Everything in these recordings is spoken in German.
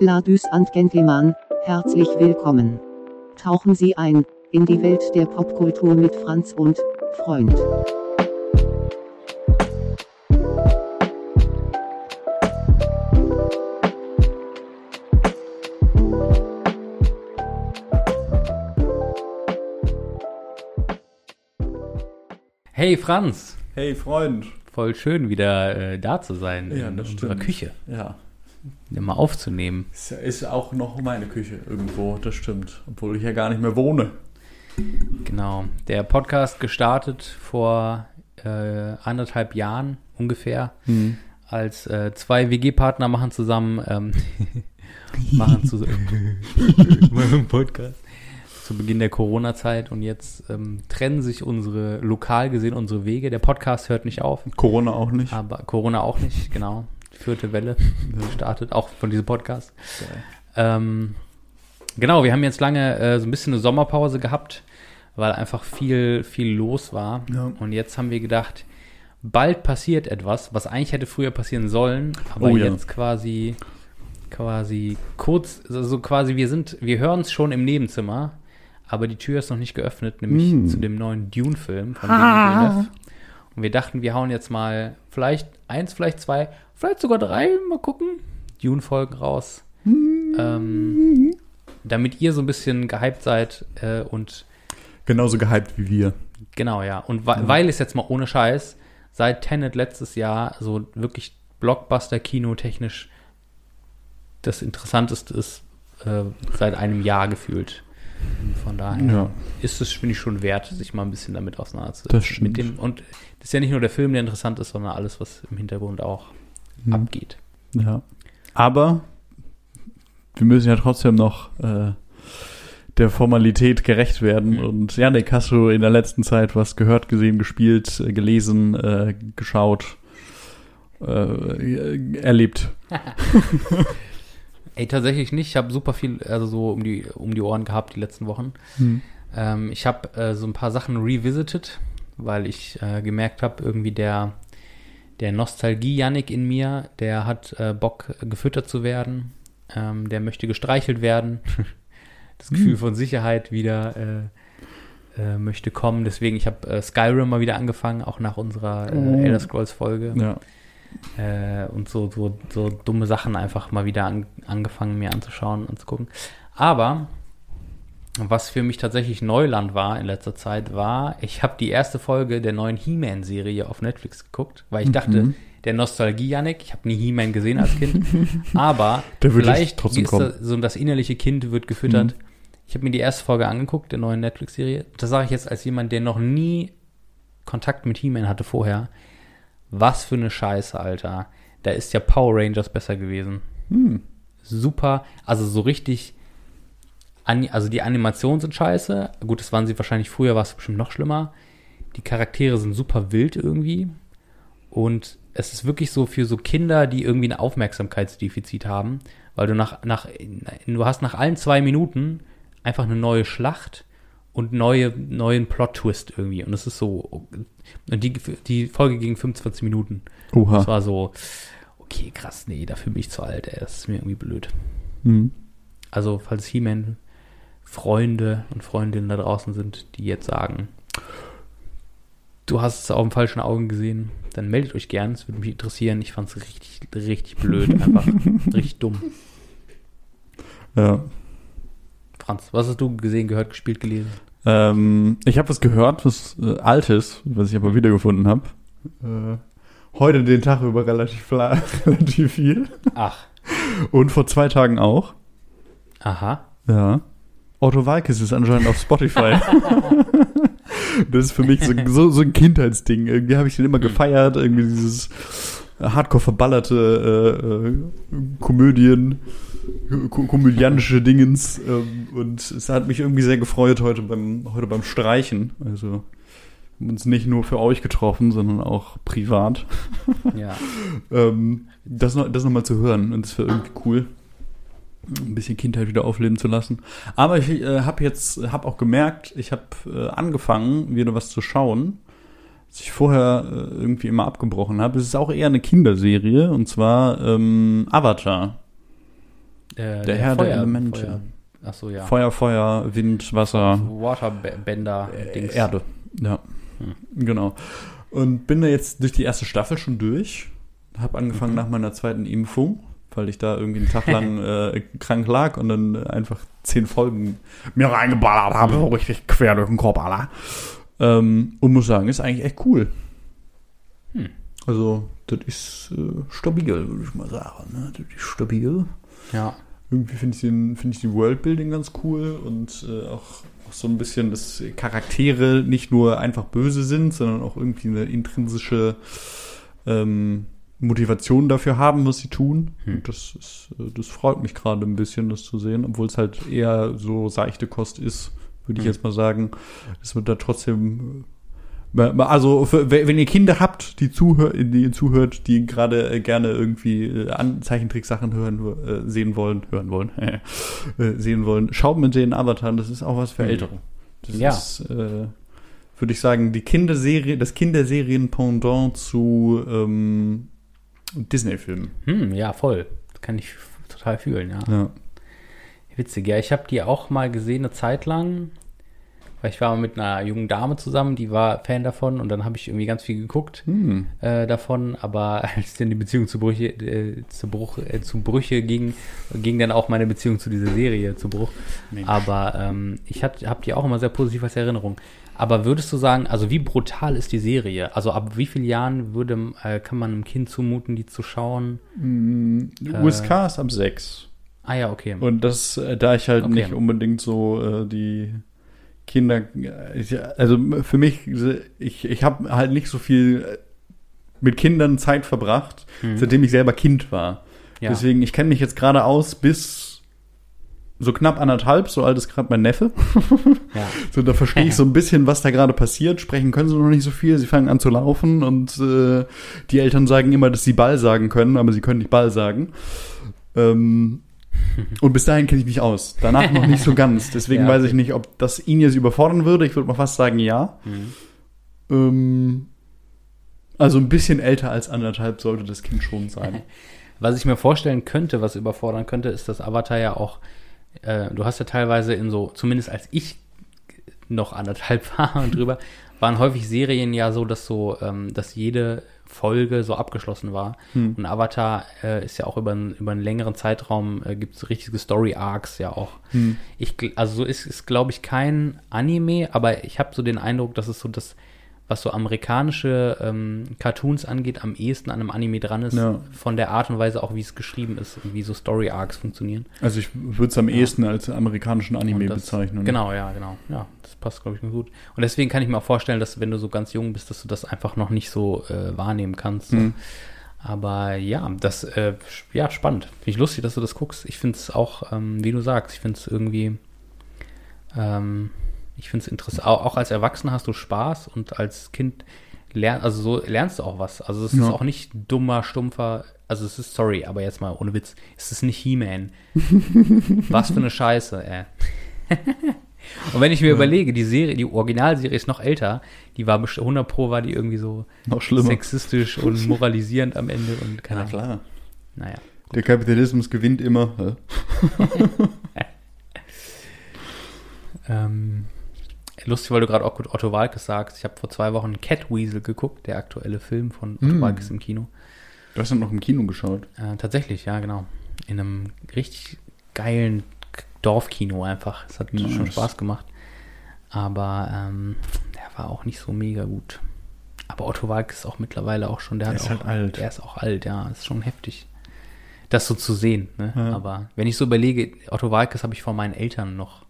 Ladies and Gentlemen, herzlich willkommen. Tauchen Sie ein in die Welt der Popkultur mit Franz und Freund. Hey Franz, Hey Freund. voll schön wieder äh, da zu sein Ja, in das unserer stimmt. Küche, Ja. Immer aufzunehmen. Ist, ja- ist auch noch meine Küche irgendwo, das stimmt. Obwohl ich ja gar nicht mehr wohne. Genau. Der Podcast gestartet vor äh, anderthalb Jahren ungefähr, Hm. als äh, zwei WG-Partner machen zusammen ähm, machen zusammen Podcast zu Beginn der Corona-Zeit und jetzt ähm, trennen sich unsere lokal gesehen unsere Wege. Der Podcast hört nicht auf. Corona auch nicht. Aber Corona auch nicht, genau. Vierte Welle gestartet, auch von diesem Podcast. Ähm, genau, wir haben jetzt lange äh, so ein bisschen eine Sommerpause gehabt, weil einfach viel, viel los war. Ja. Und jetzt haben wir gedacht, bald passiert etwas, was eigentlich hätte früher passieren sollen, aber Oh ja. jetzt quasi, quasi kurz, also quasi wir sind, wir hören es schon im Nebenzimmer, aber die Tür ist noch nicht geöffnet, nämlich Mm. zu dem neuen Dune-Film von Villeneuve. Und wir dachten, wir hauen jetzt mal vielleicht eins, vielleicht zwei, vielleicht sogar drei, mal gucken, Dune-Folgen raus. Ähm, damit ihr so ein bisschen gehypt seid äh, und Genauso gehypt wie wir. genau, ja. Und wa weil es jetzt mal ohne Scheiß seit Tenet letztes Jahr so wirklich Blockbuster-Kino technisch das Interessanteste ist äh, seit einem Jahr gefühlt. Von daher Ja. ist es, finde ich, schon wert, sich mal ein bisschen damit auseinanderzusetzen. Das stimmt. Mit dem, und das ist ja nicht nur der Film, der interessant ist, sondern alles, was im Hintergrund auch Hm. abgeht. Ja. Aber wir müssen ja trotzdem noch äh, der Formalität gerecht werden. Mhm. Und Janik, hast du in der letzten Zeit was gehört, gesehen, gespielt, äh, gelesen, äh, geschaut, äh, erlebt? Ey, tatsächlich nicht. Ich habe super viel, also so um die, um die Ohren gehabt die letzten Wochen. Ähm, ich habe äh, so ein paar Sachen revisited, weil ich äh, gemerkt habe, irgendwie der, der Nostalgie-Janik in mir, der hat äh, Bock, gefüttert zu werden. Ähm, der möchte gestreichelt werden. das Gefühl von Sicherheit wieder äh, äh, möchte kommen. Deswegen, ich habe äh, Skyrim mal wieder angefangen, auch nach unserer Oh. Elder Scrolls-Folge Ja. Äh, und so, so, so dumme Sachen einfach mal wieder an, angefangen mir anzuschauen und zu gucken. Aber was für mich tatsächlich Neuland war in letzter Zeit, war, ich habe die erste Folge der neuen He-Man-Serie auf Netflix geguckt, weil ich dachte, Mhm. der Nostalgie-Janik, ich habe nie He-Man gesehen als Kind, aber vielleicht trotzdem ist kommen. das, so das innerliche Kind wird gefüttert. Ich habe mir die erste Folge angeguckt, der neuen Netflix-Serie. Das sage ich jetzt als jemand, der noch nie Kontakt mit He-Man hatte vorher. Was für eine Scheiße, Alter. Da ist ja Power Rangers besser gewesen. Hm. Super, also so richtig. Also die Animationen sind scheiße. Gut, das waren sie wahrscheinlich früher, war es bestimmt noch schlimmer. Die Charaktere sind super wild irgendwie. Und es ist wirklich so für so Kinder, die irgendwie ein Aufmerksamkeitsdefizit haben, weil du nach, nach, du hast nach allen zwei Minuten einfach eine neue Schlacht und neue, neuen Plot-Twist irgendwie. Und es ist so, und die, die Folge ging 25 Minuten. Das Oha. war so, okay, krass, nee, dafür bin ich zu alt, ey, das ist mir irgendwie blöd. Hm. Also, falls He-Man Freunde und Freundinnen da draußen sind, die jetzt sagen, du hast es auf dem falschen Augen gesehen, dann meldet euch gern, es würde mich interessieren. Ich fand es richtig, richtig blöd, einfach richtig dumm. Ja. Franz, was hast du gesehen, gehört, gespielt, gelesen? Ähm, ich habe was gehört, was äh, Altes, was ich aber wiedergefunden habe. Äh, heute den Tag über relativ, relativ viel. Ach, Und vor zwei Tagen auch. aha. Ja. Otto Walkes ist anscheinend auf Spotify. das ist für mich so, so, so ein Kindheitsding. Irgendwie habe ich den immer gefeiert. Irgendwie dieses hardcore verballerte äh, äh, Komödien, ko komödianische Dingens. Ähm, und es hat mich irgendwie sehr gefreut heute beim, heute beim Streichen. Also wir haben uns nicht nur für euch getroffen, sondern auch privat. Ja. Ähm, das noch, das noch mal zu hören. Und das wäre irgendwie cool. Ein bisschen Kindheit wieder aufleben zu lassen. Aber ich äh, habe jetzt, habe auch gemerkt, ich habe äh, angefangen, wieder was zu schauen, was ich vorher äh, irgendwie immer abgebrochen habe. Es ist auch eher eine Kinderserie, und zwar ähm, Avatar. äh, Der Herr der Elemente. Feuer, ach so, ja. Feuer, Feuer, Wind, Wasser, Waterbender, äh, Dings. Erde. Ja, Hm. genau. Und bin da jetzt durch die erste Staffel schon durch. Hab angefangen Mhm. nach meiner zweiten Impfung, weil ich da irgendwie einen Tag lang äh, krank lag und dann äh, einfach zehn Folgen mir reingeballert habe, so richtig quer durch den Korb, Alter. Ähm, und muss sagen, ist eigentlich echt cool. Hm. Also, das ist äh, stabil, würde ich mal sagen. Ne? Das ist stabil. Ja. Irgendwie finde ich, den- finde ich die Worldbuilding ganz cool und äh, auch, auch so ein bisschen, dass Charaktere nicht nur einfach böse sind, sondern auch irgendwie eine intrinsische ähm, Motivation dafür haben, was sie tun. Hm. Das, ist, äh, das freut mich gerade ein bisschen, das zu sehen, obwohl es halt eher so seichte Kost ist, würde ich Hm. jetzt mal sagen. Es wird da trotzdem äh, also, für, wenn ihr Kinder habt, die zuhört, die zuhört, die gerade äh, gerne irgendwie äh, Zeichentricksachen hören, äh, sehen wollen, hören wollen, äh, sehen wollen, schaut mit den Avatar, das ist auch was für Mhm. Ältere. Das Ja. ist, äh, würde ich sagen, die Kinderserie, das Kinderserien-Pendant zu ähm, Disney-Filmen. Hm, ja, voll. Das kann ich total fühlen, ja. Ja. Witzig, ja. Ich habe die auch mal gesehen eine Zeit lang. Weil ich war mit einer jungen Dame zusammen, die war Fan davon und dann habe ich irgendwie ganz viel geguckt Hm. äh, davon. Aber als dann die Beziehung zu Brüche, äh, zu, Bruch, äh, zu Brüche ging, ging dann auch meine Beziehung zu dieser Serie zu Bruch. Mensch. Aber ähm, ich habe die auch immer sehr positiv als Erinnerung. Aber würdest du sagen, also wie brutal ist die Serie? Also ab wie vielen Jahren würde, äh, kann man einem Kind zumuten, die zu schauen? Mm, USK ist ab sechs. Ah ja, okay. Und das, äh, da ich halt Okay. nicht unbedingt so äh, die Kinder, also für mich, ich, ich habe halt nicht so viel äh, mit Kindern Zeit verbracht, Mhm. seitdem ich selber Kind war. Ja. Deswegen, ich kenne mich jetzt gerade aus bis so knapp anderthalb, so alt ist gerade mein Neffe. ja. So, da verstehe ich so ein bisschen, was da gerade passiert. Sprechen können sie noch nicht so viel. Sie fangen an zu laufen und äh, die Eltern sagen immer, dass sie Ball sagen können, aber sie können nicht Ball sagen. Ähm, und bis dahin kenne ich mich aus. Danach noch nicht so ganz. Deswegen Ja, weiß okay. ich nicht, ob das ihn jetzt überfordern würde. Ich würde mal fast sagen, ja. Mhm. Ähm, also ein bisschen älter als anderthalb sollte das Kind schon sein. Was ich mir vorstellen könnte, was überfordern könnte, ist, dass Avatar ja auch, äh, du hast ja teilweise in so, zumindest als ich noch anderthalb war und drüber, waren häufig Serien ja so, dass so, ähm, dass jede Folge so abgeschlossen war. Hm. Und Avatar äh, ist ja auch über, einen- über einen längeren Zeitraum, äh, gibt es richtige Story-Arcs ja auch. Hm. Ich, also so ist es, glaube ich, kein Anime, aber ich habe so den Eindruck, dass es so das, was so amerikanische ähm, Cartoons angeht, am ehesten an einem Anime dran ist, Ja. von der Art und Weise auch, wie es geschrieben ist und wie so Story Arcs funktionieren. Also ich würde es am Ja. ehesten als amerikanischen Anime das, bezeichnen. Genau, ja, genau. Ja, das passt, glaube ich, ganz gut. Und deswegen kann ich mir auch vorstellen, dass wenn du so ganz jung bist, dass du das einfach noch nicht so äh, wahrnehmen kannst. So. Hm. Aber ja, das, äh, ja, spannend. Finde ich lustig, dass du das guckst. Ich finde es auch, ähm, wie du sagst, ich finde es irgendwie, ähm, ich finde es interessant. Auch, als Erwachsener hast du Spaß und als Kind lern, also so lernst du auch was. Also es ist Ja. auch nicht dummer, stumpfer, also es ist, sorry, aber jetzt mal ohne Witz, es ist nicht He-Man. was für eine Scheiße, ey. Und wenn ich mir überlege, die Serie, die Originalserie ist noch älter, die war best- 100 Pro war die irgendwie so sexistisch und moralisierend am Ende und keine Ja, Ahnung. klar. Naja. Der Kapitalismus gewinnt immer. Ähm, lustig, weil du gerade auch gut Otto Walkes sagst. Ich habe vor zwei Wochen Catweasel geguckt, der aktuelle Film von Otto Mm. Walkes im Kino. Du hast dann noch im Kino geschaut. Äh, tatsächlich, ja, genau. In einem richtig geilen Dorfkino einfach. Es hat Nice. schon Spaß gemacht. Aber ähm, der war auch nicht so mega gut. Aber Otto Walkes ist auch mittlerweile auch schon, der, Der hat ist auch, halt alt. Der ist auch alt, ja. Ist schon heftig. Das so zu sehen, ne? Ja. Aber wenn ich so überlege, Otto Walkes habe ich von meinen Eltern noch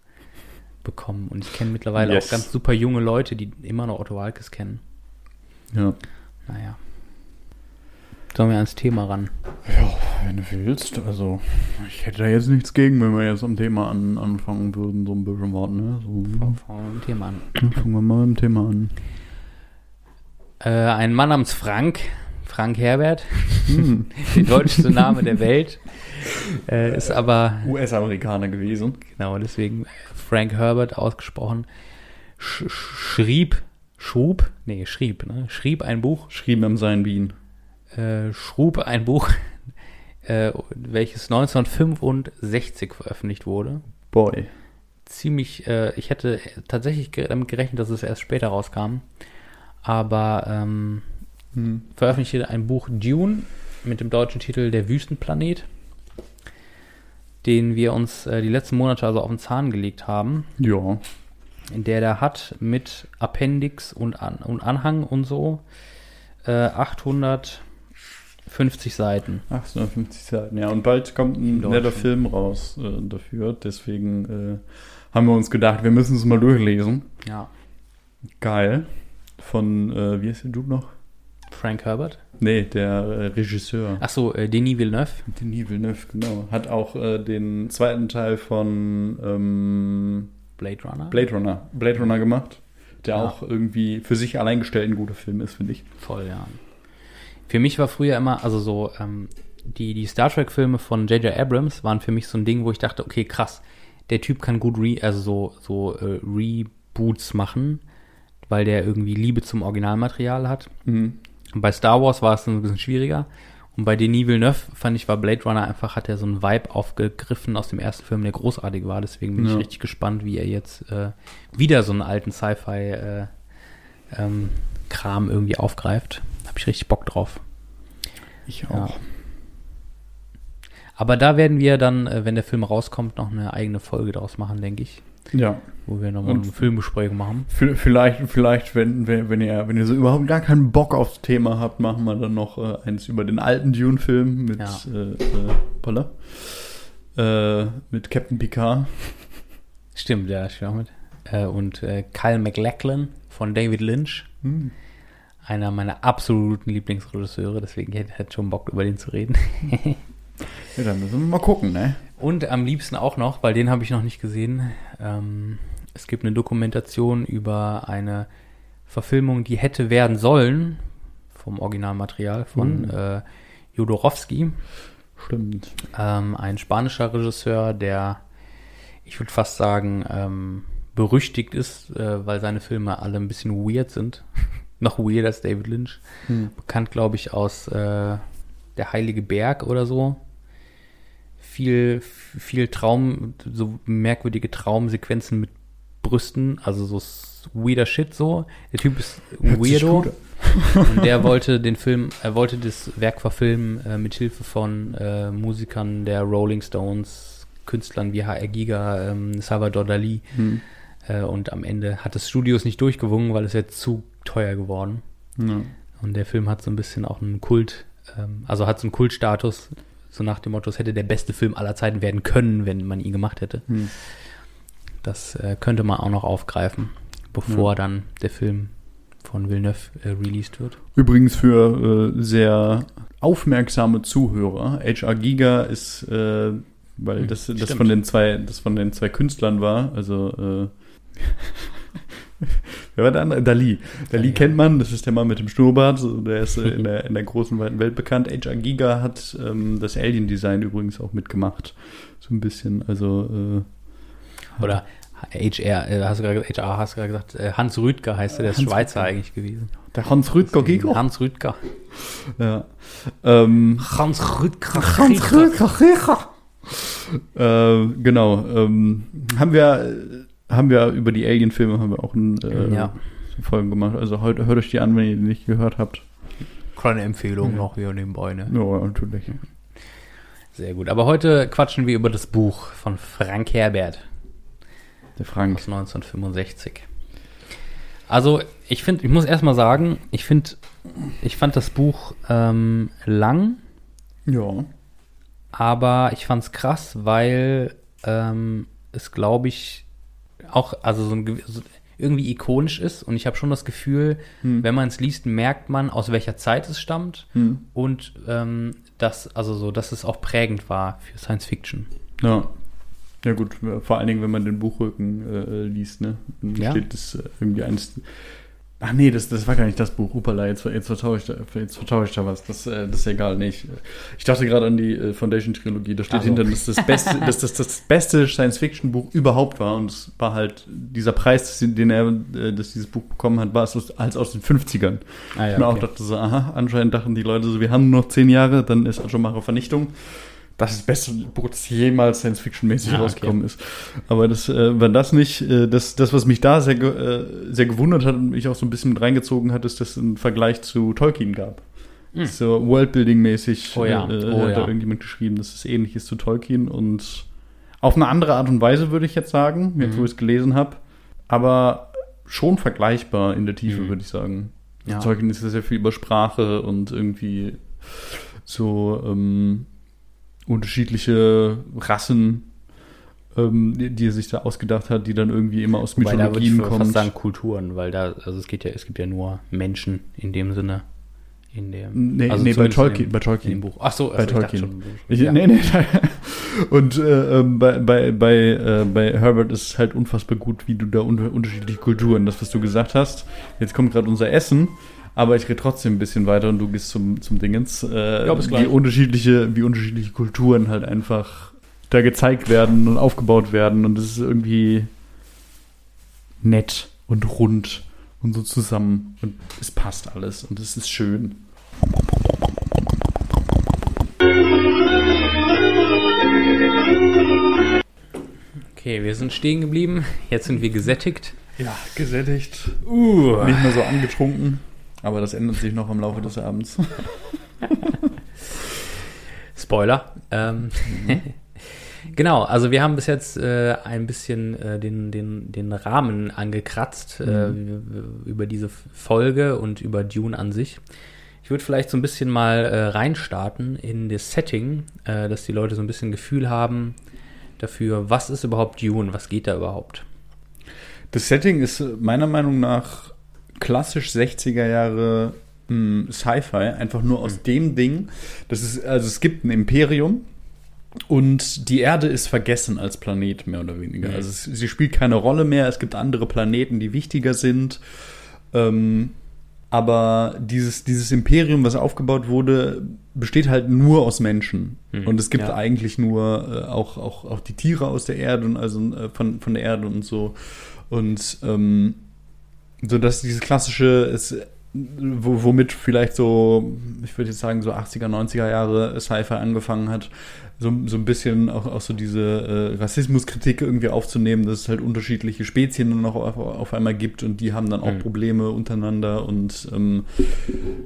bekommen. Und ich kenne mittlerweile Yes. auch ganz super junge Leute, die immer noch Otto Walkes kennen. Ja. Naja. Sollen wir ans Thema ran? Ja, wenn du willst. Also, ich hätte da jetzt nichts gegen, wenn wir jetzt am Thema an, anfangen würden, so ein bisschen warten. Ne? So, Fangen wir mit dem Thema an. fangen wir mal mit dem Thema an. Äh, ein Mann namens Frank, Frank Herbert, Hm. der deutschste Name der Welt, äh, ist aber, US-Amerikaner gewesen. genau, deswegen Frank Herbert ausgesprochen, sch schrieb, schub, nee, schrieb, ne, schrieb ein Buch, Schrieben im Sein Wien. äh, schrub ein Buch äh, welches 1965 veröffentlicht wurde. Boy. Ziemlich, äh, ich hätte tatsächlich damit gerechnet, dass es erst später rauskam. Aber ähm, Hm. veröffentlichte ein Buch Dune mit dem deutschen Titel Der Wüstenplanet, den wir uns äh, die letzten Monate also auf den Zahn gelegt haben, Ja. in der der hat mit Appendix und, An und Anhang und so äh, 850 Seiten. 850 Seiten, ja. Und bald kommt ein netter. Film raus äh, dafür. Deswegen äh, haben wir uns gedacht, wir müssen es mal durchlesen. Ja. Geil. Von, äh, wie heißt der Dude noch? Frank Herbert. Nee, der äh, Regisseur. Achso, äh, Denis Villeneuve. Denis Villeneuve, genau. Hat auch äh, den zweiten Teil von ähm, Blade Runner. Blade Runner, Blade Runner gemacht. Der Ja. auch irgendwie für sich allein gestellt ein guter Film ist, finde ich. Voll, ja. Für mich war früher immer, also so, ähm, die, die Star Trek-Filme von J.J. Abrams waren für mich so ein Ding, wo ich dachte, okay, krass, der Typ kann gut re, also so, so äh, Reboots machen, weil der irgendwie Liebe zum Originalmaterial hat. Mhm. Und bei Star Wars war es dann ein bisschen schwieriger. Und bei Denis Villeneuve fand ich, war Blade Runner einfach, hat er so einen Vibe aufgegriffen aus dem ersten Film, der großartig war. Deswegen bin ich Ja. richtig gespannt, wie er jetzt äh, wieder so einen alten Sci-Fi äh, ähm, irgendwie aufgreift. Hab ich richtig Bock drauf. Ich Ja. auch. Aber da werden wir dann, äh, wenn der Film rauskommt, noch eine eigene Folge draus machen, denke ich. Ja. Wo wir nochmal eine Filmbesprechung machen. Vielleicht, vielleicht, wenn, wenn, wenn ihr, wenn ihr so überhaupt gar keinen Bock aufs Thema habt, machen wir dann noch äh, eins über den alten Dune-Film mit, Ja. äh, äh, äh, mit Captain Picard. Stimmt, ja, ich auch mit. Äh, und äh, Kyle MacLachlan von David Lynch. Hm. Einer meiner absoluten Lieblingsregisseure, deswegen hätte ich schon Bock, über den zu reden. Ja, dann müssen wir mal gucken, ne? Und am liebsten auch noch, weil den habe ich noch nicht gesehen. Ähm, es gibt eine Dokumentation über eine Verfilmung, die hätte werden sollen vom Originalmaterial von Uh. äh, Jodorowsky, Stimmt. ähm, ein spanischer Regisseur, der, ich würde fast sagen, ähm, berüchtigt ist, äh, weil seine Filme alle ein bisschen weird sind. noch weirder als David Lynch. Hm. Bekannt, glaube ich, aus äh, Der Heilige Berg oder so. Viel, viel Traum, so merkwürdige Traumsequenzen mit Brüsten, also so weirder Shit so. Der Typ ist Weirdo. Und der wollte den Film, er wollte das Werk verfilmen äh, mit Hilfe von äh, Musikern der Rolling Stones, Künstlern wie H.R. Giger, ähm, Salvador Dali. Hm. Äh, und am Ende hat das Studios nicht durchgewungen, weil es jetzt zu teuer geworden. Ja. Und der Film hat so ein bisschen auch einen Kult, ähm, also hat so einen Kultstatus, so nach dem Motto, es hätte der beste Film aller Zeiten werden können, wenn man ihn gemacht hätte. Hm. Das äh, könnte man auch noch aufgreifen, bevor dann der Film von Villeneuve äh, released wird. Übrigens für äh, sehr aufmerksame Zuhörer. HR Giga ist, äh, weil Hm, das, das stimmt. von den zwei, das von den zwei Künstlern war, also äh, Wer war der andere? Dali. Dali Dali, kennt man, das ist der Mann mit dem Schnurrbart, der ist äh, in, der, in der großen, weiten Welt bekannt. HR Giga hat ähm, das Alien-Design übrigens auch mitgemacht. So ein bisschen, also äh, Oder HR, äh, hast du gerade HR hast du gerade gesagt, äh, Hans Rüdger heißt er, der ist Hans Schweizer Rüdger. eigentlich gewesen. der Hans Rüdger Giga. Hans Rüdger. Ja. Ähm, Hans Rüdger. Hans Rüdger Giga. Äh, genau. Ähm, haben wir haben wir über die Alien-Filme haben wir auch ein, äh, Ja. Folgen gemacht. Also heute hört euch die an, wenn ihr die nicht gehört habt. Kleine Empfehlung Ja. noch hier nebenbei, ne? Ja, natürlich. Sehr gut. Aber heute quatschen wir über das Buch von Frank Herbert Der Frank. aus 1965. Also, ich finde, ich muss erstmal sagen, ich finde, ich fand das Buch ähm, lang, Ja. aber ich fand es krass, weil ähm, es, glaube ich, auch also so ein, so irgendwie ikonisch ist und ich habe schon das Gefühl, Hm. wenn man es liest, merkt man, aus welcher Zeit es stammt Hm. und ähm, dass, also so, dass es auch prägend war für Science Fiction. Ja. Ja gut, vor allen Dingen, wenn man den Buchrücken äh, liest, ne? Dann Ja. steht das äh, irgendwie eins Ach nee, das, das war gar nicht das Buch. Upala, jetzt, jetzt vertausche ich, da- jetzt vertausche ich da was. Das, äh, das ist egal, nee. Ich, ich dachte gerade an die äh, Foundation-Trilogie. Da steht Ach so. hinter, dass das beste, dass das, das beste Science-Fiction-Buch überhaupt war. Und es war halt dieser Preis, den er, äh, dass dieses Buch bekommen hat, war es aus, als aus den 50ern. Ah, ich mir auch dachte so, aha, anscheinend dachten die Leute so, wir haben nur noch zehn Jahre, dann ist Atomare Vernichtung. Das ist das beste Buch, das jemals Science-Fiction-mäßig Ah, okay. rausgekommen ist. Aber das äh, war das nicht. Äh, das, das, was mich da sehr, äh, sehr gewundert hat und mich auch so ein bisschen mit reingezogen hat, ist, dass es einen Vergleich zu Tolkien gab. Hm. So Worldbuilding-mäßig Oh ja, äh, oh hat ja. da irgendjemand geschrieben, dass es ähnlich ist zu Tolkien und auf eine andere Art und Weise, würde ich jetzt sagen, jetzt Mhm. wo ich es gelesen habe. Aber schon vergleichbar in der Tiefe, Mhm. würde ich sagen. Ja. Tolkien ist ja sehr viel über Sprache und irgendwie so ähm, unterschiedliche Rassen, ähm, die, die er sich da ausgedacht hat, die dann irgendwie immer aus Wobei ich Mythologien kommen. sagen Kulturen, weil da, also es geht ja, es gibt ja nur Menschen in dem Sinne. In dem, Nee, also nee bei Tolkien, in, bei in dem Tolkien. Buch. Ach so, Bei also ich dachte Tolkien. schon, Ich, ja. Nee, nee. Und äh, ähm, bei, bei, bei, äh, bei Herbert ist es halt unfassbar gut, wie du da unter, unterschiedliche Kulturen, das, was du gesagt hast. Jetzt kommt gerade unser Essen, aber ich rede trotzdem ein bisschen weiter und du gehst zum, zum Dingens. Äh, Ja, bis wie unterschiedliche, wie unterschiedliche Kulturen halt einfach da gezeigt werden und aufgebaut werden und es ist irgendwie nett und rund und so zusammen und es passt alles und es ist schön. Okay, wir sind stehen geblieben. Jetzt sind wir gesättigt. Ja, gesättigt. Uh. Nicht mehr so angetrunken. Aber das ändert sich noch im Laufe des Abends. Spoiler. Ähm, genau, also wir haben bis jetzt äh, ein bisschen äh, den, den, den Rahmen angekratzt äh, über diese Folge und über Dune an sich. Ich würde vielleicht so ein bisschen mal äh, reinstarten in das Setting, äh, dass die Leute so ein bisschen Gefühl haben dafür, was ist überhaupt Dune, was geht da überhaupt. Das Setting ist äh, meiner Meinung nach klassisch 60er Jahre mh, Sci-Fi. Einfach nur aus dem Ding. Das ist, also es gibt ein Imperium. Und die Erde ist vergessen als Planet, mehr oder weniger. Mhm. Also es, sie spielt keine Rolle mehr. Es gibt andere Planeten, die wichtiger sind. Ähm, aber dieses, dieses Imperium, was aufgebaut wurde, besteht halt nur aus Menschen. Mhm. Und es gibt Ja. eigentlich nur äh, auch, auch, auch die Tiere aus der Erde und also äh, von, von der Erde und so. Und ähm, so dass dieses klassische ist, wo, womit vielleicht so, ich würde jetzt sagen, so 80er, 90er Jahre Sci-Fi angefangen hat, so, so ein bisschen auch, auch so diese äh, Rassismuskritik irgendwie aufzunehmen, dass es halt unterschiedliche Spezien dann noch auf, auf einmal gibt und die haben dann auch Mhm. Probleme untereinander und ähm,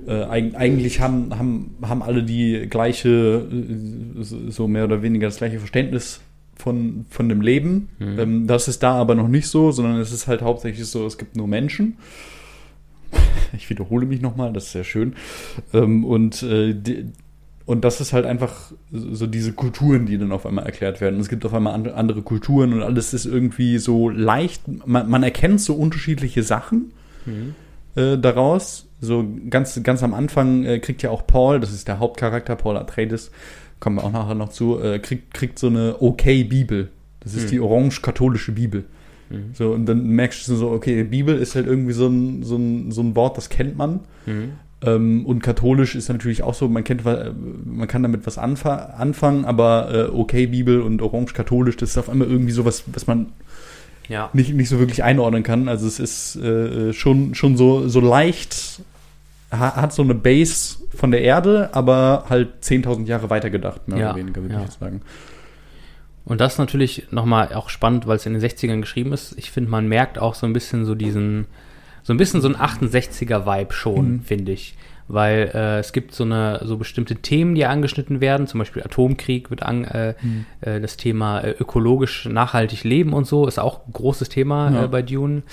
äh, eig eigentlich haben, haben, haben alle die gleiche, äh, so mehr oder weniger das gleiche Verständnis von, von dem Leben. Mhm. Ähm, das ist da aber noch nicht so, sondern es ist halt hauptsächlich so, es gibt nur Menschen. Ich wiederhole mich nochmal, das ist sehr schön. Ähm, und, äh, die, und das ist halt einfach so diese Kulturen, die dann auf einmal erklärt werden. Es gibt auf einmal and- andere Kulturen und alles ist irgendwie so leicht. Man, man erkennt so unterschiedliche Sachen Mhm. äh, daraus. So ganz, ganz am Anfang äh, kriegt ja auch Paul, das ist der Hauptcharakter, Paul Atreides, kommen wir auch nachher noch zu, äh, kriegt, kriegt so eine Okay-Bibel. Das ist Hm. die orange-katholische Bibel. Mhm. So, und dann merkst du so, okay, Bibel ist halt irgendwie so ein, so ein, so ein Wort, das kennt man. Mhm. Ähm, und katholisch ist natürlich auch so, man kennt, man kann damit was anfa anfangen, aber äh, okay, Bibel und orange-katholisch, das ist auf einmal irgendwie so was, was man Ja. nicht, nicht so wirklich einordnen kann. Also es ist äh, schon, schon so, so leicht, hat so eine Base von der Erde, aber halt 10.000 Jahre weiter gedacht, mehr Ja, oder weniger, würde ja. ich jetzt sagen. Und das ist natürlich nochmal auch spannend, weil es in den 60ern geschrieben ist. Ich finde, man merkt auch so ein bisschen so diesen, so ein bisschen so ein 68er-Vibe schon, Mhm. finde ich. Weil äh, es gibt so eine, so bestimmte Themen, die angeschnitten werden, zum Beispiel Atomkrieg wird an, äh, Mhm. äh, das Thema äh, ökologisch nachhaltig leben und so, ist auch ein großes Thema Ja. äh, bei Dune.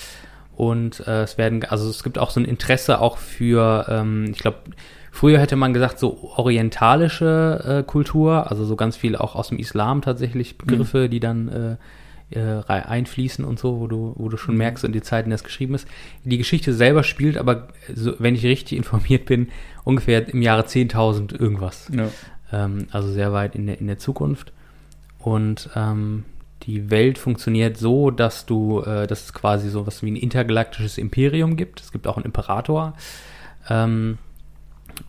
Und äh, es werden, also es gibt auch so ein Interesse auch für, ähm, ich glaube, früher hätte man gesagt, so orientalische äh, Kultur, also so ganz viel auch aus dem Islam tatsächlich Begriffe, die dann äh, äh, einfließen und so, wo du, wo du schon merkst in die Zeit, in der es geschrieben ist. Die Geschichte selber spielt aber, so, wenn ich richtig informiert bin, ungefähr im Jahre 10.000 irgendwas. Ja. Ähm, also sehr weit in der, in der Zukunft. Und ähm, die Welt funktioniert so, dass du, äh, dass es quasi so was wie ein intergalaktisches Imperium gibt. Es gibt auch einen Imperator. Ähm,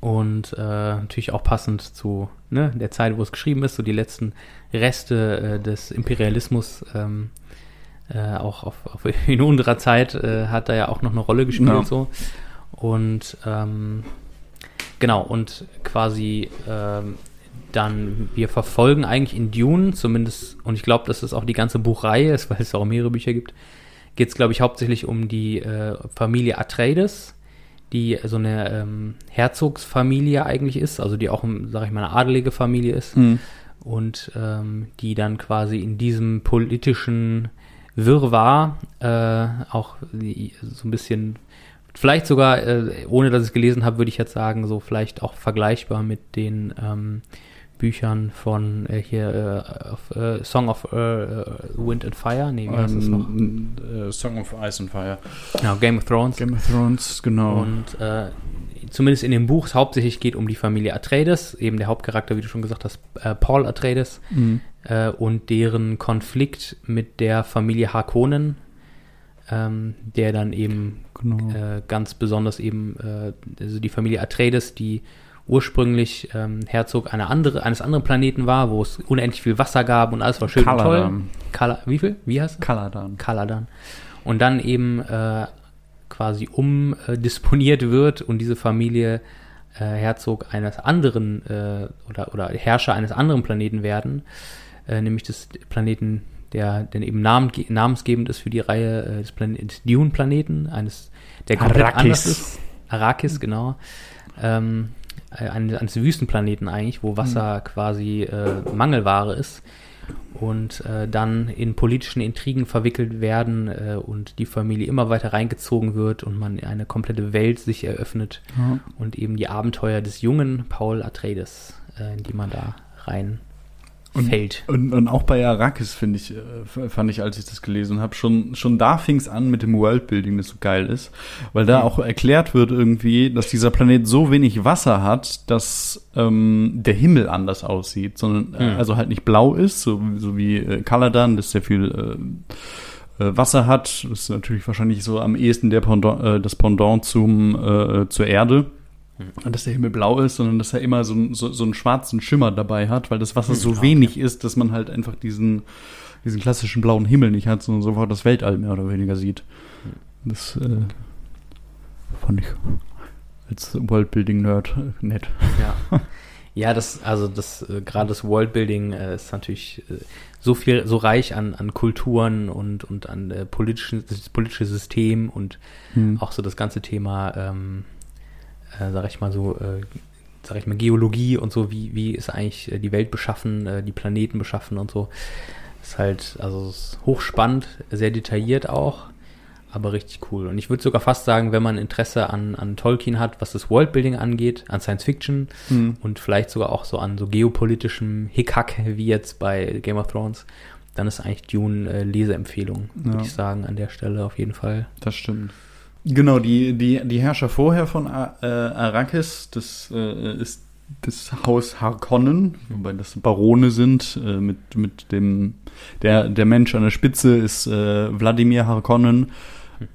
und äh, natürlich auch passend zu ne, der Zeit, wo es geschrieben ist, so die letzten Reste äh, des Imperialismus, ähm, äh, auch auf, auf, in unserer Zeit äh, hat da ja auch noch eine Rolle gespielt. Ja. So. Und ähm, genau, und quasi ähm, dann, wir verfolgen eigentlich in Dune, zumindest, und ich glaube, dass es auch die ganze Buchreihe ist, weil es auch mehrere Bücher gibt, geht es, glaube ich, hauptsächlich um die äh, Familie Atreides, die so eine ähm, Herzogsfamilie eigentlich ist, also die auch, sage ich mal, eine adelige Familie ist Mhm. und ähm, die dann quasi in diesem politischen Wirrwarr äh, auch so ein bisschen, vielleicht sogar, äh, ohne dass ich es gelesen habe, würde ich jetzt sagen, so vielleicht auch vergleichbar mit den ähm, Büchern von äh, hier äh, auf, äh, Song of äh, äh, Wind and Fire, nee, wie heißt das noch? Ähm, äh, Song of Ice and Fire. Genau, Game of Thrones. Game of Thrones, genau. Und zumindest in dem Buch es hauptsächlich geht um die Familie Atreides, eben der Hauptcharakter, wie du schon gesagt hast, Paul Atreides Mhm. und deren Konflikt mit der Familie Harkonnen, ähm, der dann eben genau. ganz besonders eben, also die Familie Atreides, die ursprünglich ähm, Herzog einer andere, eines anderen Planeten war, wo es unendlich viel Wasser gab und alles war schön und toll. Kaladan. Kala, wie viel? Wie heißt es? Kaladan. Kaladan. Und dann eben äh, quasi umdisponiert wird und diese Familie äh, Herzog eines anderen äh, oder, oder Herrscher eines anderen Planeten werden, äh, nämlich des Planeten, der denn eben namen, namensgebend ist für die Reihe äh, des, Plan des Dune-Planeten, eines, der komplett Arrakis. anders ist. Arrakis, genau. Ähm, äh, eines, eines Wüstenplaneten eigentlich, wo Wasser quasi äh, Mangelware ist und äh, dann in politischen Intrigen verwickelt werden äh, und die Familie immer weiter reingezogen wird und man eine komplette Welt sich eröffnet Ja. und eben die Abenteuer des jungen Paul Atreides, äh, in die man da rein Und- fällt. Und, und auch bei Arrakis, finde ich, äh, fand ich, als ich das gelesen habe, schon, schon da fing es an mit dem Worldbuilding, das so geil ist. Weil da auch erklärt wird irgendwie, dass dieser Planet so wenig Wasser hat, dass ähm, der Himmel anders aussieht. Sondern Mhm. also halt nicht blau ist, so, so wie äh, Kaladan, das sehr viel äh, äh, Wasser hat. Das ist natürlich wahrscheinlich so am ehesten der Pendant, äh, das Pendant zum, äh, zur Erde. Und dass der Himmel blau ist, sondern dass er immer so, einen- so, so einen schwarzen Schimmer dabei hat, weil das Wasser so Ah, okay. wenig ist, dass man halt einfach diesen, diesen klassischen blauen Himmel nicht hat, sondern sofort das Weltall mehr oder weniger sieht. Das äh, fand ich als Worldbuilding-Nerd äh, nett. Ja. Ja, das, also das, äh, gerade das Worldbuilding äh, ist natürlich äh, so viel, so reich an, an Kulturen und, und an äh, politischen, das politische System und Hm. auch so das ganze Thema, ähm, äh, sag ich mal so, äh, sag ich mal, Geologie und so, wie, wie ist eigentlich äh, die Welt beschaffen, äh, die Planeten beschaffen und so. Ist halt, also ist hochspannend, sehr detailliert auch, aber richtig cool. Und ich würde sogar fast sagen, wenn man Interesse an, an Tolkien hat, was das Worldbuilding angeht, an Science Fiction Hm. und vielleicht sogar auch so an so geopolitischem Hickhack wie jetzt bei Game of Thrones, dann ist eigentlich Dune äh, Leseempfehlung, würde Ja. ich sagen, an der Stelle auf jeden Fall. Das stimmt. Genau, die, die, die Herrscher vorher von Ar äh, Arrakis, das äh, ist das Haus Harkonnen, wobei das Barone sind, äh, mit, mit dem, der, der Mensch an der Spitze ist äh, Wladimir Harkonnen.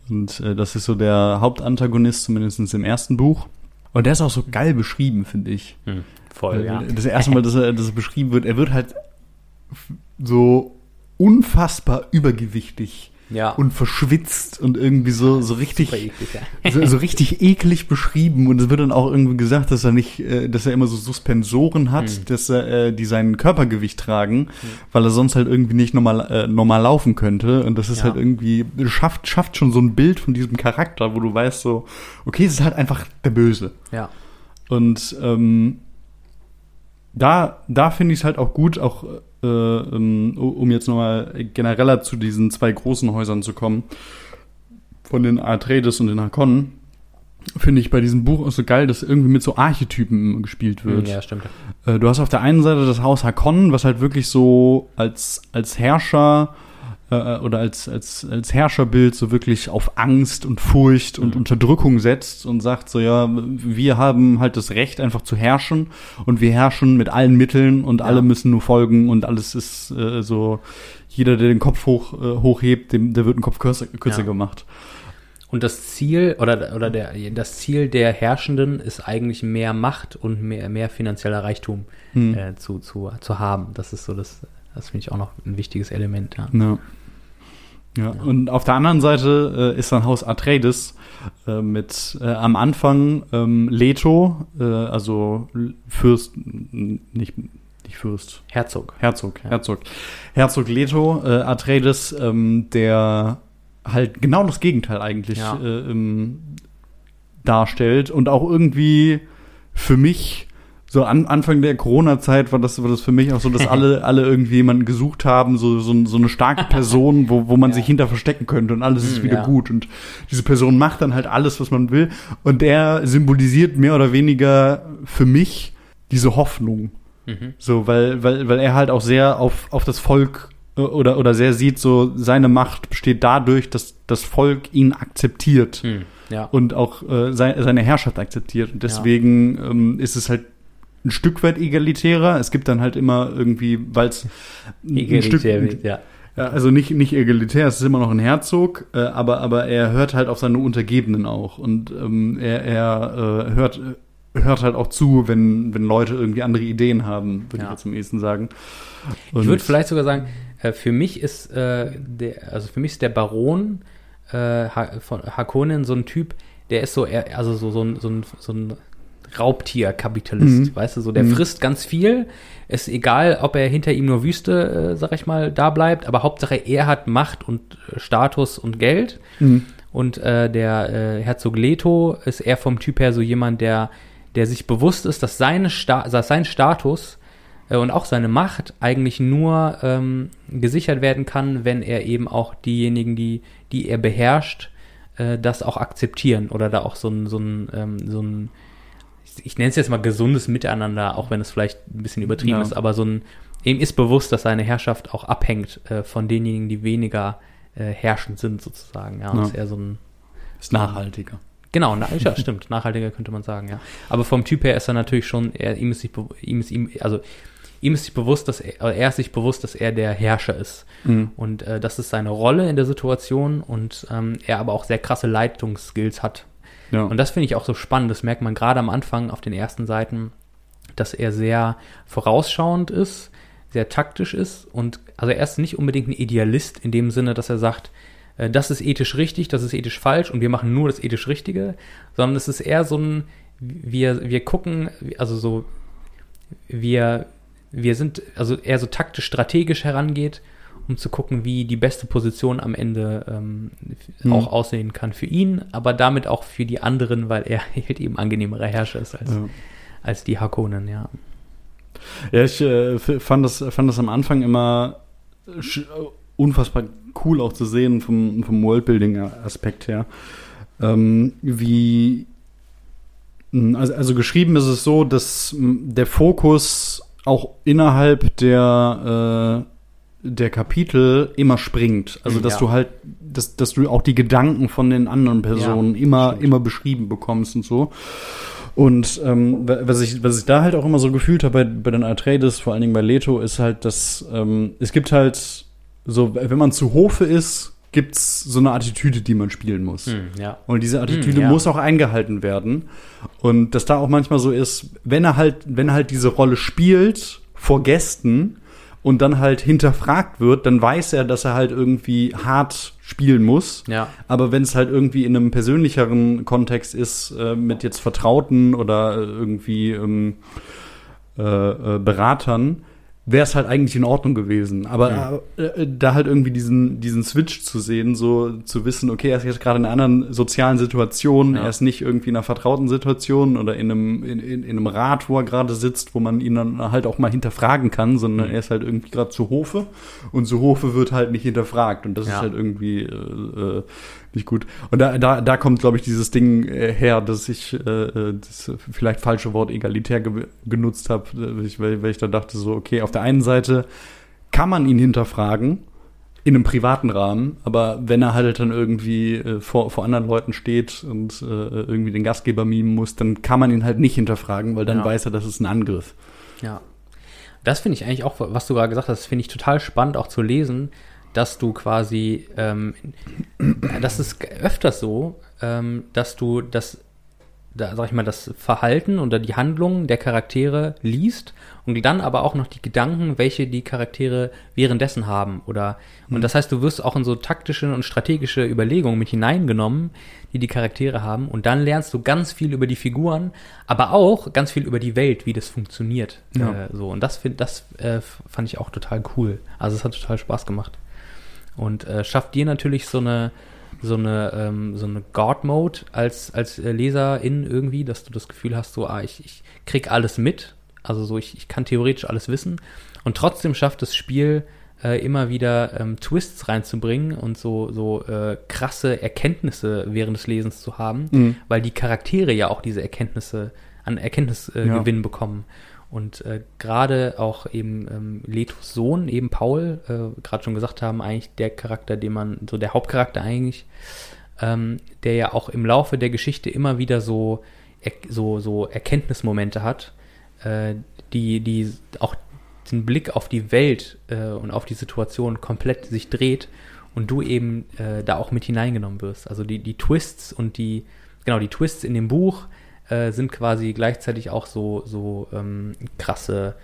Und äh, das ist so der Hauptantagonist, zumindest im ersten Buch. Und der ist auch so geil beschrieben, finde ich. Voll, Äh, Das erste Mal, dass er, dass er beschrieben wird, er wird halt so unfassbar übergewichtig Ja. und verschwitzt und irgendwie so, so richtig, eklig, ja. so, so richtig eklig beschrieben. Und es wird dann auch irgendwie gesagt, dass er nicht, äh, dass er immer so Suspensoren hat, Hm. dass er, äh, die sein Körpergewicht tragen, weil er sonst halt irgendwie nicht normal, äh, normal laufen könnte. Und das ist Ja. halt irgendwie, schafft, schafft schon so ein Bild von diesem Charakter, wo du weißt so, okay, es ist halt einfach der Böse. Ja. Und ähm, da, da finde ich es halt auch gut, auch äh, ähm, um jetzt nochmal genereller zu diesen zwei großen Häusern zu kommen, von den Atreides und den Harkonnen, finde ich bei diesem Buch auch so geil, dass irgendwie mit so Archetypen gespielt wird. Ja, stimmt. Äh, Du hast auf der einen Seite das Haus Harkonnen, was halt wirklich so als, als Herrscher äh, oder als, als, als Herrscherbild so wirklich auf Angst und Furcht und Mhm. Unterdrückung setzt und sagt so, ja, wir haben halt das Recht einfach zu herrschen und wir herrschen mit allen Mitteln und Ja. alle müssen nur folgen und alles ist äh, so, jeder, der den Kopf hoch, äh, hochhebt, dem, der wird ein Kopf kürzer, kürzer Ja. gemacht. Und das Ziel oder, oder der, das Ziel der Herrschenden ist eigentlich mehr Macht und mehr, mehr finanzieller Reichtum Hm. äh, zu, zu, zu haben. Das ist so das, das finde ich auch noch ein wichtiges Element. Ja. Ja. Ja, und auf der anderen Seite äh, ist dann Haus Atreides äh, mit äh, am Anfang ähm, Leto, äh, also Fürst, nicht, nicht Fürst, Herzog. Herzog, Ja. Herzog. Herzog Leto, äh, Atreides, ähm, der halt genau das Gegenteil eigentlich Ja. äh, ähm, darstellt und auch irgendwie für mich so an Anfang der Corona-Zeit war das, war das für mich auch so, dass alle, alle irgendwie jemanden gesucht haben, so, so, so eine starke Person, wo, wo man Ja. sich hinter verstecken könnte und alles ist Hm, wieder ja. gut. Und diese Person macht dann halt alles, was man will. Und der symbolisiert mehr oder weniger für mich diese Hoffnung. Mhm. So, weil, weil, weil er halt auch sehr auf, auf das Volk äh, oder, oder sehr sieht, so seine Macht besteht dadurch, dass das Volk ihn akzeptiert Hm. Ja. und auch äh, sei, seine Herrschaft akzeptiert. Und deswegen ähm, ist es halt ein Stück weit egalitärer. Es gibt dann halt immer irgendwie, weil es ein Stück, ja. ja, also nicht, nicht egalitär, es ist immer noch ein Herzog, äh, aber, aber er hört halt auf seine Untergebenen auch. Und ähm, er, er äh, hört, hört halt auch zu, wenn, wenn Leute irgendwie andere Ideen haben, würde Ja. ich jetzt am ehesten sagen. Ich Und- würde vielleicht sogar sagen, äh, für mich ist äh, der, also für mich ist der Baron äh, von Hakonen so ein Typ, der ist so, also so, so ein, so ein, so ein Raubtier-Kapitalist, Mhm. weißt du, so der Mhm. frisst ganz viel. Ist egal, ob er hinter ihm nur Wüste, äh, sag ich mal, da bleibt, aber Hauptsache er hat Macht und äh, Status und Geld. Mhm. Und äh, der äh, Herzog Leto ist eher vom Typ her so jemand, der, der sich bewusst ist, dass, seine Sta dass sein Status äh, und auch seine Macht eigentlich nur ähm, gesichert werden kann, wenn er eben auch diejenigen, die, die er beherrscht, äh, das auch akzeptieren oder da auch so ein, so ein, ähm, so ein ich, nenne es jetzt mal gesundes Miteinander, auch wenn es vielleicht ein bisschen übertrieben Ja. ist, aber so ein, ihm ist bewusst, dass seine Herrschaft auch abhängt äh, von denjenigen, die weniger äh, herrschend sind, sozusagen. Ja, Ja. ist eher so ein Ist nachhaltiger. Genau, na, ja, stimmt. Nachhaltiger könnte man sagen, ja. Aber vom Typ her ist er natürlich schon, er, ihm ist sich, ihm ist ihm, also ihm ist sich bewusst, dass er, er ist sich bewusst, dass er der Herrscher ist. Mhm. Und äh, das ist seine Rolle in der Situation und ähm, er aber auch sehr krasse Leitungsskills hat. Ja. Und das finde ich auch so spannend. Das merkt man gerade am Anfang auf den ersten Seiten, dass er sehr vorausschauend ist, sehr taktisch ist und also er ist nicht unbedingt ein Idealist in dem Sinne, dass er sagt, äh, das ist ethisch richtig, das ist ethisch falsch und wir machen nur das ethisch Richtige, sondern es ist eher so ein, wir, wir gucken, also so, wir, wir sind, also eher so taktisch strategisch herangeht, um zu gucken, wie die beste Position am Ende ähm, Mhm. auch aussehen kann für ihn, aber damit auch für die anderen, weil er halt eben angenehmerer Herrscher ist als, Ja. als die Hakonen, ja. Ja, ich äh, fand, das, fand das am Anfang immer unfassbar cool auch zu sehen vom, vom Worldbuilding-Aspekt her. Ähm, wie, also, also geschrieben ist es so, dass der Fokus auch innerhalb der, äh, der Kapitel immer springt. Also, dass Ja. du halt, dass, dass du auch die Gedanken von den anderen Personen immer, stimmt. immer beschrieben bekommst und so. Und ähm, wa- was ich, was ich da halt auch immer so gefühlt habe bei, bei den Atreides, vor allen Dingen bei Leto, ist halt, dass ähm, es gibt halt so, wenn man zu Hofe ist, gibt's so eine Attitüde, die man spielen muss. Hm, ja. Und diese Attitüde Hm, ja. muss auch eingehalten werden. Und dass da auch manchmal so ist, wenn er halt, wenn er halt diese Rolle spielt vor Gästen und dann halt hinterfragt wird, dann weiß er, dass er halt irgendwie hart spielen muss. Ja. Aber wenn es halt irgendwie in einem persönlicheren Kontext ist, äh, mit jetzt Vertrauten oder irgendwie ähm, äh, äh, Beratern, wäre es halt eigentlich in Ordnung gewesen. Aber äh, da halt irgendwie diesen, diesen Switch zu sehen, so zu wissen, okay, er ist jetzt gerade in einer anderen sozialen Situation, Ja. er ist nicht irgendwie in einer vertrauten Situation oder in einem, in, in, in einem Rat, wo er gerade sitzt, wo man ihn dann halt auch mal hinterfragen kann, sondern Mhm. er ist halt irgendwie gerade zu Hofe und zu Hofe wird halt nicht hinterfragt und das Ja. ist halt irgendwie äh, äh, nicht gut. Und da, da, da kommt, glaube ich, dieses Ding äh, her, dass ich äh, äh, das vielleicht falsche Wort egalitär ge genutzt habe, weil, weil ich da dachte so, okay, auf der einen Seite kann man ihn hinterfragen in einem privaten Rahmen, aber wenn er halt dann irgendwie äh, vor, vor anderen Leuten steht und äh, irgendwie den Gastgeber mimen muss, dann kann man ihn halt nicht hinterfragen, weil dann Ja. weiß er, das ist ein Angriff. Ja. Das finde ich eigentlich auch, was du gerade gesagt hast, finde ich total spannend auch zu lesen, dass du quasi, ähm, das ist öfters so, ähm, dass du das, da sag ich mal, das Verhalten oder die Handlungen der Charaktere liest und dann aber auch noch die Gedanken, welche die Charaktere währenddessen haben oder und das heißt, du wirst auch in so taktische und strategische Überlegungen mit hineingenommen, die die Charaktere haben und dann lernst du ganz viel über die Figuren, aber auch ganz viel über die Welt, wie das funktioniert, Ja. äh, so und das find, das äh, fand ich auch total cool. Also es hat total Spaß gemacht und äh, schafft dir natürlich so eine so eine ähm, so eine God Mode als als äh, Leserin irgendwie, dass du das Gefühl hast, so ah ich, ich krieg alles mit, also so ich, ich kann theoretisch alles wissen und trotzdem schafft das Spiel äh, immer wieder ähm, Twists reinzubringen und so so äh, krasse Erkenntnisse während des Lesens zu haben, Mhm. weil die Charaktere ja auch diese Erkenntnisse an Erkenntnisgewinn äh, Ja. Bekommen. Und äh, gerade auch eben ähm, Letos Sohn, eben Paul, äh, gerade schon gesagt haben, eigentlich der Charakter, den man, so der Hauptcharakter eigentlich, ähm, der ja auch im Laufe der Geschichte immer wieder so, er, so, so Erkenntnismomente hat, äh, die, die auch den Blick auf die Welt äh, und auf die Situation komplett sich dreht und du eben äh, da auch mit hineingenommen wirst. Also die, die Twists und die, genau, die Twists in dem Buch äh, sind quasi gleichzeitig auch so, so ähm, krasse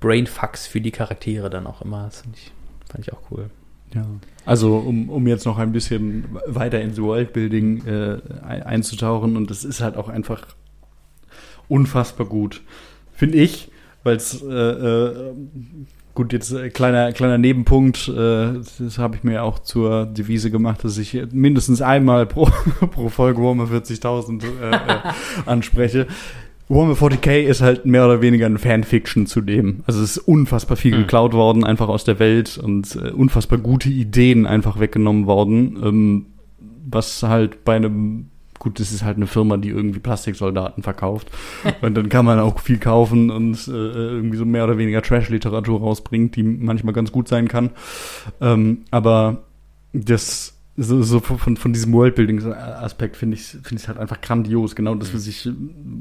Brainfucks für die Charaktere dann auch immer. Das fand ich, fand ich auch cool. Ja. Also um, um jetzt noch ein bisschen weiter ins Worldbuilding äh, ein- einzutauchen und das ist halt auch einfach unfassbar gut, finde ich, weil es äh, äh, gut jetzt äh, kleiner kleiner Nebenpunkt, äh, das habe ich mir auch zur Devise gemacht, dass ich mindestens einmal pro, pro Folge Warhammer 40.000 äh, äh, anspreche. Warhammer 40k ist halt mehr oder weniger ein Fanfiction zu dem. Also es ist unfassbar viel Hm. geklaut worden, einfach aus der Welt und äh, unfassbar gute Ideen einfach weggenommen worden. Ähm, was halt bei einem, gut, das ist halt eine Firma, die irgendwie Plastiksoldaten verkauft. und dann kann man auch viel kaufen und äh, irgendwie so mehr oder weniger Trash-Literatur rausbringt, die manchmal ganz gut sein kann. Ähm, aber das so, so von, von diesem Worldbuilding-Aspekt finde ich finde ich halt einfach grandios. Genau das, was ich,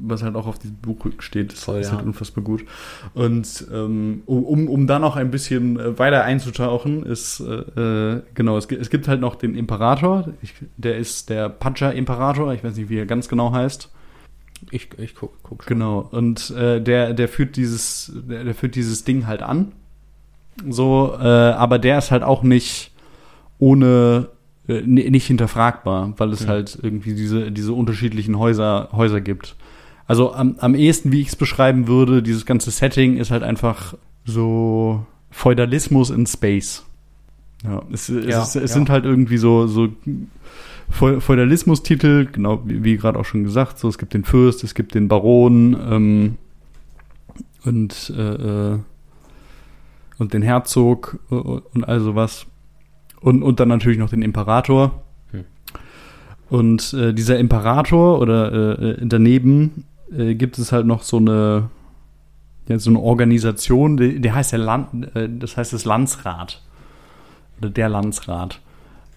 was halt auch auf diesem Buch steht, ist, Voll, ist ja. halt unfassbar gut. Und ähm, um, um dann noch ein bisschen äh, weiter einzutauchen, ist äh, äh, genau, es, es gibt halt noch den Imperator, ich, der ist der Pacha-Imperator, ich weiß nicht, wie er ganz genau heißt. Ich, ich guck, guck schon. Genau. Und äh, der, der führt dieses, der, der führt dieses Ding halt an. So, äh, aber der ist halt auch nicht ohne nicht hinterfragbar, weil es Mhm. halt irgendwie diese, diese unterschiedlichen Häuser, Häuser gibt. Also am, am ehesten, wie ich es beschreiben würde, dieses ganze Setting ist halt einfach so Feudalismus in Space. Ja, es, es, Ja, ist, es ja. sind halt irgendwie so, so Feu- Feudalismus-Titel, genau wie, wie gerade auch schon gesagt, so es gibt den Fürst, es gibt den Baron ähm, und äh, äh, und den Herzog äh, und all sowas und und dann natürlich noch den Imperator Hm. und äh, dieser Imperator oder äh, äh, daneben äh, gibt es halt noch so eine ja, so eine Organisation, die, die heißt der Land, äh, das heißt das Landsrat oder der Landsrat.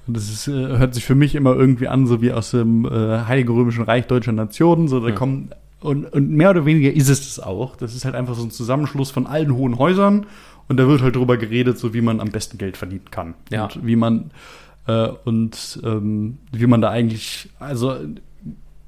Und das ist, äh, hört sich für mich immer irgendwie an, so wie aus dem Heiligen Römischen Reich deutscher Nationen. So, da Ja. kommen und, und mehr oder weniger ist es das auch. Das ist halt einfach so ein Zusammenschluss von allen hohen Häusern und da wird halt drüber geredet, so wie man am besten Geld verdienen kann. Ja. Und wie man äh, und ähm, wie man da eigentlich, also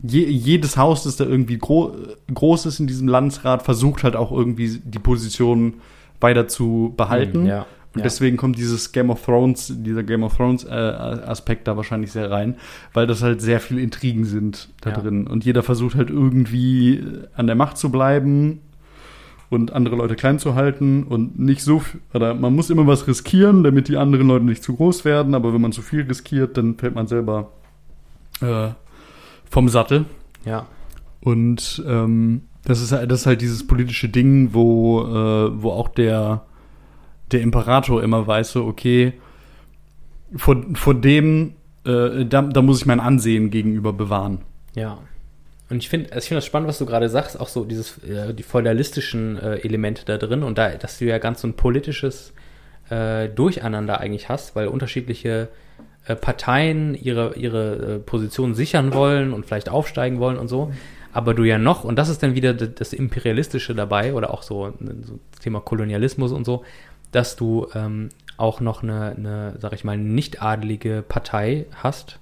je, jedes Haus, das da irgendwie gro groß ist in diesem Landsrat, versucht halt auch irgendwie die Position weiter zu behalten. Hm, Ja. Und ja. deswegen kommt dieses Game of Thrones, dieser Game of Thrones äh, Aspekt da wahrscheinlich sehr rein, weil das halt sehr viele Intrigen sind da Ja. drin. Und jeder versucht halt irgendwie an der Macht zu bleiben und andere Leute klein zu halten und nicht so, oder man muss immer was riskieren, damit die anderen Leute nicht zu groß werden, aber wenn man zu viel riskiert, dann fällt man selber äh, vom Sattel. ja. Und ähm, das, ist, halt- das ist halt dieses politische Ding, wo, äh, wo auch der, der Imperator immer weiß, so, okay, vor, vor dem, äh, da, da muss ich mein Ansehen gegenüber bewahren. Ja. Und ich finde ich find das spannend, was du gerade sagst, auch so dieses, äh, die feudalistischen äh, Elemente da drin und da, dass du ja ganz so ein politisches äh, Durcheinander eigentlich hast, weil unterschiedliche äh, Parteien ihre, ihre äh, Position sichern wollen und vielleicht aufsteigen wollen und so. aber du ja noch, und das ist dann wieder das, Imperialistische dabei, oder auch so, so das Thema Kolonialismus und so, dass du ähm, auch noch eine, eine, sag ich mal, nicht adelige Partei hast,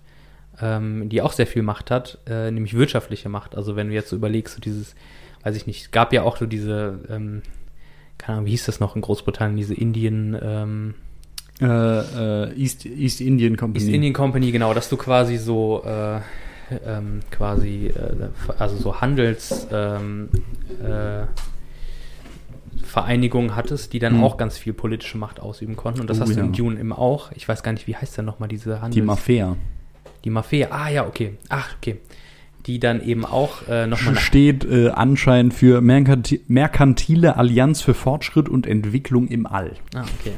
ähm, die auch sehr viel Macht hat, äh, nämlich wirtschaftliche Macht. Also wenn du jetzt so überlegst, so dieses, weiß ich nicht, gab ja auch so diese, ähm, keine Ahnung, wie hieß das noch in Großbritannien, diese Indien, ähm, Äh, äh, East, East Indian Company. East Indian Company, genau, dass du quasi so äh, ähm, quasi, äh, also so Handels ähm, äh, hattest, die dann Mhm. auch ganz viel politische Macht ausüben konnten. Und das Oh, hast du ja. in Dune eben auch. Ich weiß gar nicht, wie heißt denn nochmal diese Handels... Die Mafia. Die Mafia. Ah ja, okay. Ach, okay. Die dann eben auch äh, nochmal... Steht äh, anscheinend für Merkanti Merkantile Allianz für Fortschritt und Entwicklung im All. Ah, okay.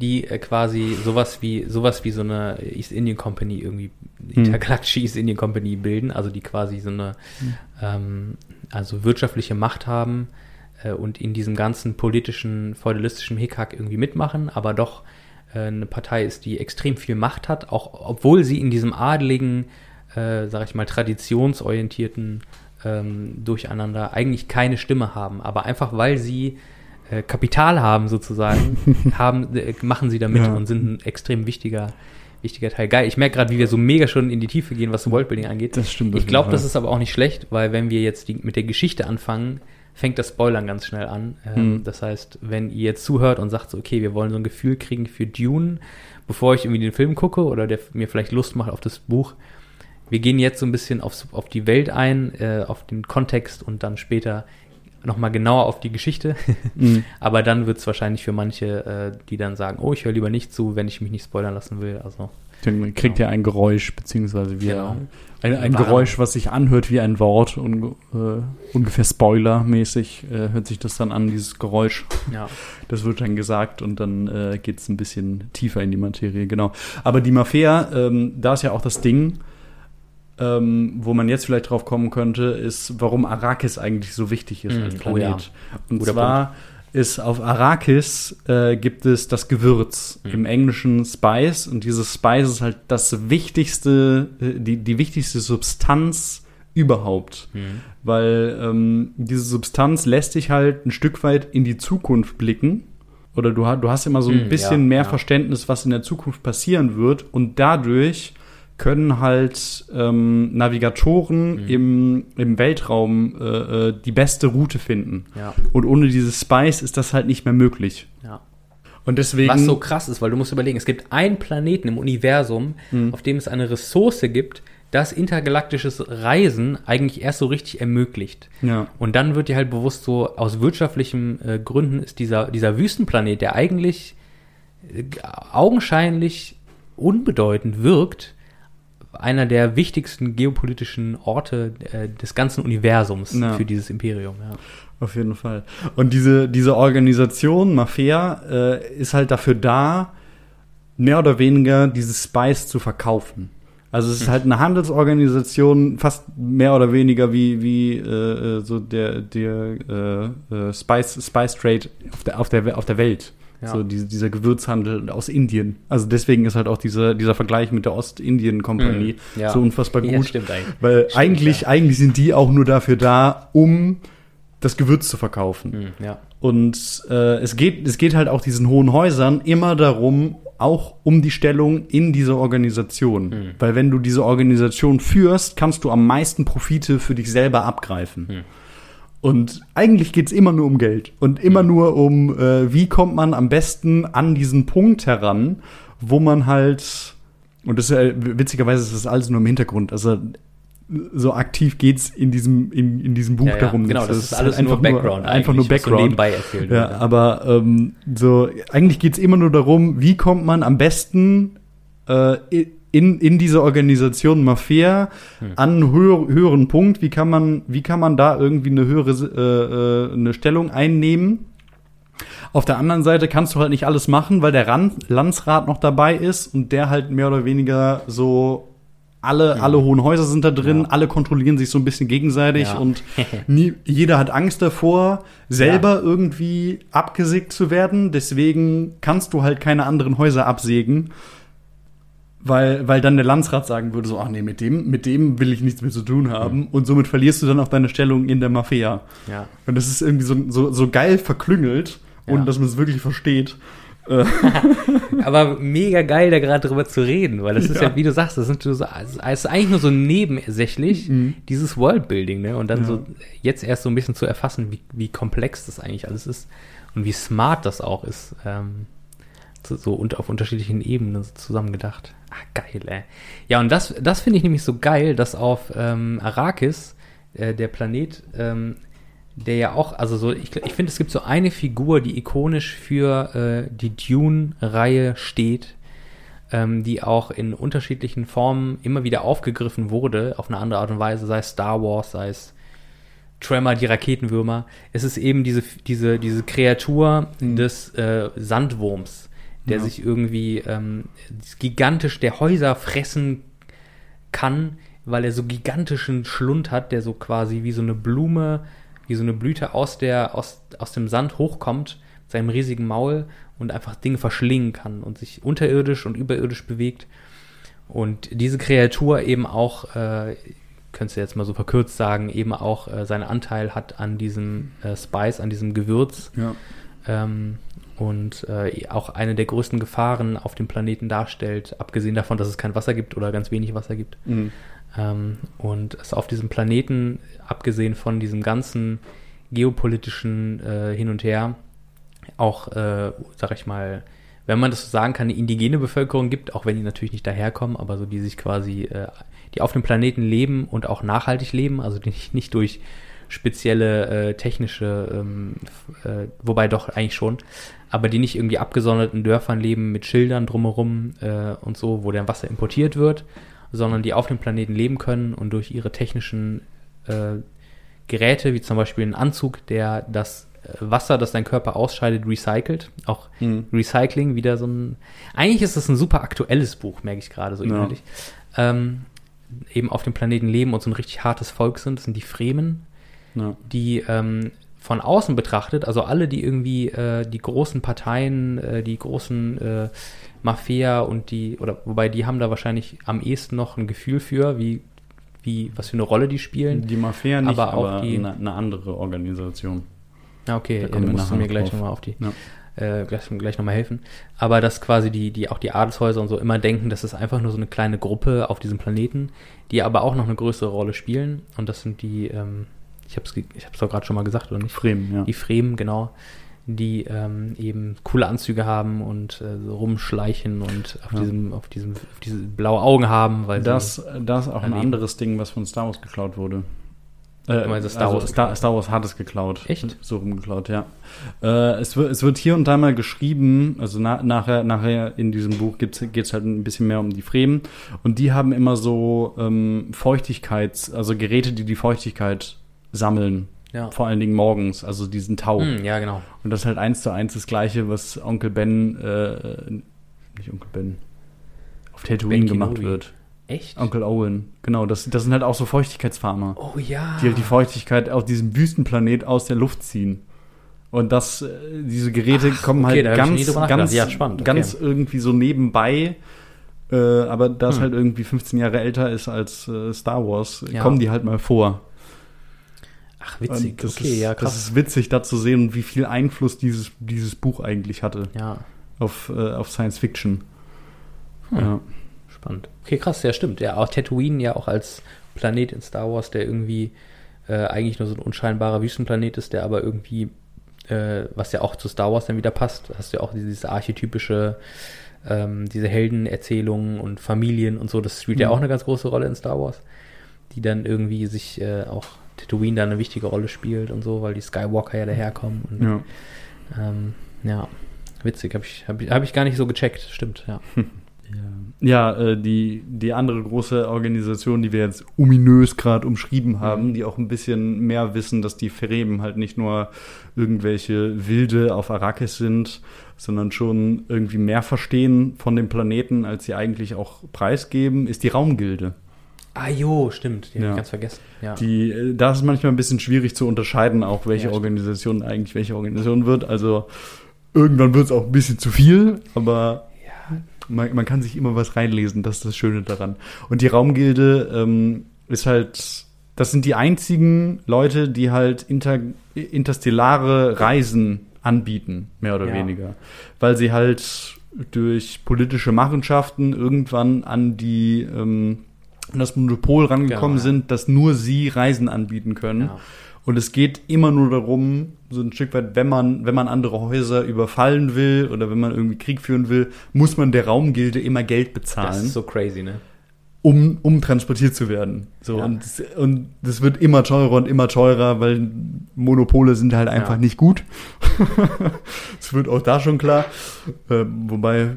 Die äh, quasi sowas wie sowas wie so eine East Indian Company irgendwie Hm. intergalaktische East Indian Company bilden, also die quasi so eine ähm, also wirtschaftliche Macht haben äh, und in diesem ganzen politischen feudalistischen Hickhack irgendwie mitmachen, aber doch eine Partei ist, die extrem viel Macht hat, auch obwohl sie in diesem adeligen, äh, sag ich mal, traditionsorientierten ähm, Durcheinander eigentlich keine Stimme haben, aber einfach weil sie äh, Kapital haben sozusagen, haben, äh, machen sie damit Ja. und sind ein extrem wichtiger, wichtiger Teil. Geil, ich merke gerade, wie wir so mega schon in die Tiefe gehen, was Worldbuilding angeht. Das stimmt. Ich glaube, das ist aber auch nicht schlecht, weil wenn wir jetzt die, mit der Geschichte anfangen, fängt das Spoilern ganz schnell an. Ähm, Mhm. Das heißt, wenn ihr jetzt zuhört und sagt so, okay, wir wollen so ein Gefühl kriegen für Dune, bevor ich irgendwie den Film gucke oder der mir vielleicht Lust macht auf das Buch, wir gehen jetzt so ein bisschen aufs, auf die Welt ein, äh, auf den Kontext und dann später nochmal genauer auf die Geschichte. Mhm. Aber dann wird es wahrscheinlich für manche, äh, die dann sagen, oh, ich höre lieber nicht zu, wenn ich mich nicht spoilern lassen will. Also Dann kriegt ihr ein Geräusch, beziehungsweise wie Genau. Ein, ein. Geräusch, was sich anhört wie ein Wort, un, äh, ungefähr Spoiler-mäßig äh, hört sich das dann an, dieses Geräusch. ja. Das wird dann gesagt und dann äh, geht es ein bisschen tiefer in die Materie, genau. Aber die Mafia, ähm, da ist ja auch das Ding, ähm, wo man jetzt vielleicht drauf kommen könnte, ist, warum Arrakis eigentlich so wichtig ist Mm, als oh Planet. ja. Und Guter zwar ist auf Arrakis äh, gibt es das Gewürz, Mhm. im Englischen Spice. Und dieses Spice ist halt das wichtigste, äh, die, die wichtigste Substanz überhaupt. Mhm. Weil ähm, diese Substanz lässt dich halt ein Stück weit in die Zukunft blicken. Oder du, du hast immer so ein Mm, bisschen ja, mehr ja. Verständnis, was in der Zukunft passieren wird. Und dadurch können halt ähm, Navigatoren Mhm. im, im Weltraum äh, äh, die beste Route finden. Ja, Und ohne dieses Spice ist das halt nicht mehr möglich. ja. Und deswegen. Was so krass ist, weil du musst überlegen, es gibt einen Planeten im Universum, Mhm. auf dem es eine Ressource gibt, das intergalaktisches Reisen eigentlich erst so richtig ermöglicht. ja. Und dann wird dir halt bewusst so, aus wirtschaftlichen äh, Gründen ist dieser, dieser Wüstenplanet, der eigentlich äh, augenscheinlich unbedeutend wirkt, einer der wichtigsten geopolitischen Orte äh, des ganzen Universums Ja. für dieses Imperium. Ja. Auf jeden Fall. Und diese, diese Organisation, Mafia, äh, ist halt dafür da, mehr oder weniger dieses Spice zu verkaufen. Also es ist halt eine Handelsorganisation, fast mehr oder weniger wie, wie äh, äh, so der, der äh, äh, Spice, Spice Trade auf der, auf der, auf der Welt. Ja. So diese, dieser Gewürzhandel aus Indien. Also deswegen ist halt auch dieser, dieser Vergleich mit der Ostindien-Kompanie Mhm. Ja. so unfassbar Ja, gut. stimmt eigentlich. Weil Stimmt, eigentlich, ja. eigentlich sind die auch nur dafür da, um das Gewürz zu verkaufen. Hm, ja. Und äh, es, geht, es geht halt auch diesen hohen Häusern immer darum, auch um die Stellung in dieser Organisation. Hm. Weil wenn du diese Organisation führst, kannst du am meisten Profite für dich selber abgreifen. Und eigentlich geht's immer nur um Geld und immer nur um, äh, wie kommt man am besten an diesen Punkt heran, wo man halt, und das ist ja, witzigerweise ist das alles nur im Hintergrund, also so aktiv geht's in diesem, in, in diesem Buch Ja, ja, darum. genau, nicht. das ist alles nur Background. einfach nur eigentlich, was so Background. nebenbei erzählt Ja, wird, aber ähm, so eigentlich geht's immer nur darum, wie kommt man am besten äh, in, in diese Organisation Mafia Hm. an einen höher, höheren Punkt, wie kann man, wie kann man da irgendwie eine höhere äh, äh, eine Stellung einnehmen? Auf der anderen Seite kannst du halt nicht alles machen, weil der Rand, Landsrat noch dabei ist und der halt mehr oder weniger so alle, alle hohen Häuser sind da drin, Ja. alle kontrollieren sich so ein bisschen gegenseitig Ja. und nie, jeder hat Angst davor, selber irgendwie abgesägt zu werden. Deswegen kannst du halt keine anderen Häuser absägen, weil, weil dann der Landsrat sagen würde, so, ach nee, mit dem, mit dem will ich nichts mehr zu tun haben. Und somit verlierst du dann auch deine Stellung in der Mafia. Ja. Und das ist irgendwie so, so, so geil verklüngelt, ohne Ja. dass man es wirklich versteht. Aber mega geil, da gerade drüber zu reden, weil das ist Ja. ja, wie du sagst, das sind so, es ist eigentlich nur so nebensächlich, dieses Worldbuilding, ne? Und dann Ja. so jetzt erst so ein bisschen zu erfassen, wie, wie komplex das eigentlich alles ist und wie smart das auch ist. Ähm, so, und auf unterschiedlichen Ebenen so zusammengedacht. Ah, geil, ey. Ja, und das, das finde ich nämlich so geil, dass auf ähm, Arrakis, äh, der Planet, ähm, der ja auch, also so, ich, ich finde, es gibt so eine Figur, die ikonisch für äh, die Dune-Reihe steht, ähm, die auch in unterschiedlichen Formen immer wieder aufgegriffen wurde, auf eine andere Art und Weise, sei es Star Wars, sei es Tremor, die Raketenwürmer. Es ist eben diese, diese, diese Kreatur Mhm. des äh, Sandwurms, der Ja. sich irgendwie ähm, gigantisch der Häuser fressen kann, weil er so gigantischen Schlund hat, der so quasi wie so eine Blume, wie so eine Blüte aus der aus, aus dem Sand hochkommt, mit seinem riesigen Maul und einfach Dinge verschlingen kann und sich unterirdisch und überirdisch bewegt. Und diese Kreatur eben auch, äh, könntest du jetzt mal so verkürzt sagen, eben auch äh, seinen Anteil hat an diesem äh, Spice, an diesem Gewürz Ja. ähm, und äh, auch eine der größten Gefahren auf dem Planeten darstellt, abgesehen davon, dass es kein Wasser gibt oder ganz wenig Wasser gibt. Mhm. Ähm, und es auf diesem Planeten, abgesehen von diesem ganzen geopolitischen äh, Hin und Her, auch, äh, sag ich mal, wenn man das so sagen kann, eine indigene Bevölkerung gibt, auch wenn die natürlich nicht daherkommen, aber so die sich quasi, äh, die auf dem Planeten leben und auch nachhaltig leben, also die nicht, durch spezielle äh, technische, ähm, äh, wobei doch eigentlich schon, aber die nicht irgendwie abgesonderten Dörfern leben mit Schildern drumherum äh, und so, wo dann Wasser importiert wird, sondern die auf dem Planeten leben können und durch ihre technischen äh, Geräte, wie zum Beispiel einen Anzug, der das äh, Wasser, das dein Körper ausscheidet, recycelt. Auch Mhm. Recycling wieder so ein. Eigentlich ist es ein super aktuelles Buch, merke ich gerade so Ja. inhaltlich. Ähm, eben auf dem Planeten leben und so ein richtig hartes Volk sind. Das sind die Fremen, Ja. die ähm, von außen betrachtet, also alle, die irgendwie äh, die großen Parteien, äh, die großen äh, Mafia und die, oder wobei die haben da wahrscheinlich am ehesten noch ein Gefühl für, wie, wie, was für eine Rolle die spielen. Die Mafia nicht, Aber aber, auch die- eine, eine andere Organisation. Ja, okay, Da ja, du wir musst nachher mir gleich nochmal auf die, Ja. äh, gleich, gleich nochmal helfen. Aber dass quasi die, die, auch die Adelshäuser und so immer denken, das ist einfach nur so eine kleine Gruppe auf diesem Planeten, die aber auch noch eine größere Rolle spielen. Und das sind die, ähm, ich habe es ich hab's doch gerade schon mal gesagt, oder nicht? Fremen, ja. Die Fremen, genau. Die ähm, eben coole Anzüge haben und äh, so rumschleichen und auf Ja. diesem, auf diesem, auf diese blaue Augen haben, weil Das, das ist auch ein anderes Ding, was von Star Wars geklaut wurde. Äh, meinst, Star also Wars Star? Star Wars hat es geklaut. Echt? So rumgeklaut, ja. Äh, es, wird, es wird hier und da mal geschrieben, also na, nachher, nachher in diesem Buch geht es halt ein bisschen mehr um die Fremen. Und die haben immer so ähm, Feuchtigkeits-, also Geräte, die die Feuchtigkeit sammeln. ja. Vor allen Dingen morgens, also diesen Tau. Hm, ja, genau. Und das ist halt eins zu eins das gleiche, was Onkel Ben, äh, nicht Onkel Ben, auf Tatooine Ben gemacht wird. Echt? Onkel Owen, genau, das, das sind halt auch so Feuchtigkeitsfarmer, Oh ja. die halt die Feuchtigkeit auf diesem Wüstenplanet aus der Luft ziehen. Und das, äh, diese Geräte Ach, kommen okay, halt ganz, ganz, Ja, spannend, okay. ganz irgendwie so nebenbei. Äh, aber da es Hm. halt irgendwie 15 Jahre älter ist als äh, Star Wars, Ja. kommen die halt mal vor. Ach, Und witzig. das okay, ist, ja, Das krass. ist witzig, da zu sehen, wie viel Einfluss dieses, dieses Buch eigentlich hatte ja, auf, äh, auf Science Fiction. Hm. Ja. spannend. Okay, krass, ja, stimmt. Ja, auch Tatooine ja auch als Planet in Star Wars, der irgendwie äh, eigentlich nur so ein unscheinbarer Wüstenplanet ist, der aber irgendwie, äh, was ja auch zu Star Wars dann wieder passt, hast du ja auch dieses archetypische, ähm, diese Heldenerzählungen und Familien und so, das spielt ja Mhm. auch eine ganz große Rolle in Star Wars, die dann irgendwie sich äh, auch Tatooine da eine wichtige Rolle spielt und so, weil die Skywalker ja daherkommen und Ja. ähm, ja, witzig, habe ich, hab ich, hab ich gar nicht so gecheckt, stimmt, ja. Ja, äh, die, die andere große Organisation, die wir jetzt ominös gerade umschrieben haben, Mhm. die auch ein bisschen mehr wissen, dass die Fremen halt nicht nur irgendwelche Wilde auf Arrakis sind, sondern schon irgendwie mehr verstehen von dem Planeten, als sie eigentlich auch preisgeben, ist die Raumgilde. Ah jo, stimmt, die Ja. ich ganz vergessen. Ja. Die, äh, da ist es manchmal ein bisschen schwierig zu unterscheiden, auch welche Ja. Organisation eigentlich welche Organisation wird. Also irgendwann wird es auch ein bisschen zu viel, aber man, man kann sich immer was reinlesen, das ist das Schöne daran. Und die Raumgilde ähm, ist halt, das sind die einzigen Leute, die halt inter, interstellare Reisen anbieten, mehr oder Ja. weniger. Weil sie halt durch politische Machenschaften irgendwann an die ähm, an das Monopol rangekommen Genau, ja. sind, dass nur sie Reisen anbieten können. Ja. Und es geht immer nur darum, so ein Stück weit, wenn man, wenn man andere Häuser überfallen will oder wenn man irgendwie Krieg führen will, muss man der Raumgilde immer Geld Das bezahlen, ist so crazy, ne? um, um transportiert zu werden. So, Ja. und, und das wird immer teurer und immer teurer, weil Monopole sind halt einfach Ja. nicht gut. Das wird auch da schon klar. Äh, wobei,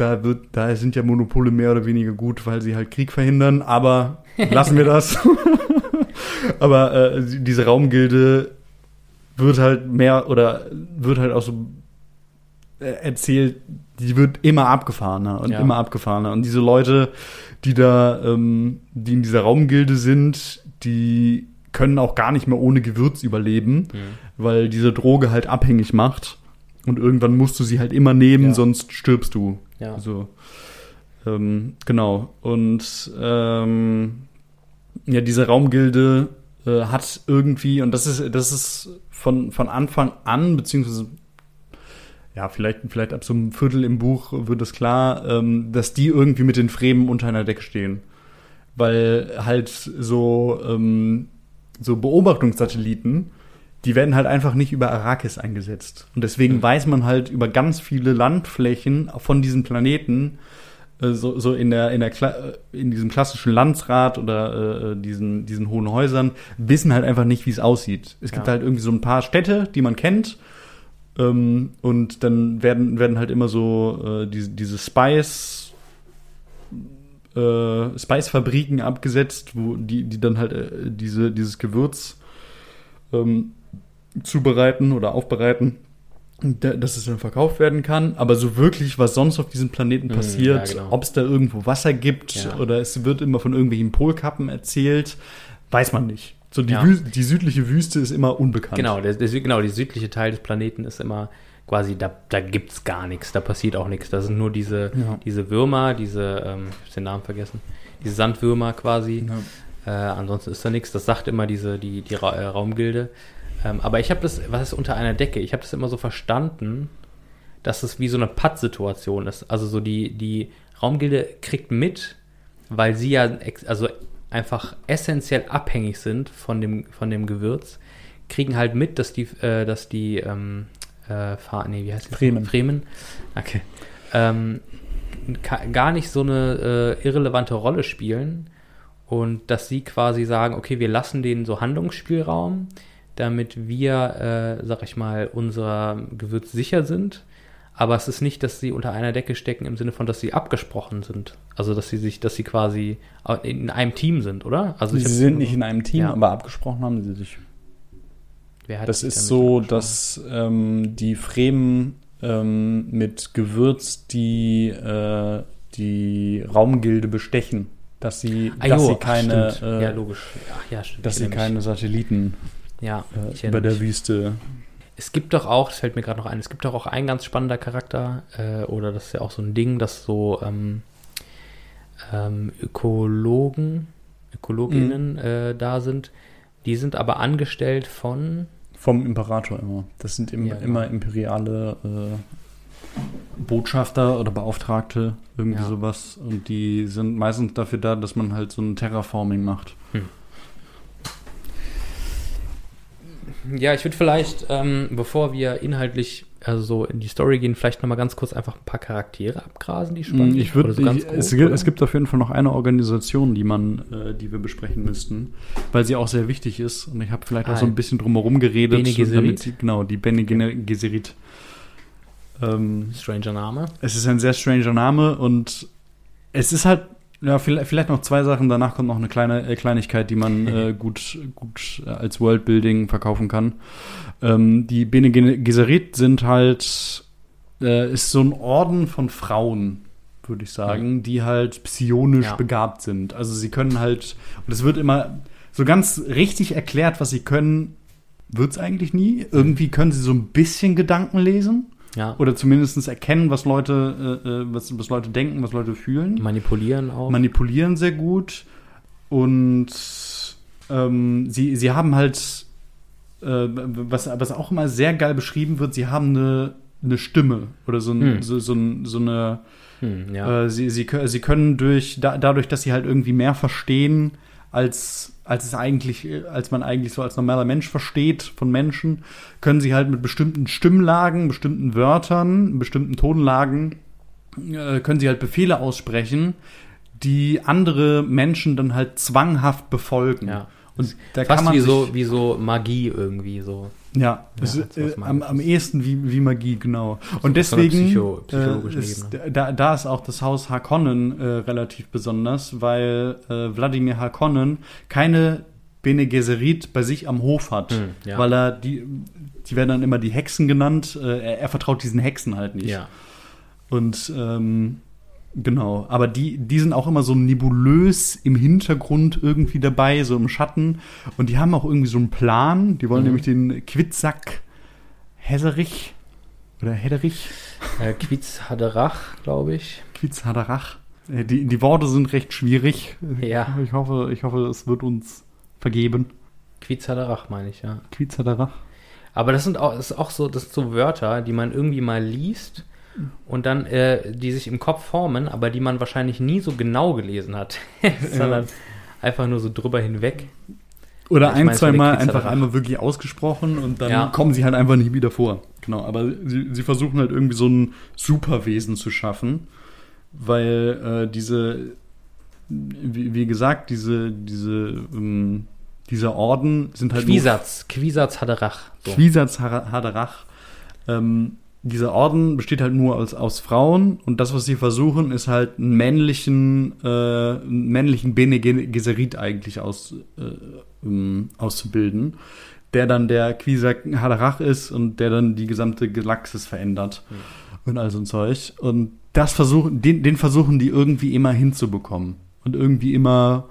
da wird, da sind ja Monopole mehr oder weniger gut, weil sie halt Krieg verhindern, aber lassen wir das. aber äh, diese Raumgilde wird halt mehr oder wird halt auch so äh, erzählt, die wird immer abgefahrener und Ja. immer abgefahrener. Und diese Leute, die da, ähm, die in dieser Raumgilde sind, die können auch gar nicht mehr ohne Gewürz überleben, weil diese Droge halt abhängig macht. Und irgendwann musst du sie halt immer nehmen, Ja. sonst stirbst du. Ja. Also, ähm, genau. Und ähm, ja, diese Raumgilde äh, hat irgendwie, und das ist, das ist von, von Anfang an, beziehungsweise ja, vielleicht, vielleicht ab so einem Viertel im Buch wird es klar, ähm, dass die irgendwie mit den Fremen unter einer Decke stehen. Weil halt so, ähm, so Beobachtungssatelliten, die werden halt einfach nicht über Arrakis eingesetzt. Und deswegen Mhm. weiß man halt über ganz viele Landflächen von diesem Planeten, äh, so, so in der, in der, Kla äh, in diesem klassischen Landsrat oder äh, diesen, diesen hohen Häusern, wissen halt einfach nicht, wie es aussieht. Es gibt Ja. halt irgendwie so ein paar Städte, die man kennt, ähm, und dann werden, werden halt immer so äh, diese, diese Spice, äh, Spice-Fabriken abgesetzt, wo die, die dann halt äh, diese, dieses Gewürz ähm, zubereiten oder aufbereiten, da- dass es dann verkauft werden kann. Aber so wirklich, was sonst auf diesem Planeten Mhm, passiert, ja, genau. ob es da irgendwo Wasser gibt Ja. oder es wird immer von irgendwelchen Polkappen erzählt, weiß man nicht. So die, Ja. Die südliche Wüste ist immer unbekannt. Genau, der, der, genau, die südliche Teil des Planeten ist immer quasi, da, da gibt's gar nichts, da passiert auch nichts. Da sind nur diese, diese Würmer, diese, ähm, ich hab den Namen vergessen, diese Sandwürmer quasi. Äh, ansonsten ist da nichts. Das sagt immer diese, die, die Ra äh, Raumgilde. Ähm, aber ich habe das, was ist unter einer Decke? Ich habe das immer so verstanden, dass es wie so eine Patt-Situation ist. Also so die, die Raumgilde kriegt mit, weil sie ja also einfach essentiell abhängig sind von dem, von dem Gewürz, kriegen halt mit, dass die, äh, dass die, ähm, äh, nee, wie heißt die? Fremen. Fremen. Okay. Ähm, gar nicht so eine äh, irrelevante Rolle spielen und dass sie quasi sagen, okay, wir lassen denen so Handlungsspielraum, damit wir, äh, sag ich mal, unser Gewürz sicher sind. Aber es ist nicht, dass sie unter einer Decke stecken im Sinne von, dass sie abgesprochen sind. Also, dass sie sich, dass sie quasi in einem Team sind, oder? Also, Sie sind nicht in einem Team, Ja. aber abgesprochen haben sie sich. Das ist so, dass ähm, die Fremen ähm, mit Gewürz die, äh, die Raumgilde bestechen, dass sie, Ah, dass jo, sie ach, keine, stimmt. äh, ja, logisch. Ach, ja, stimmt. dass sie keine Satelliten Ja, äh, erinnere der. Wüste. Es gibt doch auch, das fällt mir gerade noch ein, es gibt doch auch ein ganz spannender Charakter, äh, oder das ist ja auch so ein Ding, dass so ähm, ähm, Ökologen, Ökologinnen Mhm. äh, da sind. Die sind aber angestellt von, Vom Imperator immer. Das sind im, Ja, genau. immer imperiale äh, Botschafter oder Beauftragte, irgendwie Ja. sowas. Und die sind meistens dafür da, dass man halt so ein Terraforming macht. Ja, ich würde vielleicht, ähm, bevor wir inhaltlich also so in die Story gehen, vielleicht nochmal ganz kurz einfach ein paar Charaktere abgrasen, die spannend Mm, Ich Oder so ganz es, grob, gibt, oder? es gibt auf jeden Fall noch eine Organisation, die man, äh, die wir besprechen müssten, weil sie auch sehr wichtig ist. Und ich habe vielleicht auch Ah, so ein bisschen drumherum geredet. Bene Gesserit? damit sie- Genau, die Bene Gesserit. Ähm, Stranger Name. es ist ein sehr stranger Name und es ist halt, ja, vielleicht, vielleicht noch zwei Sachen. Danach kommt noch eine kleine äh, Kleinigkeit, die man äh, gut, gut äh, als Worldbuilding verkaufen kann. Ähm, die Bene Gesserit sind halt, äh, ist so ein Orden von Frauen, würde ich sagen, die halt psionisch Ja. begabt sind. Also sie können halt, und es wird immer so ganz richtig erklärt, was sie können, wird es eigentlich nie. Irgendwie können sie so ein bisschen Gedanken lesen. Ja. Oder zumindest erkennen, was Leute, äh, äh, was, was Leute denken, was Leute fühlen. Manipulieren auch. Manipulieren sehr gut. Und ähm, sie, sie haben halt, äh, was, was auch immer sehr geil beschrieben wird, sie haben eine, eine Stimme oder so, ein, Hm. so, so, so eine hm, ja. äh, sie, sie, sie können durch, da, dadurch, dass sie halt irgendwie mehr verstehen, als, als es eigentlich, als man eigentlich so als normaler Mensch versteht von Menschen, können sie halt mit bestimmten Stimmlagen, bestimmten Wörtern, bestimmten Tonlagen, äh, können sie halt Befehle aussprechen, die andere Menschen dann halt zwanghaft befolgen. Ja. Und da Fast kann man wie so, wie so Magie irgendwie so. Ja, Ja, ist, das, äh, am, am ehesten wie, wie Magie, genau. Und so einer deswegen Psycho- äh, ist, da, da ist auch das Haus Harkonnen äh, relativ besonders, weil äh, Wladimir Harkonnen keine Bene Gesserit bei sich am Hof hat, Hm, ja. weil er die, die werden dann immer die Hexen genannt. Äh, er, er vertraut diesen Hexen halt nicht. Ja. Und ähm, genau, aber die, die sind auch immer so nebulös im Hintergrund irgendwie dabei, so im Schatten. Und die haben auch irgendwie so einen Plan. Die wollen Mhm. nämlich den Quitsack Hesserich oder Hedderich, Äh, Quiz Haderach, glaube ich. Quitzhaderach. Äh, Die, die Worte sind recht schwierig. Ja. Ich hoffe, ich hoffe, es wird uns vergeben. Quiz Haderach, meine ich, ja. Quitzhaderach. Aber das sind auch, das ist auch so, das sind so Wörter, die man irgendwie mal liest und dann, äh, die sich im Kopf formen, aber die man wahrscheinlich nie so genau gelesen hat, sondern einfach nur so drüber hinweg. Oder Ich ein, zwei Mal einfach einmal wirklich ausgesprochen und dann Ja. kommen sie halt einfach nicht wieder vor. Genau, aber sie, sie versuchen halt irgendwie so ein Superwesen zu schaffen, weil äh, diese, wie, wie gesagt, diese, diese, ähm, dieser Orden sind halt nur Quisatz, Quisatz Haderach. So. Quisatz Haderach. Ähm, dieser Orden besteht halt nur aus, aus Frauen und das, was sie versuchen, ist halt einen männlichen, äh, einen männlichen Bene Ge- Gesserit eigentlich aus, äh, ähm, auszubilden, der dann der Quisatz Haderach ist und der dann die gesamte Galaxis verändert und all so ein Zeug. Und das versuchen, den, den versuchen die irgendwie immer hinzubekommen und irgendwie immer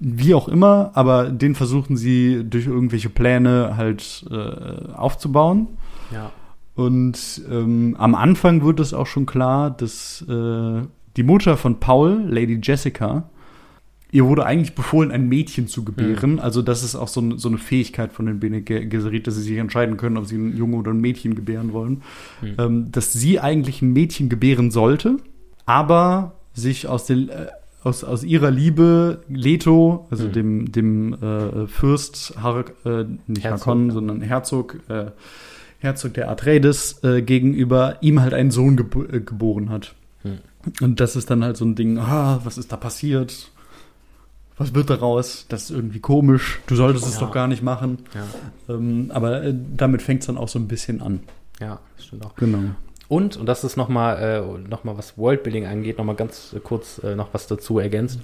wie auch immer, aber den versuchen sie durch irgendwelche Pläne halt äh, aufzubauen. Ja. Und ähm, am Anfang wird es auch schon klar, dass äh, die Mutter von Paul, Lady Jessica, ihr wurde eigentlich befohlen, ein Mädchen zu gebären. Also das ist auch so, ein- so eine Fähigkeit von den Bene Ge- Gesserit, dass sie sich entscheiden können, ob sie einen Junge oder ein Mädchen gebären wollen. Hm. Ähm, dass sie eigentlich ein Mädchen gebären sollte, aber sich aus den äh, aus, aus ihrer Liebe Leto, also Hm. dem, dem äh, Fürst, Har äh, nicht Herzog, Harkonnen, ja. sondern Herzog, äh, Herzog der Atreides äh, gegenüber ihm halt einen Sohn gebo äh, geboren hat. Hm. Und das ist dann halt so ein Ding, ah, was ist da passiert? Was wird daraus? Das ist irgendwie komisch. Du solltest es Ja. doch gar nicht machen. Ja, Ähm, aber äh, damit fängt es dann auch so ein bisschen an. ja, das stimmt auch. Genau. Und, und das ist nochmal, äh, noch mal was Worldbuilding angeht, nochmal ganz äh, kurz äh, noch was dazu ergänzt.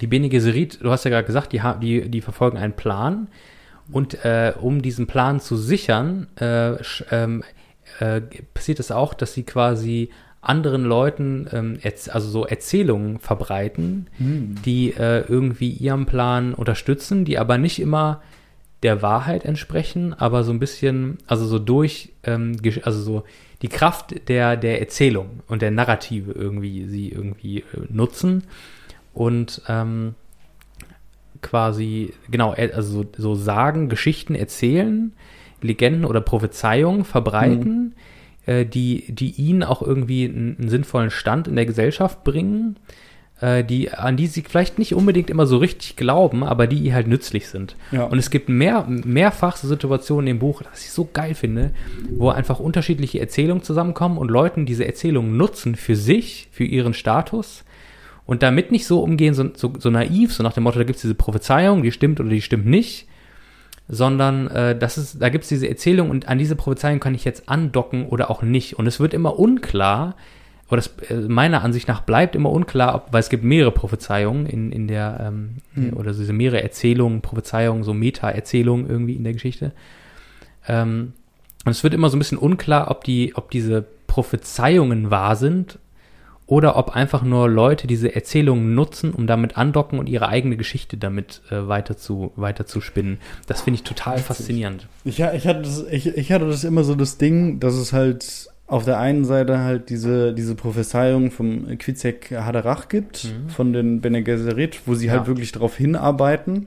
Die Bene Gesserit, du hast ja gerade gesagt, die, die, die verfolgen einen Plan. Und äh, um diesen Plan zu sichern, äh, ähm, äh, passiert es auch, dass sie quasi anderen Leuten, ähm, also so Erzählungen verbreiten, die äh, irgendwie ihrem Plan unterstützen, die aber nicht immer der Wahrheit entsprechen, aber so ein bisschen, also so durch, ähm, also so die Kraft der, der Erzählung und der Narrative irgendwie, sie irgendwie äh, nutzen. Und ähm, quasi, genau, also so, so sagen, Geschichten erzählen, Legenden oder Prophezeiungen verbreiten, äh, die, die ihnen auch irgendwie einen, einen sinnvollen Stand in der Gesellschaft bringen, äh, die, an die sie vielleicht nicht unbedingt immer so richtig glauben, aber die ihr halt nützlich sind. Ja. Und es gibt mehr, mehrfach so Situationen im Buch, was ich so geil finde, wo einfach unterschiedliche Erzählungen zusammenkommen und Leuten diese Erzählungen nutzen für sich, für ihren Status und damit nicht so umgehen, so, so, so naiv, so nach dem Motto, da gibt es diese Prophezeiung, die stimmt oder die stimmt nicht, sondern äh, das ist, da gibt es diese Erzählung und an diese Prophezeiung kann ich jetzt andocken oder auch nicht. Und es wird immer unklar, oder es, äh, meiner Ansicht nach bleibt immer unklar, ob, weil es gibt mehrere Prophezeiungen in, in der, ähm, Hm. oder diese mehrere Erzählungen, Prophezeiungen, so Meta-Erzählungen irgendwie in der Geschichte. Ähm, und es wird immer so ein bisschen unklar, ob die, ob diese Prophezeiungen wahr sind oder ob einfach nur Leute diese Erzählungen nutzen, um damit andocken und ihre eigene Geschichte damit äh, weiter, zu, weiter zu spinnen. Das finde ich total faszinierend. Ich, ich, hatte das, ich, ich hatte das immer so das Ding, dass es halt auf der einen Seite halt diese, diese Prophezeiung vom Quizek Haderach gibt, von den Bene Gesserit, wo sie halt Ja. wirklich darauf hinarbeiten.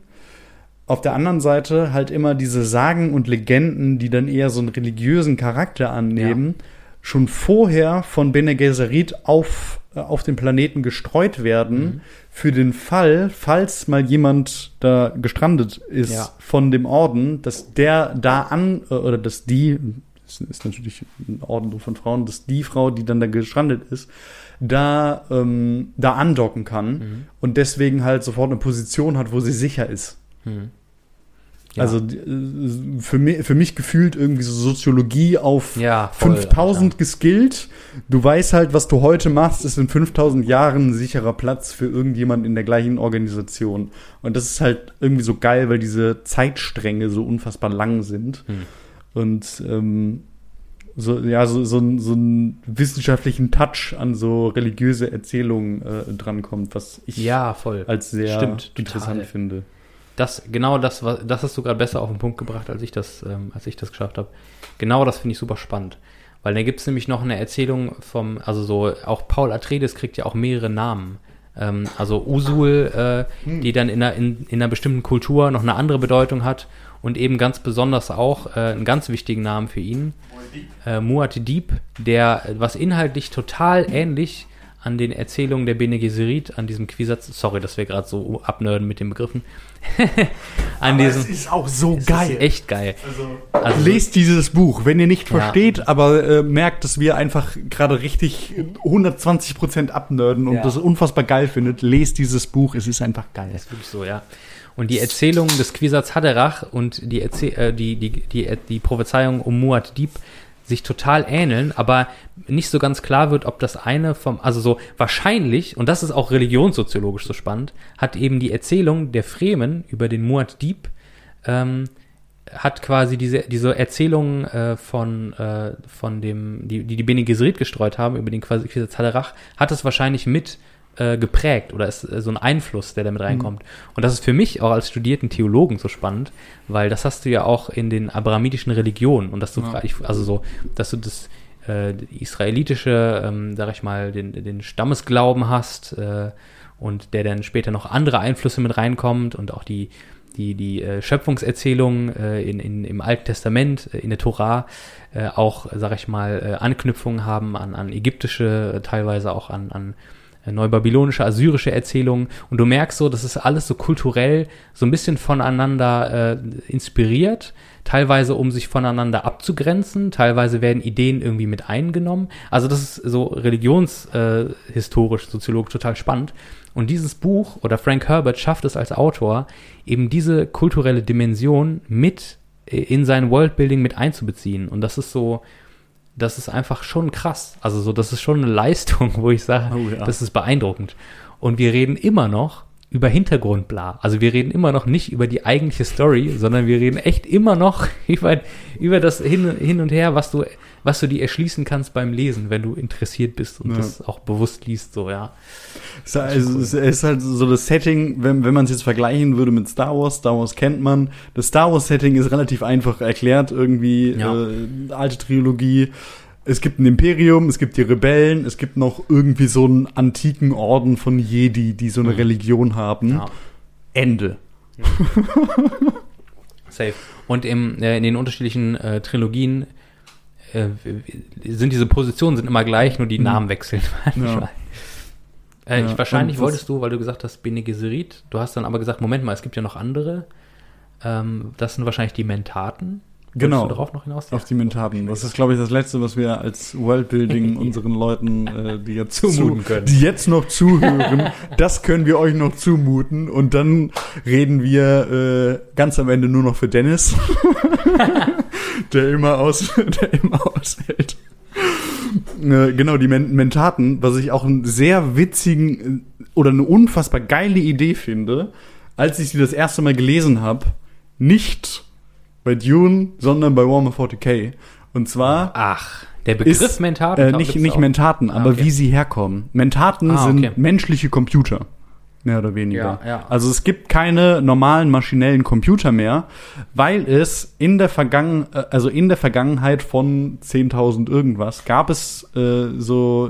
Auf der anderen Seite halt immer diese Sagen und Legenden, die dann eher so einen religiösen Charakter annehmen, schon vorher von Bene Gesserit auf, äh, auf den Planeten gestreut werden, Mhm. für den Fall, falls mal jemand da gestrandet ist Ja. von dem Orden, dass der da an, äh, oder dass die, das ist natürlich ein Orden von Frauen, dass die Frau, die dann da gestrandet ist, da, ähm, da andocken kann Mhm. und deswegen halt sofort eine Position hat, wo sie sicher ist. Hm. Ja. Also äh, für mich, für mich gefühlt irgendwie so Soziologie auf Ja, voll, 5000 geskillt. Du weißt halt, was du heute machst, ist in 5000 Jahren ein sicherer Platz für irgendjemand in der gleichen Organisation. Und das ist halt irgendwie so geil, weil diese Zeitstränge so unfassbar lang sind. Hm. Und ähm, so, ja, so, so, so einen wissenschaftlichen Touch an so religiöse Erzählungen äh, drankommt, was ich Ja, als sehr Stimmt, interessant total. finde. Das, genau das, was- das hast du gerade besser auf den Punkt gebracht, als ich das, ähm, als ich das geschafft habe. Genau das finde ich super spannend. Weil da gibt es nämlich noch eine Erzählung vom, also so, auch Paul Atreides kriegt ja auch mehrere Namen. Ähm, also Usul, äh, die dann in einer, in, in einer bestimmten Kultur noch eine andere Bedeutung hat und eben ganz besonders auch äh, einen ganz wichtigen Namen für ihn. Äh, Muad'Dib, der, was inhaltlich total ähnlich an den Erzählungen der Bene Gesserit, an diesem Quisatz, sorry, dass wir gerade so abnörden mit den Begriffen, an diesem, ist auch so ist echt geil. Also, Lest dieses Buch, wenn ihr nicht Ja. versteht, aber äh, merkt, dass wir einfach gerade richtig 120% abnörden und Ja. das unfassbar geil findet, lest dieses Buch, es ist einfach geil. Das ist wirklich so, ja. Und die Erzählung des Quisatz Haderach und die, Erzäh äh, die, die, die, die Prophezeiung um Muad'Dib sich total ähneln, aber nicht so ganz klar wird, ob das eine vom, also so wahrscheinlich, und das ist auch religionssoziologisch so spannend, hat eben die Erzählung der Fremen über den Muad'Dib ähm, hat quasi diese, diese Erzählung äh, von, äh, von dem, die, die die Bene Gesserit gestreut haben, über den quasi Haderach, hat es wahrscheinlich mit äh, geprägt oder ist äh, so ein Einfluss, der damit reinkommt. Und das ist für mich auch als studierten Theologen so spannend, weil das hast du ja auch in den abrahamitischen Religionen und dass du, Ja. also so, dass du das äh, israelitische, ähm, sag ich mal, den, den Stammesglauben hast äh, und der dann später noch andere Einflüsse mit reinkommt und auch die die, die äh, Schöpfungserzählung äh, in, in, im Alten Testament, äh, in der Tora, äh, auch, sag ich mal, Anknüpfungen haben an, an ägyptische, teilweise auch an, an neubabylonische, assyrische Erzählungen. Und du merkst so, das ist alles so kulturell so ein bisschen voneinander äh, inspiriert, teilweise um sich voneinander abzugrenzen, teilweise werden Ideen irgendwie mit eingenommen. Also das ist so religionshistorisch, äh, soziologisch total spannend. Und dieses Buch oder Frank Herbert schafft es als Autor, eben diese kulturelle Dimension mit äh, in sein Worldbuilding mit einzubeziehen. Und das ist so, das ist einfach schon krass. Also so, das ist schon eine Leistung, wo ich sage, Oh ja. das ist beeindruckend. Und wir reden immer noch über Hintergrundbla. Also wir reden immer noch nicht über die eigentliche Story, sondern wir reden echt immer noch über, über das hin, hin und her, was du, was du dir erschließen kannst beim Lesen, wenn du interessiert bist und Ja. das auch bewusst liest, so, ja. Es ist, also, es ist halt so das Setting, wenn, wenn man es jetzt vergleichen würde mit Star Wars, Star Wars kennt man, das Star Wars Setting ist relativ einfach erklärt, irgendwie Ja. äh, alte Trilogie. Es gibt ein Imperium, es gibt die Rebellen, es gibt noch irgendwie so einen antiken Orden von Jedi, die so eine Mhm. Religion haben. ja. Ende. Safe. Und im, äh, in den unterschiedlichen äh, Trilogien äh, sind diese Positionen sind immer gleich, nur die Mhm. Namen wechseln. manchmal. Äh, Ja, ich, wahrscheinlich wolltest du, weil du gesagt hast, Bene Gesserit, du hast dann aber gesagt, Moment mal, es gibt ja noch andere. Ähm, das sind wahrscheinlich die Mentaten. Genau. Du darauf noch hinaus? Auf die Mentaten. Das ist, glaube ich, das Letzte, was wir als Worldbuilding unseren Leuten, äh, die jetzt Zumuten zu, können. die jetzt noch zuhören, das können wir euch noch zumuten. Und dann reden wir äh, ganz am Ende nur noch für Dennis, der immer aus, der immer aushält. Äh, genau, die Men Mentaten, was ich auch einen sehr witzigen äh, oder eine unfassbar geile Idee finde, als ich sie das erste Mal gelesen habe, nicht bei Dune, sondern bei Warhammer 40k. Und zwar Ach, der Begriff ist Mentaten. äh, nicht, nicht auch. Mentaten, Ah, aber okay. wie sie herkommen. Mentaten Ah, sind okay. menschliche Computer. Mehr oder weniger. Ja, ja. Also es gibt keine normalen maschinellen Computer mehr, weil es in der Vergangen äh, also in der Vergangenheit von 10.000 irgendwas gab es äh, so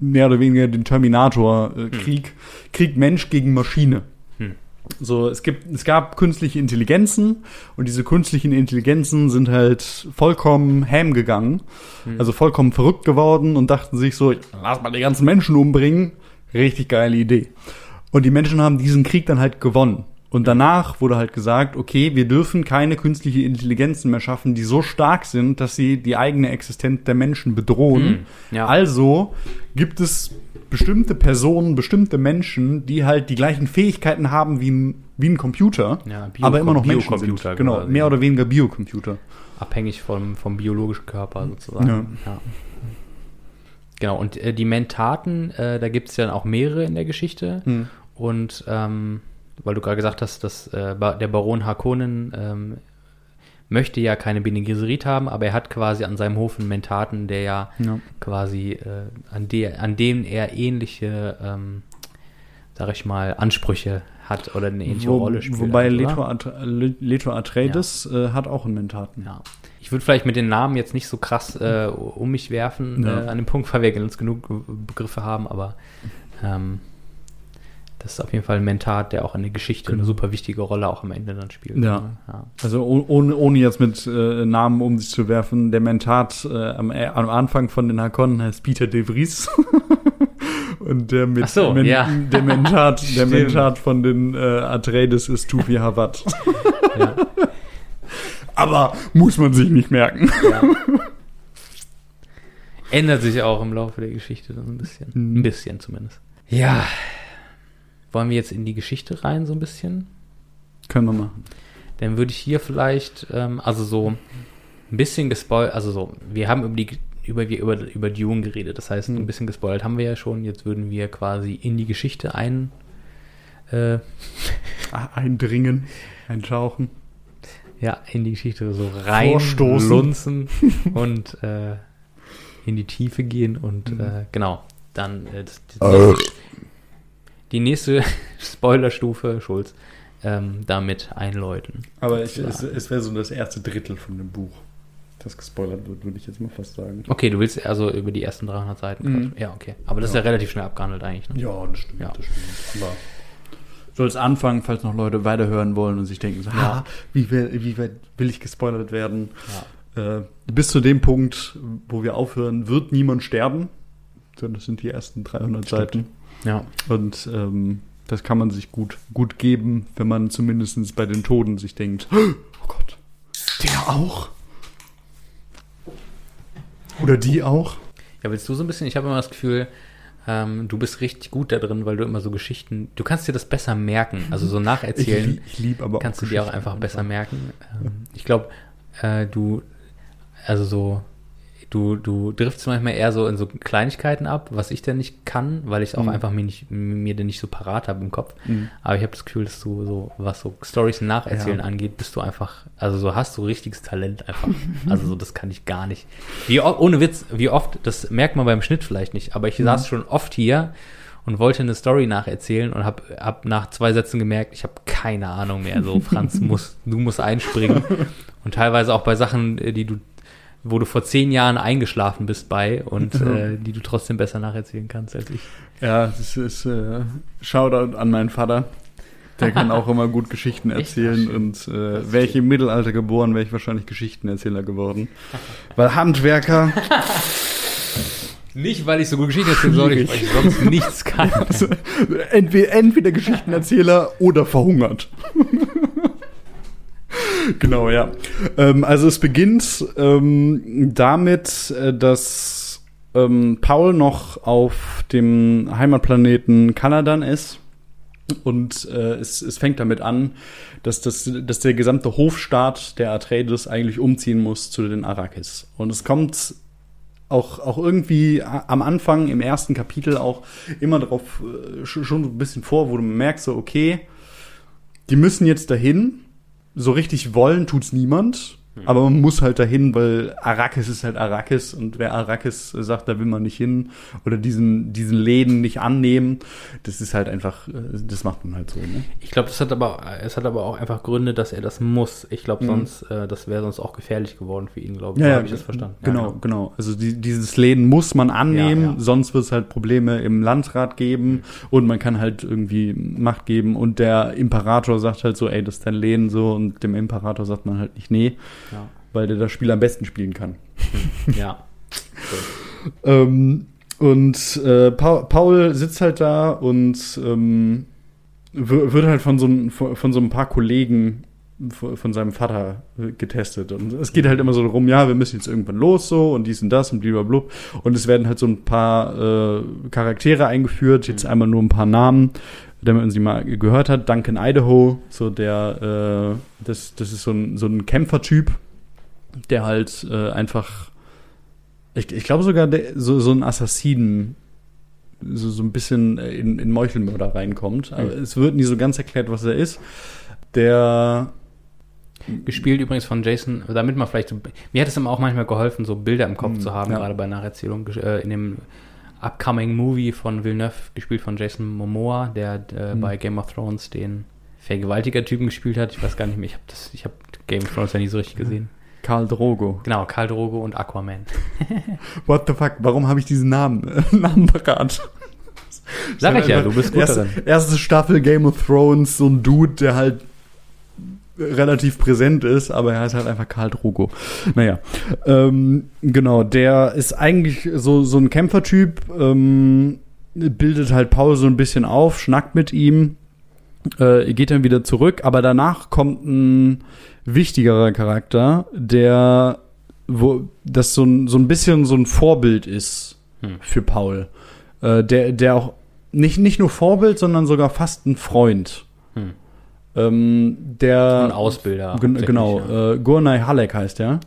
mehr oder weniger den Terminator äh, Krieg Krieg Mensch gegen Maschine. So, es gibt, es gab künstliche Intelligenzen und diese künstlichen Intelligenzen sind halt vollkommen ham gegangen, also vollkommen verrückt geworden und dachten sich so, lass mal die ganzen Menschen umbringen. Richtig geile Idee. Und die Menschen haben diesen Krieg dann halt gewonnen. Und danach wurde halt gesagt, okay, wir dürfen keine künstliche Intelligenzen mehr schaffen, die so stark sind, dass sie die eigene Existenz der Menschen bedrohen. Hm, ja. Also gibt es bestimmte Personen, bestimmte Menschen, die halt die gleichen Fähigkeiten haben wie ein, wie ein Computer, Ja, Bio- aber immer noch Menschen sind. Genau, quasi. mehr oder weniger Biocomputer. Abhängig vom, vom biologischen Körper sozusagen. Ja. Ja. Genau, und äh, die Mentaten, äh, da gibt es ja auch mehrere in der Geschichte. Hm. Und ähm, weil du gerade gesagt hast, dass äh, der Baron Harkonnen ähm, möchte ja keine Bene Gesserit haben, aber er hat quasi an seinem Hof einen Mentaten, der ja Ja. quasi äh, an, der, an dem er ähnliche, ähm, sag ich mal, Ansprüche hat oder eine ähnliche Wo, Rolle spielt. wobei? Leto, At Le- Leto Atreides äh, hat auch einen Mentaten. Ja. Ich würde vielleicht mit den Namen jetzt nicht so krass äh, um mich werfen Ja. äh, an dem Punkt, weil wir uns genug Begriffe haben, aber ähm, das ist auf jeden Fall ein Mentat, der auch in der Geschichte eine Genau. super wichtige Rolle auch am Ende dann spielt. Ja. Ja. Also oh- ohne, ohne jetzt mit äh, Namen um sich zu werfen, der Mentat äh, am, äh, am Anfang von den Hakonnen heißt Peter de Vries. Und der mit so, Men- ja. der Mentat, der. Mentat von den äh, Atreides ist Tufi Hawat. Ja. Aber muss man sich nicht merken. Ja. Ändert sich auch im Laufe der Geschichte dann ein bisschen. Mhm. Ein bisschen zumindest. Ja. Wollen wir jetzt in die Geschichte rein so ein bisschen? Können wir machen. Dann würde ich hier vielleicht, ähm, also so ein bisschen gespoilt, also so, wir haben über die über, wir über, über Dune geredet, das heißt, Hm. ein bisschen gespoilt haben wir ja schon, jetzt würden wir quasi in die Geschichte ein, äh, Ah, Eindringen, eintauchen. ja, in die Geschichte so rein Vorstoßen. lunzen und äh, in die Tiefe gehen und Mhm. äh, genau, dann äh, das, das, die nächste Spoilerstufe, Schulz, ähm, damit einläuten. Aber ich, Ja. es, es wäre so das erste Drittel von dem Buch, das gespoilert wird, würde ich jetzt mal fast sagen. Okay, du willst also über die ersten 300 Seiten. Mhm. Ja, okay. Aber das ist Ja. ja relativ schnell abgehandelt eigentlich. Ne? Ja, das stimmt, Ja. das stimmt. Aber so als Anfang, falls noch Leute weiterhören wollen und sich denken, so, Ja. ah, wie, will, wie will ich gespoilert werden? Ja. Äh, bis zu dem Punkt, wo wir aufhören, wird niemand sterben. So, Das sind die ersten 300 Stimmt. Seiten. Ja. Und ähm, das kann man sich gut, gut geben, wenn man zumindest bei den Toten sich denkt, oh Gott, der auch? Oder die auch? ja, willst du so ein bisschen? Ich habe immer das Gefühl, ähm, du bist richtig gut da drin, weil du immer so Geschichten, du kannst dir das besser merken. Also so nacherzählen Ich, ich liebe aber kannst auch du dir auch einfach besser merken. Ähm, ich glaube, äh, du, also so, du, du driftst manchmal eher so in so Kleinigkeiten ab, was ich denn nicht kann, weil ich es auch Mhm. einfach mir nicht, mir denn nicht so parat habe im Kopf. Mhm. Aber ich habe das Gefühl, dass du so, was so Stories nacherzählen Ja. angeht, bist du einfach, also so hast du richtiges Talent einfach. also so, das kann ich gar nicht. Wie, ohne Witz, wie oft, das merkt man beim Schnitt vielleicht nicht, aber ich Mhm. saß schon oft hier und wollte eine Story nacherzählen und habe hab nach zwei Sätzen gemerkt, ich habe keine Ahnung mehr. So, Franz, muss, du musst einspringen. Und teilweise auch bei Sachen, äh, die du, wo du vor zehn Jahren eingeschlafen bist bei und äh, die du trotzdem besser nacherzählen kannst als ich. Ja, das ist äh, Shoutout an meinen Vater. Der kann auch immer gut Geschichten erzählen und äh, wäre ich im Mittelalter geboren, wäre ich wahrscheinlich Geschichtenerzähler geworden. Weil Handwerker, Nicht, weil ich so gut Geschichten erzählen soll, weil ich sonst nichts kann. entweder, entweder Geschichtenerzähler oder verhungert. genau, ja. Ähm, also es beginnt ähm, damit, äh, dass ähm, Paul noch auf dem Heimatplaneten Kanadan ist. Und äh, es, es fängt damit an, dass, das, dass der gesamte Hofstaat der Atreides eigentlich umziehen muss zu den Arrakis. Und es kommt auch, auch irgendwie a- am Anfang, im ersten Kapitel auch immer darauf äh, schon, schon ein bisschen vor, wo du merkst, so, okay, die müssen jetzt dahin. So richtig wollen tut's niemand. Aber man muss halt dahin, weil Arrakis ist halt Arrakis und wer Arrakis sagt, da will man nicht hin oder diesen, diesen Läden nicht annehmen, das ist halt einfach, äh, das macht man halt so. Ne? Ich glaube, das hat aber, es hat aber auch einfach Gründe, dass er das muss. Ich glaube, Mhm. sonst, äh, das wäre sonst auch gefährlich geworden für ihn, glaube ich. Ja, ja, habe ich das verstanden. Genau, Ja, genau. Also die, dieses Läden muss man annehmen, ja. sonst wird es halt Probleme im Landrat geben und man kann halt irgendwie Macht geben und der Imperator sagt halt so, ey, das ist dein Läden so und dem Imperator sagt man halt nicht nee, Ja. weil der das Spiel am besten spielen kann. ja. Ähm, und äh, Paul, sitzt halt da und ähm, wird halt von so, ein- von, von so ein paar Kollegen von seinem Vater getestet. Und es geht halt immer so darum, ja, wir müssen jetzt irgendwann los so und dies und das und blablabla. Und es werden halt so ein paar äh, Charaktere eingeführt, jetzt einmal nur ein paar Namen, damit man sie mal gehört hat. Duncan Idaho, so der, äh, das, das ist so ein, so ein Kämpfertyp, der halt äh, einfach ich, ich glaube sogar der, so, so ein Assassinen so, so ein bisschen in, in Meuchelmörder reinkommt. Aber Mhm. es wird nie so ganz erklärt, was er ist. Der Gespielt übrigens von Jason, damit man vielleicht, so- mir hat es immer auch manchmal geholfen, so Bilder im Kopf Mm, zu haben, ja. gerade bei Nacherzählung, äh, in dem upcoming Movie von Villeneuve, gespielt von Jason Momoa, der äh, Mm. bei Game of Thrones den Vergewaltiger-Typen gespielt hat. Ich weiß gar nicht mehr, ich habe habe Game of Thrones ja nie so richtig gesehen. Karl Drogo. Genau, Karl Drogo und Aquaman. What the fuck? Warum habe ich diesen Namen, Namen parat? Sag ich ja, du bist gut erste, darin. Erste Staffel Game of Thrones, so ein Dude, der halt relativ präsent ist, aber er heißt halt einfach Karl Drogo. Naja, ähm, genau, der ist eigentlich so, so ein Kämpfertyp, ähm, bildet halt Paul so ein bisschen auf, schnackt mit ihm, äh, geht dann wieder zurück, aber danach kommt ein wichtigerer Charakter, der wo das so ein, so ein bisschen so ein Vorbild ist Hm. für Paul. Äh, der, der auch nicht, nicht nur Vorbild, sondern sogar fast ein Freund. Hm. Ähm, der Ein Ausbilder. Gen genau, Ja. äh, Gurnai Halleck heißt er.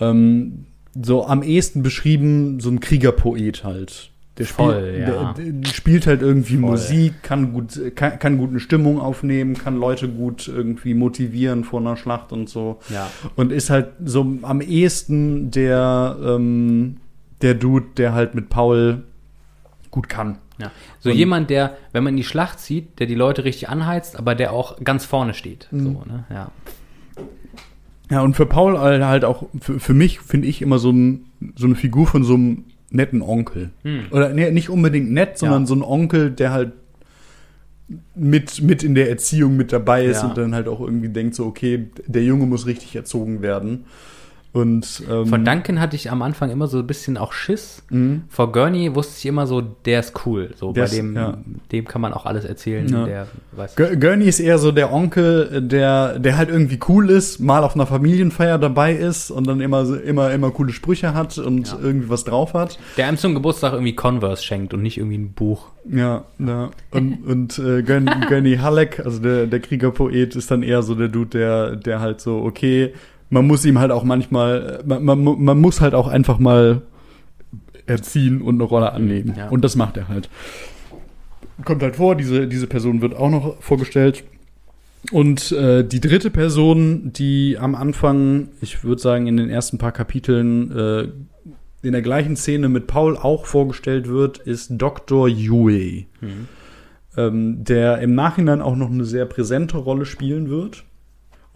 Ähm, so am ehesten beschrieben, so ein Kriegerpoet halt. Der Voll, spielt, ja. der, der spielt halt irgendwie Voll. Musik, kann gut, kann, kann gut eine Stimmung aufnehmen, kann Leute gut irgendwie motivieren vor einer Schlacht und so. ja. Und ist halt so am ehesten der, ähm, der Dude, der halt mit Paul gut kann. Ja. So Und- jemand, der, wenn man in die Schlacht zieht, der die Leute richtig anheizt, aber der auch ganz vorne steht. Mhm. So, ne? Ja. Ja, und für Paul halt auch, für, für mich finde ich immer so, ein, so eine Figur von so einem netten Onkel. Hm. Oder nee, nicht unbedingt nett, sondern Ja. so ein Onkel, der halt mit, mit in der Erziehung mit dabei ist Ja. und dann halt auch irgendwie denkt so, okay, der Junge muss richtig erzogen werden. Und ähm, Von Duncan hatte ich am Anfang immer so ein bisschen auch Schiss. Mhm. Vor Gurney wusste ich immer so, der ist cool. So Der bei ist- dem, ja. dem kann man auch alles erzählen. Ja. Der Gurney ist eher so der Onkel, der, der halt irgendwie cool ist, mal auf einer Familienfeier dabei ist und dann immer, so- immer, immer coole Sprüche hat und Ja. irgendwie was drauf hat. Der einem zum Geburtstag irgendwie Converse schenkt und nicht irgendwie ein Buch. Ja, ja. Und, und äh, Gurney Halleck, also der, der Kriegerpoet, ist dann eher so der Dude, der, der halt so, okay, man muss ihm halt auch manchmal, man, man, man muss halt auch einfach mal erziehen und eine Rolle annehmen. Ja. Und das macht er halt. Kommt halt vor, diese, diese Person wird auch noch vorgestellt. Und äh, die dritte Person, die am Anfang, ich würde sagen, in den ersten paar Kapiteln äh, in der gleichen Szene mit Paul auch vorgestellt wird, ist Dr. Yue, Mhm. ähm, der im Nachhinein auch noch eine sehr präsente Rolle spielen wird.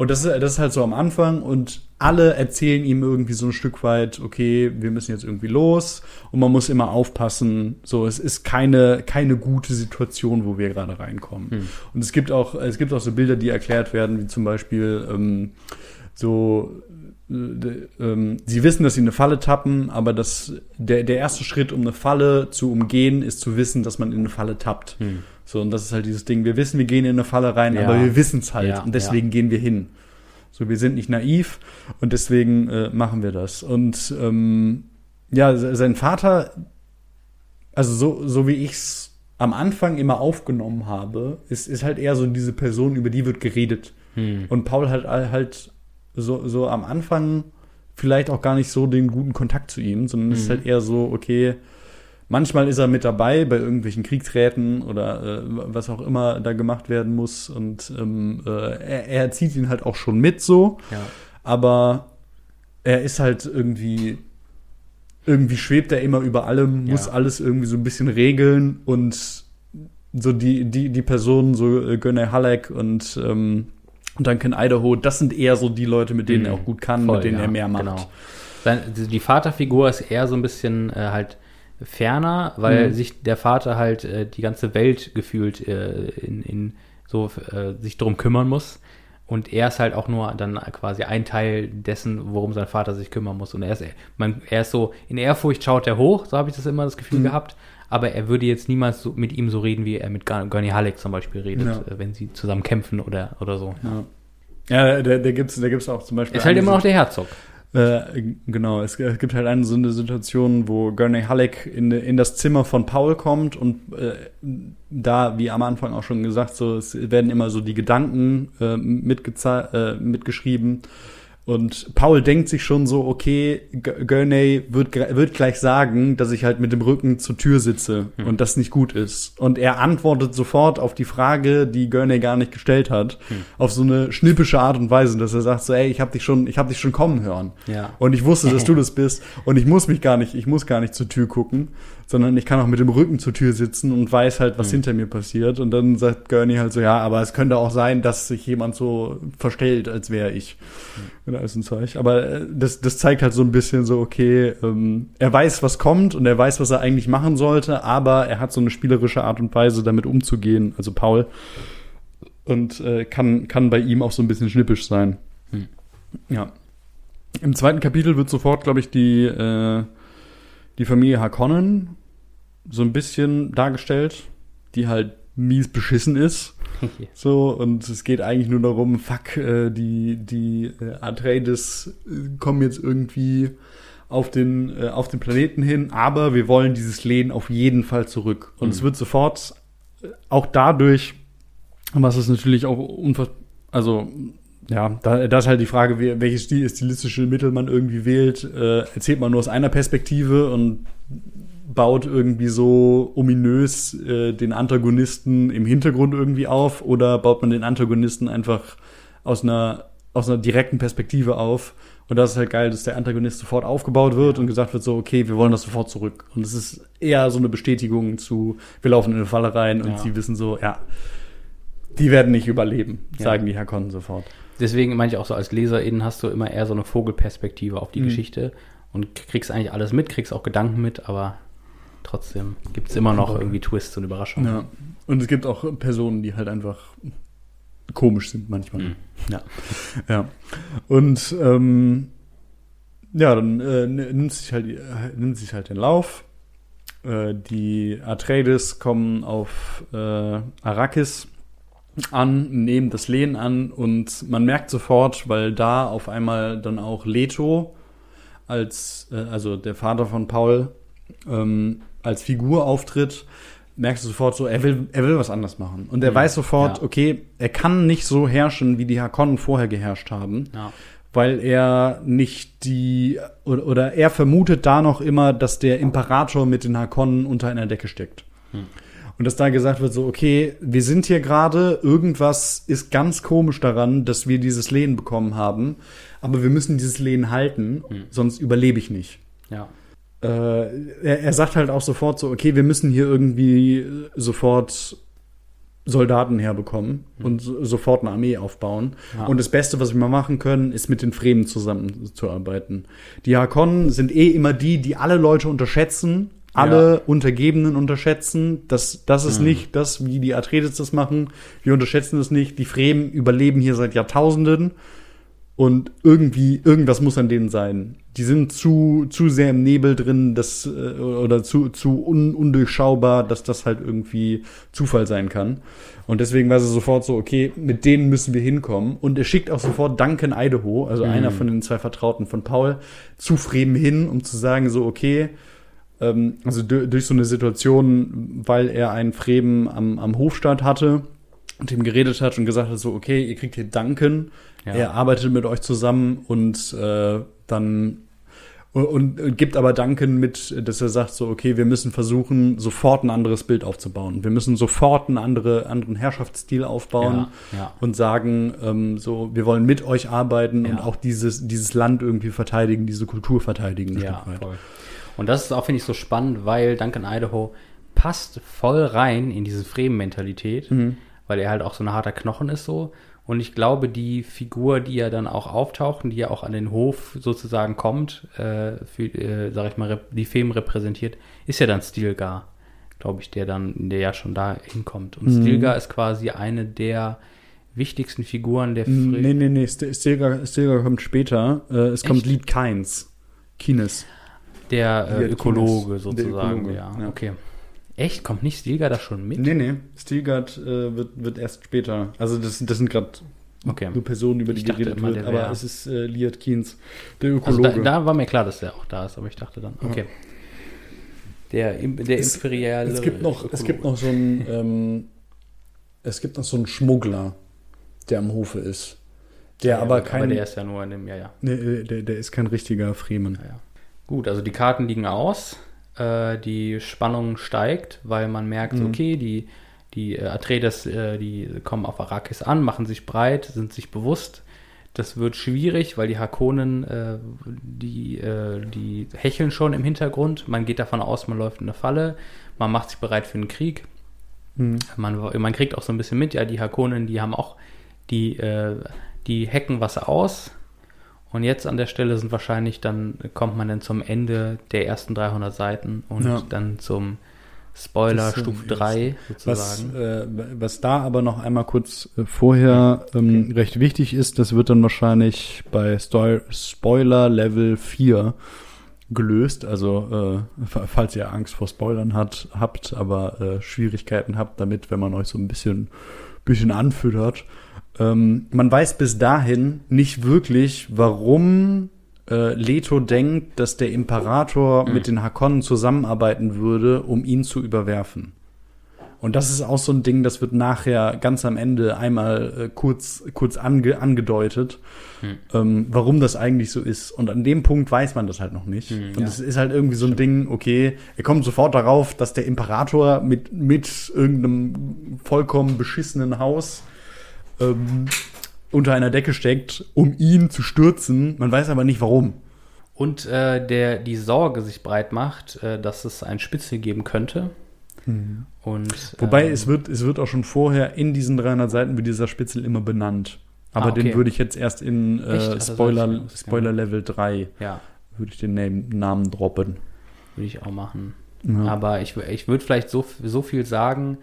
Und das ist, das ist halt so am Anfang und alle erzählen ihm irgendwie so ein Stück weit, okay, wir müssen jetzt irgendwie los und man muss immer aufpassen, so, es ist keine, keine gute Situation, wo wir gerade reinkommen. Hm. Und es gibt auch, es gibt auch so Bilder, die erklärt werden, wie zum Beispiel, ähm, so, sie wissen, dass sie eine Falle tappen, aber das, der, der erste Schritt, um eine Falle zu umgehen, ist zu wissen, dass man in eine Falle tappt. Hm. So, und das ist halt dieses Ding, wir wissen, wir gehen in eine Falle rein, Ja. aber wir wissen es halt Ja, und deswegen gehen wir hin. So, wir sind nicht naiv und deswegen äh, machen wir das. Und ähm, ja, se- sein Vater, also so, so wie ich's am Anfang immer aufgenommen habe, ist, ist halt eher so diese Person, über die wird geredet. Hm. Und Paul hat halt so, so am Anfang vielleicht auch gar nicht so den guten Kontakt zu ihm, sondern es ist Mhm. halt eher so, okay, manchmal ist er mit dabei bei irgendwelchen Kriegsräten oder äh, was auch immer da gemacht werden muss und ähm, äh, er, er zieht ihn halt auch schon mit so, Ja. aber er ist halt irgendwie, irgendwie schwebt er immer über allem, muss Ja. alles irgendwie so ein bisschen regeln und so die, die, die Personen, so äh, Gönner Halleck und ähm, Duncan Idaho, das sind eher so die Leute, mit denen er auch gut kann, Voll, mit denen ja, er mehr macht. Genau. Sein, die die Vaterfigur ist eher so ein bisschen äh, halt ferner, weil Mhm. sich der Vater halt äh, die ganze Welt gefühlt äh, in, in so äh, sich drum kümmern muss. Und er ist halt auch nur dann quasi ein Teil dessen, worum sein Vater sich kümmern muss. Und er ist, man, er ist so, in Ehrfurcht schaut er hoch, so habe ich das immer das Gefühl Mhm. gehabt. Aber er würde jetzt niemals so mit ihm so reden, wie er mit Gurney Halleck zum Beispiel redet, Ja. äh, wenn sie zusammen kämpfen oder, oder so. Ja, ja der, der gibt's, der gibt's auch zum Beispiel. Ist halt immer noch der Herzog. Äh, genau, es, es gibt halt eine so eine Situation, wo Gurney Halleck in, in das Zimmer von Paul kommt und äh, da, wie am Anfang auch schon gesagt, so es werden immer so die Gedanken äh, äh, mitgeschrieben. Und Paul denkt sich schon so, okay, Gurney wird, wird gleich sagen, dass ich halt mit dem Rücken zur Tür sitze und das nicht gut ist. Und er antwortet sofort auf die Frage, die Gurney gar nicht gestellt hat, auf so eine schnippische Art und Weise, dass er sagt so, ey, ich hab dich schon, ich hab dich schon kommen hören. Ja. Und ich wusste, dass du das bist. Und ich muss mich gar nicht, ich muss gar nicht zur Tür gucken, sondern ich kann auch mit dem Rücken zur Tür sitzen und weiß halt, was hinter mir passiert. Und dann sagt Gurney halt so, ja, aber es könnte auch sein, dass sich jemand so verstellt, als wäre ich. Und alles ein Zeug. Aber äh, das, das zeigt halt so ein bisschen so, okay, ähm, er weiß, was kommt und er weiß, was er eigentlich machen sollte, aber er hat so eine spielerische Art und Weise, damit umzugehen, also Paul. Und äh, kann, kann bei ihm auch so ein bisschen schnippisch sein. Hm. Ja. Im zweiten Kapitel wird sofort, glaube ich, die, äh, die Familie Harkonnen so ein bisschen dargestellt, die halt mies beschissen ist. So, und es geht eigentlich nur darum, fuck, äh, die, die äh, Atreides äh, kommen jetzt irgendwie auf den, äh, auf den Planeten hin, aber wir wollen dieses Lehen auf jeden Fall zurück. Und es wird sofort äh, auch dadurch, was es natürlich auch unfassbar, also ja, da, da ist halt die Frage, welches Stil, stilistische Mittel man irgendwie wählt. Äh, erzählt man nur aus einer Perspektive und baut irgendwie so ominös äh, den Antagonisten im Hintergrund irgendwie auf oder baut man den Antagonisten einfach aus einer aus einer direkten Perspektive auf und das ist halt geil, dass der Antagonist sofort aufgebaut wird und gesagt wird so okay, wir wollen das sofort zurück und es ist eher so eine Bestätigung zu wir laufen in eine Falle rein und Ja. sie wissen so, ja, die werden nicht überleben, Ja. sagen die Hakonnen sofort. Deswegen meine ich auch so, als Leserin hast du immer eher so eine Vogelperspektive auf die Mhm. Geschichte und kriegst eigentlich alles mit, kriegst auch Gedanken mit, aber trotzdem gibt es immer noch irgendwie Twists und Überraschungen. Ja. Und es gibt auch Personen, die halt einfach komisch sind manchmal. Mhm. Ja. Ja. Und ähm, ja, dann äh, nimmt sich halt äh, nimmt sich halt den Lauf. Äh, die Atreides kommen auf äh, Arrakis an, nehmen das Lehen an und man merkt sofort, weil da auf einmal dann auch Leto als äh, also der Vater von Paul ähm, als Figur auftritt, merkst du sofort so, er will, er will was anders machen. Und er Mhm. weiß sofort, Ja. okay, er kann nicht so herrschen, wie die Hakonnen vorher geherrscht haben, Ja. weil er nicht die, oder, oder er vermutet da noch immer, dass der Imperator mit den Hakonnen unter einer Decke steckt. Hm. Und dass da gesagt wird so, okay, wir sind hier gerade, irgendwas ist ganz komisch daran, dass wir dieses Lehen bekommen haben, aber wir müssen dieses Lehen halten, Hm. sonst überlebe ich nicht ja. Äh, er, er sagt halt auch sofort so, okay, wir müssen hier irgendwie sofort Soldaten herbekommen und so, sofort eine Armee aufbauen. Ja. Und das Beste, was wir mal machen können, ist mit den Fremen zusammenzuarbeiten. Die Hakonnen sind eh immer die, die alle Leute unterschätzen, alle Untergebenen unterschätzen. Das, das ist Mhm. nicht das, wie die Atreides das machen. Wir unterschätzen das nicht. Die Fremen überleben hier seit Jahrtausenden. Und irgendwie, irgendwas muss an denen sein. Die sind zu, zu sehr im Nebel drin, das, äh, oder zu, zu un, undurchschaubar, dass das halt irgendwie Zufall sein kann. Und deswegen war sie sofort so, okay, mit denen müssen wir hinkommen. Und er schickt auch sofort Duncan Idaho, also Mhm. einer von den zwei Vertrauten von Paul, zu Fremen hin, um zu sagen, so, okay, ähm, also du- durch so eine Situation, weil er einen Fremen am, am Hofstaat hatte und ihm geredet hat und gesagt hat, so, okay, ihr kriegt hier Duncan, Ja. er arbeitet mit euch zusammen und äh, dann Und, und gibt aber Duncan mit, dass er sagt so, okay, wir müssen versuchen, sofort ein anderes Bild aufzubauen. Wir müssen sofort einen andere, anderen Herrschaftsstil aufbauen Ja, ja. und sagen, ähm, so, wir wollen mit euch arbeiten und Ja. auch dieses, dieses Land irgendwie verteidigen, diese Kultur verteidigen. Ja, voll. Und das ist auch, finde ich, so spannend, weil Duncan Idaho passt voll rein in diese Fremen-Mentalität, Mhm. Weil er halt auch so ein harter Knochen ist so. Und ich glaube, die Figur, die ja dann auch auftaucht und die ja auch an den Hof sozusagen kommt, äh, für, äh, sag ich mal, die Femen repräsentiert, ist ja dann Stilgar, glaube ich, der dann, der ja schon da hinkommt. Und Mhm. Stilgar ist quasi eine der wichtigsten Figuren der Fremen. Nee, nee, nee, St- Stilgar, Stilgar kommt später. Äh, es kommt Echt? Lied Keins. Kines. Der äh, Ökologe Kines. sozusagen, Der Ökologe, ja. ja. Okay. Echt? Kommt nicht Stilgar da schon mit? Nee, nee, Stilgard äh, wird, wird erst später. Also das, das sind gerade Okay. so Personen, über die geredet wird. der Aber wär- es ist äh, Liat Keynes, der Also Ökologe. da, da war mir klar, dass der auch da ist, aber ich dachte dann, okay. Der, im- der Es- imperiale es gibt noch, es gibt noch so einen, ähm, es gibt noch so einen Schmuggler, der am Hofe ist. Der Ja, aber kein, Aber der ist ja nur in dem, ja, ja. nee, der, der ist kein richtiger Fremen. ja, ja. Gut, also die Karten liegen aus. Äh, die Spannung steigt, weil man merkt, Mhm. okay, die, die äh, Atreides, äh, die kommen auf Arrakis an, machen sich breit, sind sich bewusst. Das wird schwierig, weil die Hakonen, äh, die, äh, die hecheln schon im Hintergrund. Man geht davon aus, man läuft in eine Falle. Man macht sich bereit für einen Krieg. Mhm. Man, man kriegt auch so ein bisschen mit, ja, die Hakonen, die haben auch, die, äh, die hacken was aus. Und jetzt an der Stelle sind wahrscheinlich, dann kommt man dann zum Ende der ersten 300 Seiten und Ja. dann zum Spoiler Stufe viel. 3 Was, sozusagen. äh, was da aber noch einmal kurz äh, vorher ähm, recht wichtig ist, das wird dann wahrscheinlich bei Stoi- Spoiler Level 4 gelöst. Also äh, fa- falls ihr Angst vor Spoilern hat, habt, aber äh, Schwierigkeiten habt damit, wenn man euch so ein bisschen, bisschen anfüttert. Ähm, man weiß bis dahin nicht wirklich, warum äh, Leto denkt, dass der Imperator Mhm. mit den Hakonnen zusammenarbeiten würde, um ihn zu überwerfen. Und das ist auch so ein Ding, das wird nachher ganz am Ende einmal äh, kurz, kurz ange, angedeutet, Hm. ähm, warum das eigentlich so ist. Und an dem Punkt weiß man das halt noch nicht. Hm, Und ja. es ist halt irgendwie so ein Ding, okay, er kommt sofort darauf, dass der Imperator mit, mit irgendeinem vollkommen beschissenen Haus ähm, unter einer Decke steckt, um ihn zu stürzen. Man weiß aber nicht warum. Und äh, der die Sorge sich breit macht, äh, dass es ein Spitzel geben könnte. Und, Wobei ähm, es wird, es wird auch schon vorher in diesen 300 Seiten wird dieser Spitzel immer benannt. Aber Ah, okay. den würde ich jetzt erst in äh, weiß Spoiler. Spoiler Level 3 Ja, würde ich den Name, Namen droppen. würde ich auch machen. Ja. Aber ich, ich würde vielleicht so, so viel sagen,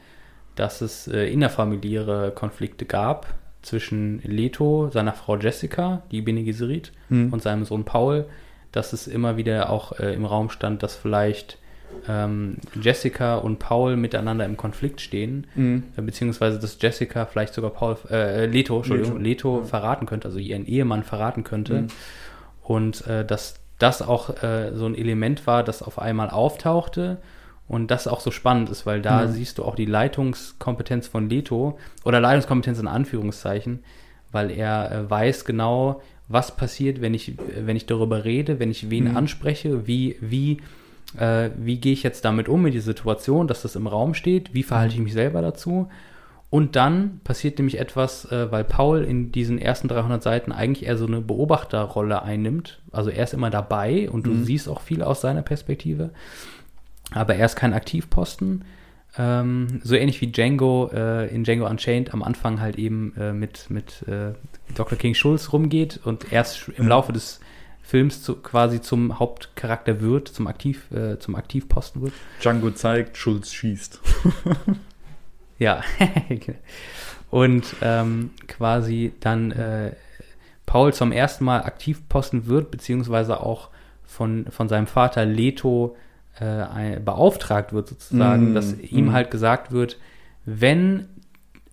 dass es äh, innerfamiliäre Konflikte gab zwischen Leto, seiner Frau Jessica, die Bene Gesserit, Hm. und seinem Sohn Paul, dass es immer wieder auch äh, im Raum stand, dass vielleicht ähm, Jessica und Paul miteinander im Konflikt stehen, Mhm. äh, beziehungsweise dass Jessica vielleicht sogar Paul, äh, Leto, Entschuldigung, Leto. Leto, verraten könnte, also ihren Ehemann verraten könnte. Mhm. Und äh, dass das auch äh, so ein Element war, das auf einmal auftauchte und das auch so spannend ist, weil da Mhm. siehst du auch die Leitungskompetenz von Leto oder Leitungskompetenz in Anführungszeichen, weil er äh, weiß genau, was passiert, wenn ich, wenn ich darüber rede, wenn ich wen Mhm. anspreche, wie, wie, äh, wie gehe ich jetzt damit um, mit dieser Situation, dass das im Raum steht, wie verhalte ich mich selber dazu. Und dann passiert nämlich etwas, äh, weil Paul in diesen ersten 300 Seiten eigentlich eher so eine Beobachterrolle einnimmt. Also er ist immer dabei und du Mhm. siehst auch viel aus seiner Perspektive. Aber er ist kein Aktivposten. Ähm, so ähnlich wie Django äh, in Django Unchained am Anfang halt eben äh, mit, mit äh, Dr. King Schulz rumgeht und erst im. Laufe des Films zu, quasi zum Hauptcharakter wird, zum, Aktiv, äh, zum Aktivposten wird. Django zeigt, Schulz schießt. Ja. und ähm, quasi dann äh, Paul zum ersten Mal Aktivposten wird, beziehungsweise auch von, von seinem Vater Leto äh, beauftragt wird, sozusagen, Mm, dass ihm mm. halt gesagt wird, wenn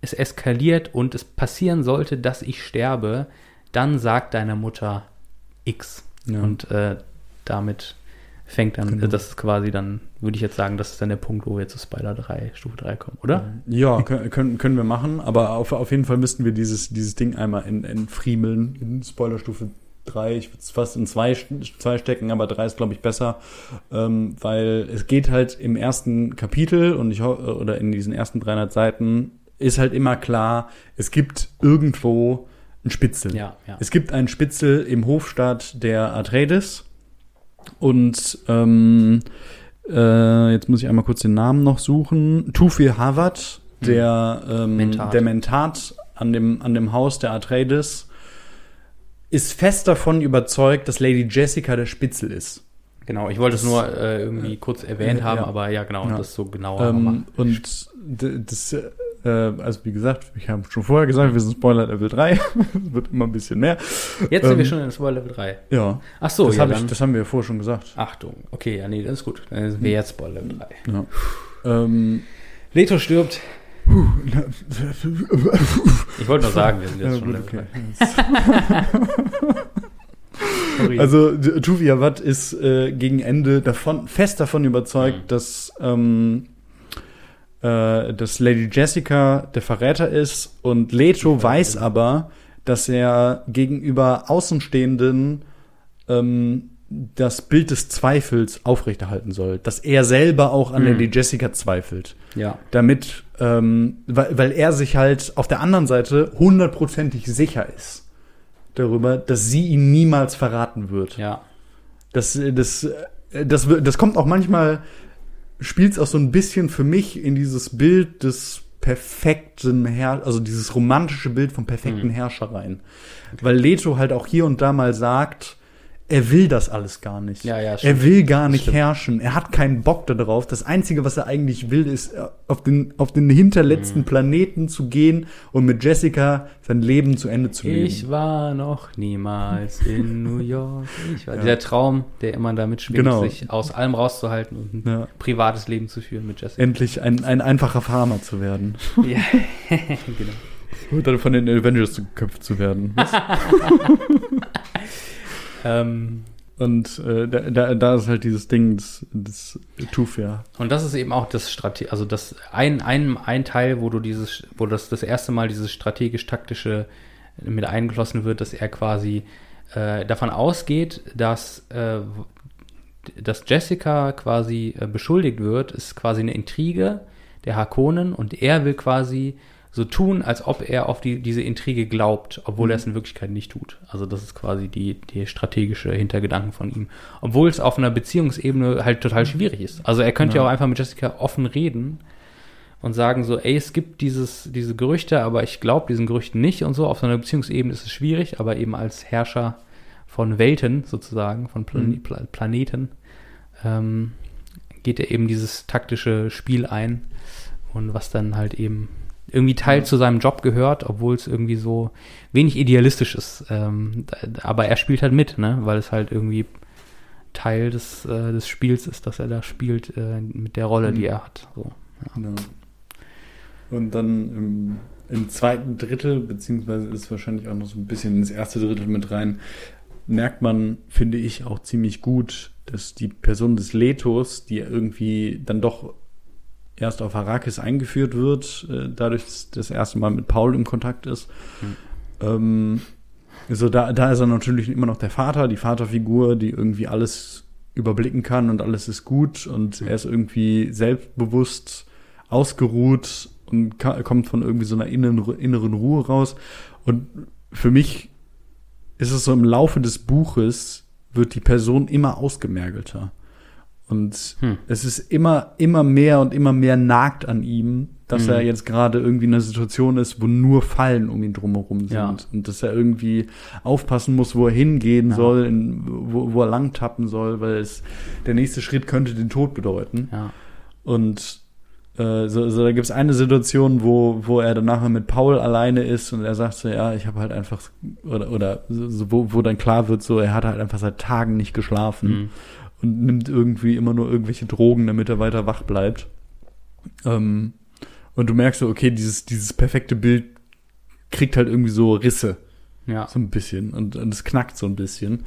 es eskaliert und es passieren sollte, dass ich sterbe, dann sagt deiner Mutter X. Ja. Und äh, damit fängt dann, Genau. das ist quasi dann, würde ich jetzt sagen, das ist dann der Punkt, wo wir zu Spider 3, Stufe 3 kommen, oder? Ja, können, können, wir machen, aber auf, auf jeden Fall müssten wir dieses, dieses Ding einmal en- entfriemeln in Spoilerstufe drei, ich würde es fast in zwei, zwei stecken, aber drei ist, glaube ich, besser, ähm, weil es geht halt im ersten Kapitel und ich ho- oder in diesen ersten 300 Seiten ist halt immer klar, es gibt irgendwo einen Spitzel. Ja, ja. Es gibt einen Spitzel im Hofstaat der Atreides und ähm, äh, jetzt muss ich einmal kurz den Namen noch suchen. Tufir Hawat, der, ähm, Mentat. der Mentat an dem, an dem Haus der Atreides, ist fest davon überzeugt, dass Lady Jessica der Spitzel ist. Genau, ich wollte es nur äh, irgendwie kurz erwähnt äh, haben, ja. aber ja, genau, Ja. das so genauer machen. Ähm, und das, äh, also wie gesagt, ich habe schon vorher gesagt, wir sind Spoiler Level 3. Es wird immer ein bisschen mehr. Jetzt sind wir ähm, schon in Spoiler Level 3. Ja, Ach so, das, ja, hab ich, das haben wir ja vorher schon gesagt. Achtung. Okay, ja, nee, das ist gut. Dann sind wir jetzt Spoiler Level 3. Ja. Ähm, Leto stirbt. Ich wollte nur sagen, wir sind jetzt Ja, schon gut, okay. 3. Sorry. Also d- Tuvi Awad ist äh, gegen Ende davon fest davon überzeugt, Mhm. dass ähm, äh, dass Lady Jessica der Verräter ist und Leto weiß aber, dass er gegenüber Außenstehenden ähm, das Bild des Zweifels aufrechterhalten soll, dass er selber auch an Mhm. Lady Jessica zweifelt, ja. damit, ähm, weil, weil er sich halt auf der anderen Seite hundertprozentig sicher ist darüber, dass sie ihn niemals verraten wird. Ja. Das, das, das, das kommt auch manchmal, spielt es auch so ein bisschen für mich in dieses Bild des perfekten Herr, also dieses romantische Bild vom perfekten Mhm. Herrscher rein. Weil Leto halt auch hier und da mal sagt, er will das alles gar nicht. Ja, ja, er will gar nicht Stimmt. herrschen. Er hat keinen Bock darauf. Das Einzige, was er eigentlich will, ist äh, auf den, auf den hinterletzten Mhm. Planeten zu gehen und mit Jessica sein Leben zu Ende zu leben. Ich war noch niemals in New York. Ich war Ja. dieser Traum, der immer damit schwingt, Genau. sich aus allem rauszuhalten und ein Ja. privates Leben zu führen mit Jessica. Endlich ein, ein einfacher Farmer zu werden. ja, genau. Und dann von den Avengers geköpft zu werden. Ähm, Und äh, da, da, da ist halt dieses Ding des, des Tufia. Und das ist eben auch das Strate also das ein, ein, ein Teil, wo du dieses, wo das das erste Mal dieses strategisch-taktische mit eingeflossen wird, dass er quasi äh, davon ausgeht, dass, äh, dass Jessica quasi äh, beschuldigt wird, ist quasi eine Intrige der Harkonnen und er will quasi so tun, als ob er auf die, diese Intrige glaubt, obwohl er es in Wirklichkeit nicht tut. Also das ist quasi die, die strategische Hintergedanken von ihm. Obwohl es auf einer Beziehungsebene halt total schwierig ist. Also er könnte ja, Ja. auch einfach mit Jessica offen reden und sagen so, ey, es gibt dieses, diese Gerüchte, aber ich glaube diesen Gerüchten nicht und so. Auf so einer Beziehungsebene ist es schwierig, aber eben als Herrscher von Welten sozusagen, von Plan Mhm. Pla Planeten, ähm, geht er eben dieses taktische Spiel ein und was dann halt eben irgendwie Teil zu seinem Job gehört, obwohl es irgendwie so wenig idealistisch ist. Ähm, aber er spielt halt mit, ne? weil es halt irgendwie Teil des, äh, des Spiels ist, dass er da spielt äh, mit der Rolle, Mhm. die er hat. So. Ja. Und dann im, im zweiten Drittel, beziehungsweise ist wahrscheinlich auch noch so ein bisschen ins erste Drittel mit rein, merkt man, finde ich, auch ziemlich gut, dass die Person des Letos, die irgendwie dann doch erst auf Arrakis eingeführt wird, äh, dadurch, dass das erste Mal mit Paul im Kontakt ist. Ähm, so da, da ist er natürlich immer noch der Vater, die Vaterfigur, die irgendwie alles überblicken kann und alles ist gut und Mhm. er ist irgendwie selbstbewusst ausgeruht und kommt von irgendwie so einer inneren, inneren Ruhe raus. Und für mich ist es so im Laufe des Buches wird die Person immer ausgemergelter. Und Hm. es ist immer, immer mehr und immer mehr nagt an ihm, dass Mhm. er jetzt gerade irgendwie in einer Situation ist, wo nur Fallen um ihn drumherum sind. Ja. Und dass er irgendwie aufpassen muss, wo er hingehen Ja. soll, in, wo, wo er lang tappen soll, weil es, der nächste Schritt könnte den Tod bedeuten. Ja. Und äh, so, so da gibt es eine Situation, wo, wo er dann nachher mit Paul alleine ist und er sagt so, ja, ich habe halt einfach, oder, oder so, wo, wo dann klar wird, so, er hat halt einfach seit Tagen nicht geschlafen Mhm. Und nimmt irgendwie immer nur irgendwelche Drogen, damit er weiter wach bleibt. Ähm, und du merkst so, okay, dieses, dieses perfekte Bild kriegt halt irgendwie so Risse, Ja. so ein bisschen, und, und es knackt so ein bisschen.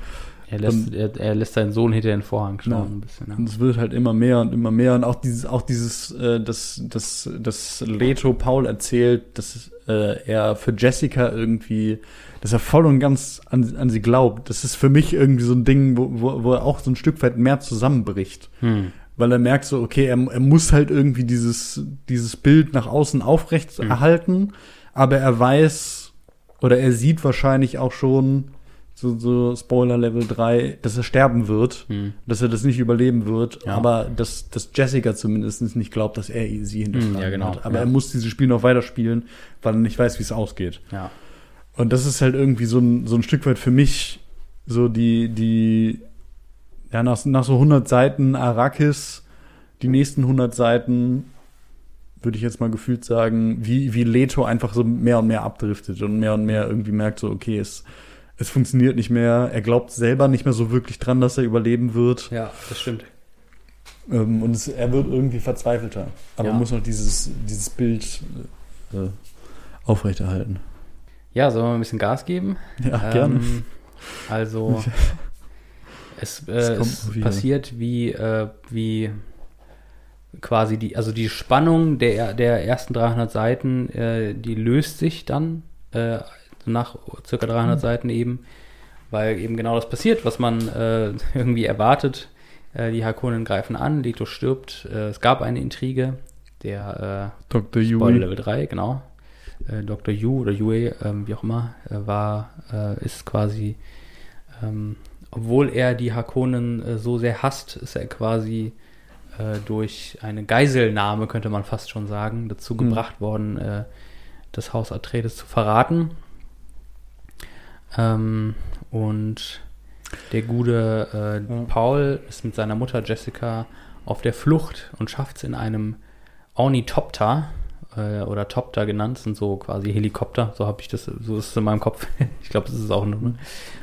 Er lässt, Und- er, er lässt seinen Sohn hinter den Vorhang schauen Ja. ein bisschen. Ja. Und es wird halt immer mehr und immer mehr. Und auch dieses, auch dieses, äh, das, das, das Leto Paul erzählt, dass äh, er für Jessica irgendwie, dass er voll und ganz an, an sie glaubt. Das ist für mich irgendwie so ein Ding, wo, wo, wo er auch so ein Stück weit mehr zusammenbricht. Hm. Weil er merkt so, okay, er, er muss halt irgendwie dieses, dieses Bild nach außen aufrecht Mhm. erhalten, aber er weiß oder er sieht wahrscheinlich auch schon, so, so Spoiler Level 3, dass er sterben wird, Hm. dass er das nicht überleben wird, Ja. aber dass, dass Jessica zumindest nicht glaubt, dass er sie hinterfragen Hm, ja, genau, hat. Aber ja. er muss dieses Spiel noch weiterspielen, weil er nicht weiß, wie es ausgeht. Ja. Und das ist halt irgendwie so ein, so ein Stück weit für mich so die, die, ja, nach, nach so 100 Seiten Arrakis, die nächsten 100 Seiten, würde ich jetzt mal gefühlt sagen, wie, wie Leto einfach so mehr und mehr abdriftet und mehr und mehr irgendwie merkt so, okay, es, es funktioniert nicht mehr. Er glaubt selber nicht mehr so wirklich dran, dass er überleben wird. ja, das stimmt. Ähm, und es, er wird irgendwie verzweifelter. Aber Ja. muss noch dieses, dieses Bild äh, aufrechterhalten. Ja, sollen wir ein bisschen Gas geben? Ja, gerne. Ähm, also, es, äh, Es passiert wie, äh, wie quasi die, also die Spannung der, der ersten 300 Seiten, äh, die löst sich dann äh, nach circa 300 Mhm. Seiten eben, weil eben genau das passiert, was man äh, irgendwie erwartet. Äh, die Harkonnen greifen an, Leto stirbt. Äh, es gab eine Intrige, der äh, Dr. Spoiler. Level 3, genau. Äh, Dr. Yu oder Yue, ähm, wie auch immer, äh, war, äh, ist quasi, ähm, obwohl er die Harkonnen so sehr hasst, ist er quasi durch eine Geiselnahme, könnte man fast schon sagen, dazu Hm. gebracht worden, das Haus Atreides zu verraten. Ähm, und der gute äh, Ja. Paul ist mit seiner Mutter Jessica auf der Flucht und schafft es in einem Ornithopter äh, oder Topter genannt, sind so quasi Helikopter, so habe ich das, so ist es in meinem Kopf. ich glaube, das ist auch nur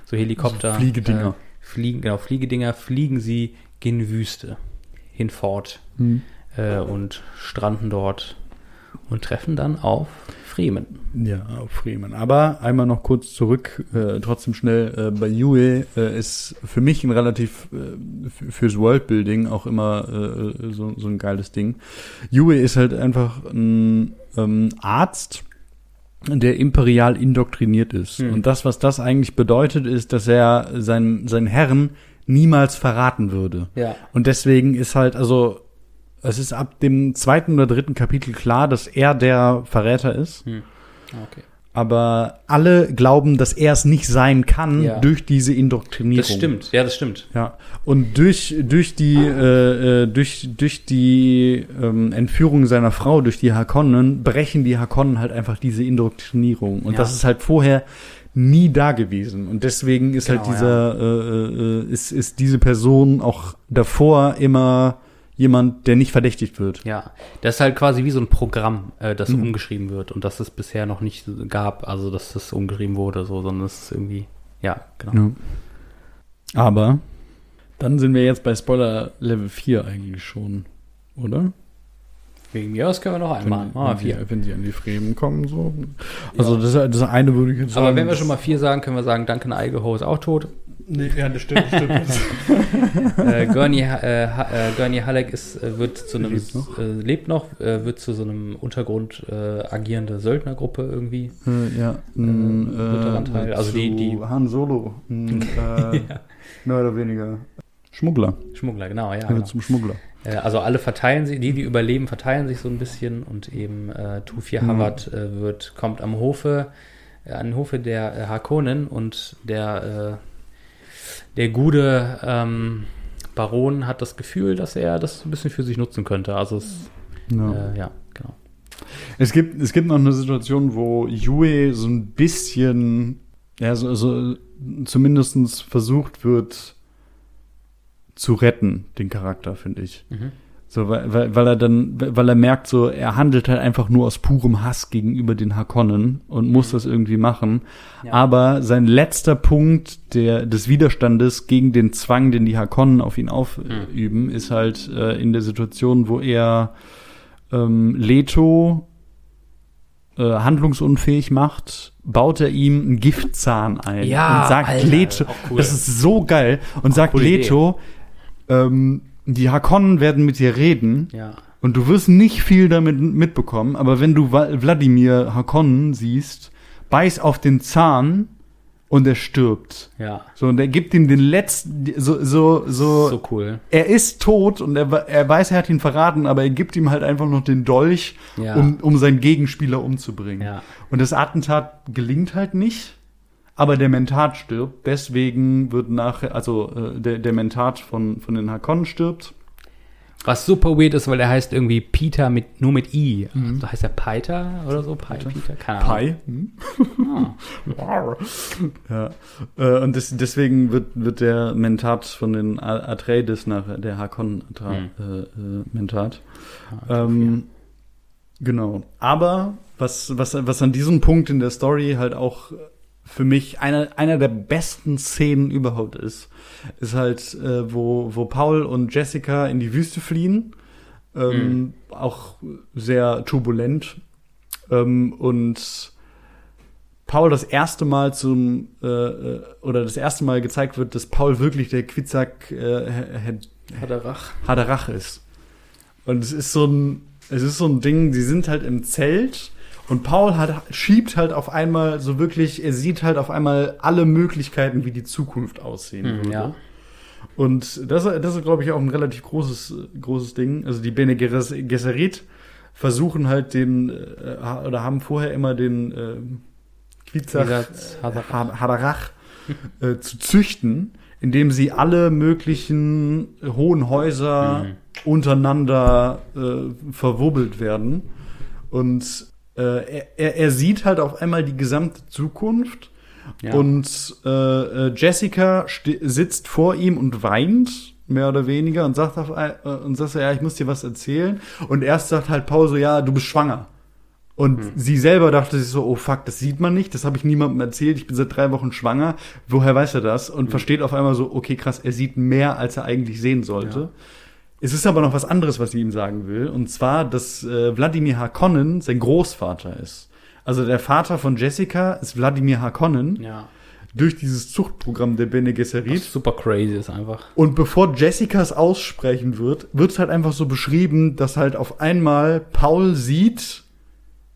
so Helikopter. So Fliegedinger. Äh, fliegen, genau, Fliegedinger fliegen sie gen Wüste hinfort Hm. äh, und stranden dort und treffen dann auf Fremen. Ja, auf Freeman. Aber einmal noch kurz zurück, äh, trotzdem schnell, äh, bei Yue äh, ist für mich ein relativ äh, fürs Worldbuilding auch immer äh, so, so ein geiles Ding. Yue ist halt einfach ein ähm, Arzt, der imperial indoktriniert ist. Hm. Und das, was das eigentlich bedeutet, ist, dass er seinen, seinen Herren niemals verraten würde. Ja. Und deswegen ist halt, also, es ist ab dem zweiten oder dritten Kapitel klar, dass er der Verräter ist. Hm. Okay. Aber alle glauben, dass er es nicht sein kann Ja. durch diese Indoktrinierung. Das stimmt, ja, das stimmt. Ja. Und durch, durch die, äh, äh, durch, durch die ähm, Entführung seiner Frau, durch die Hakonnen, brechen die Hakonnen halt einfach diese Indoktrinierung. Und Ja. das ist halt vorher nie da gewesen. Und deswegen ist halt Genau, dieser, äh, äh, ist, ist diese Person auch davor immer jemand, der nicht verdächtigt wird. Ja, das ist halt quasi wie so ein Programm, äh, das Mhm. umgeschrieben wird und das es bisher noch nicht gab, also dass das umgeschrieben wurde, so, sondern es ist irgendwie, ja, genau. Ja. Aber dann sind wir jetzt bei Spoiler Level 4 eigentlich schon, oder? Wegen mir aus können wir noch einmal. wenn, wir wenn, vier. Sie, wenn sie an die Fremen kommen, so. Also das, das eine würde ich jetzt sagen. Aber wenn wir schon mal vier sagen, können wir sagen, Duncan Idaho ist auch tot. Nee, ja, das stimmt, das stimmt. äh, Gurney, äh, Ha- äh, Gurney Halleck ist, äh, wird zu einem, Lebt noch. Äh, lebt noch, äh, wird zu so einem Untergrund äh, agierende Söldnergruppe irgendwie. äh, ja, ein, Äh, also zu die- die- Han Solo. Ein, äh, Ja. Mehr oder weniger. Schmuggler. Schmuggler, genau, ja. Genau. Zum Schmuggler. Also alle verteilen sich, die, die überleben, verteilen sich so ein bisschen und eben äh, Tufir Mhm. Havard äh, wird, kommt am Hofe, äh, an den Hofe der äh, Harkonnen und der, äh, der gute ähm, Baron hat das Gefühl, dass er das ein bisschen für sich nutzen könnte. Also es, Ja. äh, ja, genau. Es gibt, es gibt noch eine Situation, wo Yue so ein bisschen, ja, so, so zumindestens versucht wird zu retten, den Charakter, finde ich. Mhm. So, weil, weil, weil er dann, weil er merkt, so, er handelt halt einfach nur aus purem Hass gegenüber den Hakonnen und muss das irgendwie machen. Ja. Aber sein letzter Punkt der, des Widerstandes gegen den Zwang, den die Hakonnen auf ihn aufüben, ist halt äh, in der Situation, wo er ähm, Leto äh, handlungsunfähig macht, baut er ihm einen Giftzahn ein Ja, und sagt Alter, Leto, auch cool. das ist so geil und sagt coole Idee. Leto, ähm, die Hakonnen werden mit dir reden Ja. und du wirst nicht viel damit mitbekommen, aber wenn du Wladimir Hakonnen siehst, beiß auf den Zahn und er stirbt. Ja. So, und er gibt ihm den letzten, so, so, so, So cool. er ist tot und er, er weiß, er hat ihn verraten, aber er gibt ihm halt einfach noch den Dolch, Ja. um, um seinen Gegenspieler umzubringen. Ja. Und das Attentat gelingt halt nicht, aber der Mentat stirbt. Deswegen wird nachher, also äh, der, der Mentat von, von den Hakonnen stirbt. Was super weird ist, weil er heißt irgendwie Peter mit, nur mit I. So heißt er Peter oder so? Pi, Peter? Keine Ahnung. Pi. Hm? ja. Äh, und des, deswegen wird, wird der Mentat von den Atreides nachher, der Hakon-Mentat. Hm. Äh, äh, Mentat. ähm, genau. Aber was, was, was an diesem Punkt in der Story halt auch für mich einer, einer der besten Szenen überhaupt ist, ist halt, äh, wo, wo Paul und Jessica in die Wüste fliehen. Ähm, Auch sehr turbulent. Ähm, und Paul das erste Mal zum äh, äh, oder das erste Mal gezeigt wird, dass Paul wirklich der Quizack äh, Had- Haderach. Haderach ist. Und es ist so ein, es ist so ein Ding, die sind halt im Zelt und Paul hat, schiebt halt auf einmal so wirklich, er sieht halt auf einmal alle Möglichkeiten, wie die Zukunft aussehen Hm, würde. ja. Und das, das ist, glaube ich, auch ein relativ großes, großes Ding. Also die Bene Gesserit versuchen halt den, äh, oder haben vorher immer den äh, Quizach Quizach Haderach. Ha- Haderach äh, zu züchten, indem sie alle möglichen hohen Häuser Mhm. untereinander äh, verwurbelt werden. Und äh, er, er, sieht halt auf einmal die gesamte Zukunft Ja. und äh, äh, Jessica sitzt vor ihm und weint, mehr oder weniger, und sagt, auf, ein- äh, und sagt so, ja, ich muss dir was erzählen. Und erst sagt halt Paul so, ja, du bist schwanger. Und Hm. sie selber dachte sich so, oh fuck, das sieht man nicht, das habe ich niemandem erzählt, ich bin seit drei Wochen schwanger, woher weiß er das? Hm. Und versteht auf einmal so, okay, krass, er sieht mehr, als er eigentlich sehen sollte. Ja. Es ist aber noch was anderes, was sie ihm sagen will, und zwar, dass äh, Wladimir Harkonnen sein Großvater ist. Also der Vater von Jessica ist Wladimir Harkonnen Ja. durch dieses Zuchtprogramm der Bene Gesserit. Was super crazy ist einfach. Und bevor Jessica es aussprechen wird, wird es halt einfach so beschrieben, dass halt auf einmal Paul sieht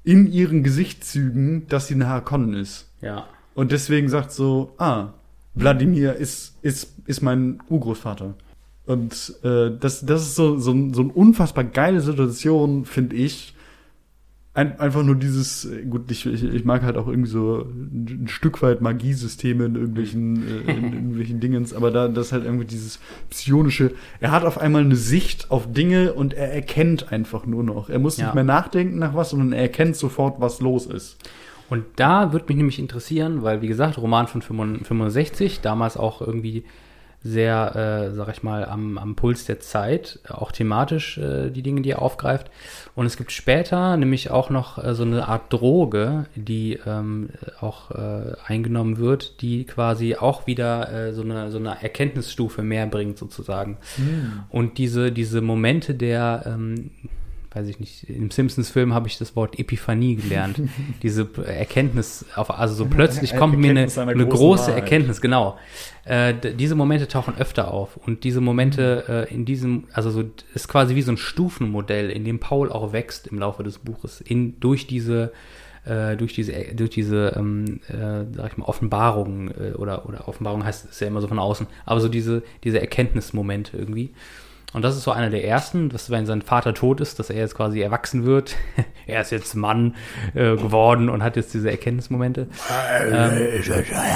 in ihren Gesichtszügen, dass sie eine Harkonnen ist. Ja. Und deswegen sagt so, ah, Wladimir ist, ist, ist mein Urgroßvater. Und äh, das, das ist so, so, so eine unfassbar geile Situation, finde ich. Ein, einfach nur dieses, gut, ich, ich, ich mag halt auch irgendwie so ein, ein Stück weit Magiesysteme in irgendwelchen, äh, in irgendwelchen Dingens, aber da das halt irgendwie dieses psionische, er hat auf einmal eine Sicht auf Dinge und er erkennt einfach nur noch. Er muss Ja. nicht mehr nachdenken nach was, sondern er erkennt sofort, was los ist. Und da würde mich nämlich interessieren, weil, wie gesagt, Roman von 65, damals auch irgendwie sehr, äh, sag ich mal, am, am Puls der Zeit, auch thematisch äh, die Dinge, die er aufgreift. Und es gibt später nämlich auch noch äh, so eine Art Droge, die ähm, auch äh, eingenommen wird, die quasi auch wieder äh, so, eine, so eine Erkenntnisstufe mehr bringt, sozusagen. Und diese, diese Momente der, ähm, weiß ich nicht, im Simpsons-Film habe ich das Wort Epiphanie gelernt. Diese Erkenntnis, auf, also so plötzlich kommt mir eine, eine große Wahrheit. Erkenntnis, genau. Äh, diese Momente tauchen öfter auf und diese Momente äh, in diesem, also so ist quasi wie so ein Stufenmodell, in dem Paul auch wächst im Laufe des Buches, in durch diese äh, durch diese durch diese ähm, äh, sag ich mal Offenbarungen äh, oder oder Offenbarung heißt ist ja immer so von außen, aber so diese diese Erkenntnismomente irgendwie. Und das ist so einer der ersten, dass wenn sein Vater tot ist, dass er jetzt quasi erwachsen wird. er ist jetzt Mann äh, geworden und hat jetzt diese Erkenntnismomente. Ähm,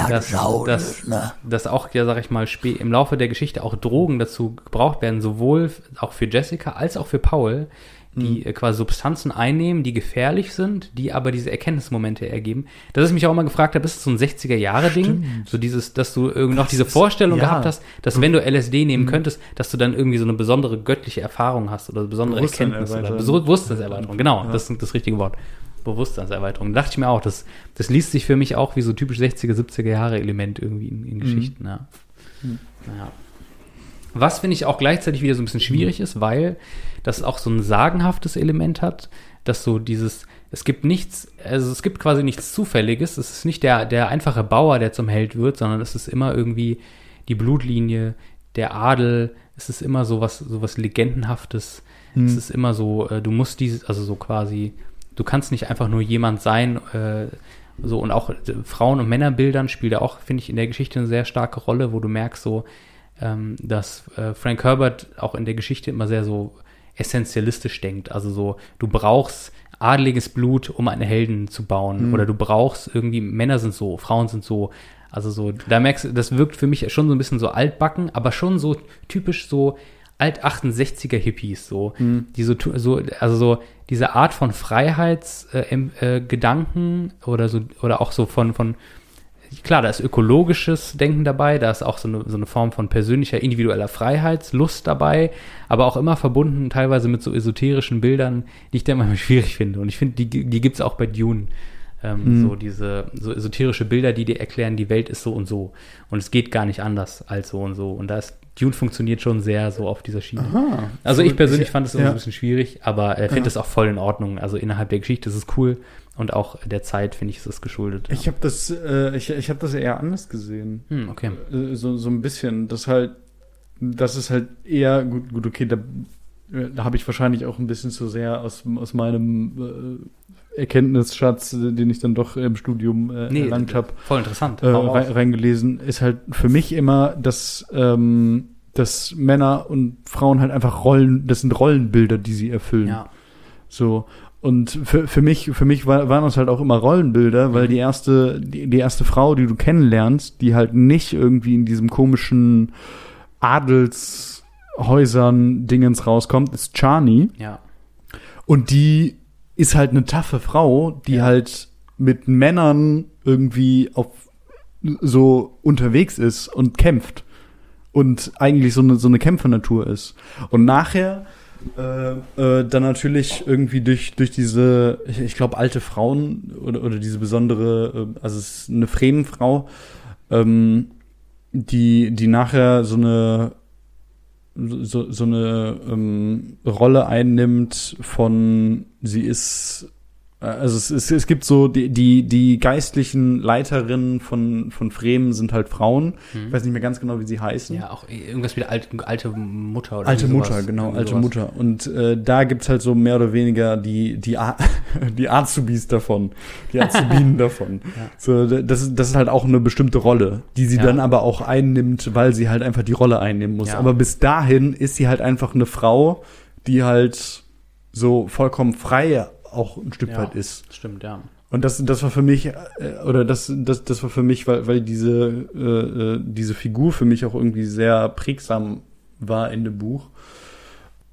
dass, dass, dass auch, ja, sag ich mal, im Laufe der Geschichte auch Drogen dazu gebraucht werden, sowohl auch für Jessica als auch für Paul, die äh, quasi Substanzen einnehmen, die gefährlich sind, die aber diese Erkenntnismomente ergeben. Dass ich mich auch immer gefragt habe, ist das so ein 60er-Jahre-Ding? So dieses, dass du irgendwie noch diese Vorstellung ja. gehabt hast, dass wenn du LSD nehmen könntest, dass du dann irgendwie so eine besondere göttliche Erfahrung hast oder besondere Erkenntnis oder Bewusstseinserweiterung. Genau, das ist das richtige Wort. Bewusstseinserweiterung. Da dachte ich mir auch, das, das liest sich für mich auch wie so typisch 60er, 70er Jahre Element irgendwie in, in Geschichten. Ja. Naja. Was finde ich auch gleichzeitig wieder so ein bisschen schwierig ist, weil das auch so ein sagenhaftes Element hat. dass so dieses, es gibt nichts, also es gibt quasi nichts Zufälliges. Es ist nicht der, der einfache Bauer, der zum Held wird, sondern es ist immer irgendwie die Blutlinie, der Adel, es ist immer so was, so was Legendenhaftes. Hm. Es ist immer so, äh, du musst dieses, also so quasi, du kannst nicht einfach nur jemand sein, äh, so und auch äh, Frauen- und Männerbildern spielt auch, finde ich, in der Geschichte eine sehr starke Rolle, wo du merkst so, ähm, dass äh, Frank Herbert auch in der Geschichte immer sehr so essentialistisch denkt. Also so, du brauchst adeliges Blut, um einen Helden zu bauen. Mhm. Oder du brauchst irgendwie, Männer sind so, Frauen sind so. Also so, da merkst du, das wirkt für mich schon so ein bisschen so altbacken, aber schon so typisch so alt 68er Hippies, so, Mhm. die so, so, also so diese Art von Freiheitsgedanken äh, Gedanken oder so, oder auch so von, von, klar, da ist ökologisches Denken dabei, da ist auch so eine, so eine Form von persönlicher, individueller Freiheitslust dabei, aber auch immer verbunden teilweise mit so esoterischen Bildern, die ich dann manchmal schwierig finde. Und ich finde, die, die gibt's auch bei Dune. Ähm, Mhm. So diese so esoterische Bilder, die dir erklären, die Welt ist so und so. Und es geht gar nicht anders als so und so. Und da ist Dune funktioniert schon sehr so auf dieser Schiene. Aha. Also ich persönlich Ich- fand es immer ja. ein bisschen schwierig, aber äh, finde es auch voll in Ordnung. Also innerhalb der Geschichte ist es cool und auch der Zeit finde ich ist es geschuldet. Ich habe das, äh, ich, ich habe das eher anders gesehen. hm, okay. Äh, so, so ein bisschen. Das halt, das ist halt eher, gut, gut okay, da, äh, da habe ich wahrscheinlich auch ein bisschen zu sehr aus, aus meinem äh, Erkenntnisschatz, äh, den ich dann doch im Studium äh, Nee, erlangt habe, voll interessant. äh, rein, reingelesen, ist halt für mich immer, dass, ähm, dass Männer und Frauen halt einfach Rollen, das sind Rollenbilder, die sie erfüllen. ja. So. Und für, für mich, für mich war, waren das halt auch immer Rollenbilder, weil die erste, die, die erste Frau, die du kennenlernst, die halt nicht irgendwie in diesem komischen Adelshäusern Dingens rauskommt, ist Chani. Ja. Und die ist halt eine taffe Frau, die Ja. halt mit Männern irgendwie auf so unterwegs ist und kämpft. Und eigentlich so eine, so eine Kämpfernatur ist. Und nachher äh, äh, dann natürlich irgendwie durch, durch diese, ich, ich glaube, alte Frauen oder, oder diese besondere, äh, also es ist eine Fremenfrau, ähm, die, die nachher so eine so, so eine ähm, Rolle einnimmt von sie ist also es, es, es gibt so die, die, die geistlichen Leiterinnen von, von Fremen sind halt Frauen. Ich weiß nicht mehr ganz genau, wie sie heißen. Mhm. Ja, auch irgendwas wie alte, alte Mutter oder Alte Mutter, sowas. genau, alte sowas. Mutter. Und äh, da gibt's halt so mehr oder weniger die, die, A die Azubis davon, die Azubinen davon. Ja. So, das, ist- das ist halt auch eine bestimmte Rolle, die sie Ja. dann aber auch einnimmt, weil sie halt einfach die Rolle einnehmen muss. Ja. Aber bis dahin ist sie halt einfach eine Frau, die halt so vollkommen frei auch ein Stück Ja. weit ist. Stimmt, ja. Und das, das war für mich, äh, oder das, das, das war für mich, weil, weil diese, äh, äh, diese Figur für mich auch irgendwie sehr prägsam war in dem Buch,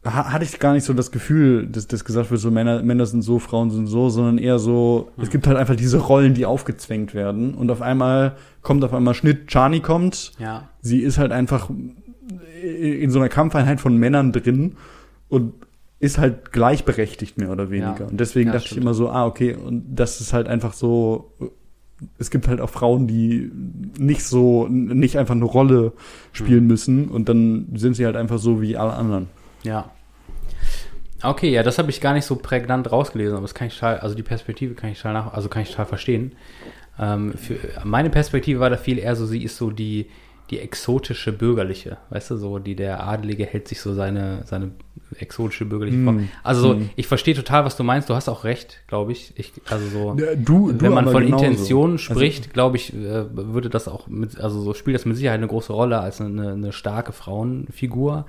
ha hatte ich gar nicht so das Gefühl, dass das gesagt wird, so Männer, Männer sind so, Frauen sind so, sondern eher so, es gibt halt einfach diese Rollen, die aufgezwängt werden. Und auf einmal kommt auf einmal Schnitt, Chani kommt, Ja. sie ist halt einfach in so einer Kampfeinheit von Männern drin und ist halt gleichberechtigt mehr oder weniger. Ja. Und deswegen Ja, dachte ich stimmt. immer so, ah, okay, und das ist halt einfach so, es gibt halt auch Frauen, die nicht so, nicht einfach eine Rolle spielen müssen und dann sind sie halt einfach so wie alle anderen. Ja. Okay, ja, das habe ich gar nicht so prägnant rausgelesen, aber das kann ich total, also die Perspektive kann ich total nach, also kann ich total verstehen. Ähm, für, meine Perspektive war da viel eher so, sie ist so die, die exotische bürgerliche, weißt du, so die der Adelige hält sich so seine, seine exotische bürgerliche Mm. vor. Also so, Mm. ich verstehe total, was du meinst, du hast auch recht, glaube ich. ich. Also so. Du, Wenn man von genauso. Intentionen Also- spricht, glaube ich, äh, würde das auch mit, also so spielt das mit Sicherheit eine große Rolle als eine, eine starke Frauenfigur,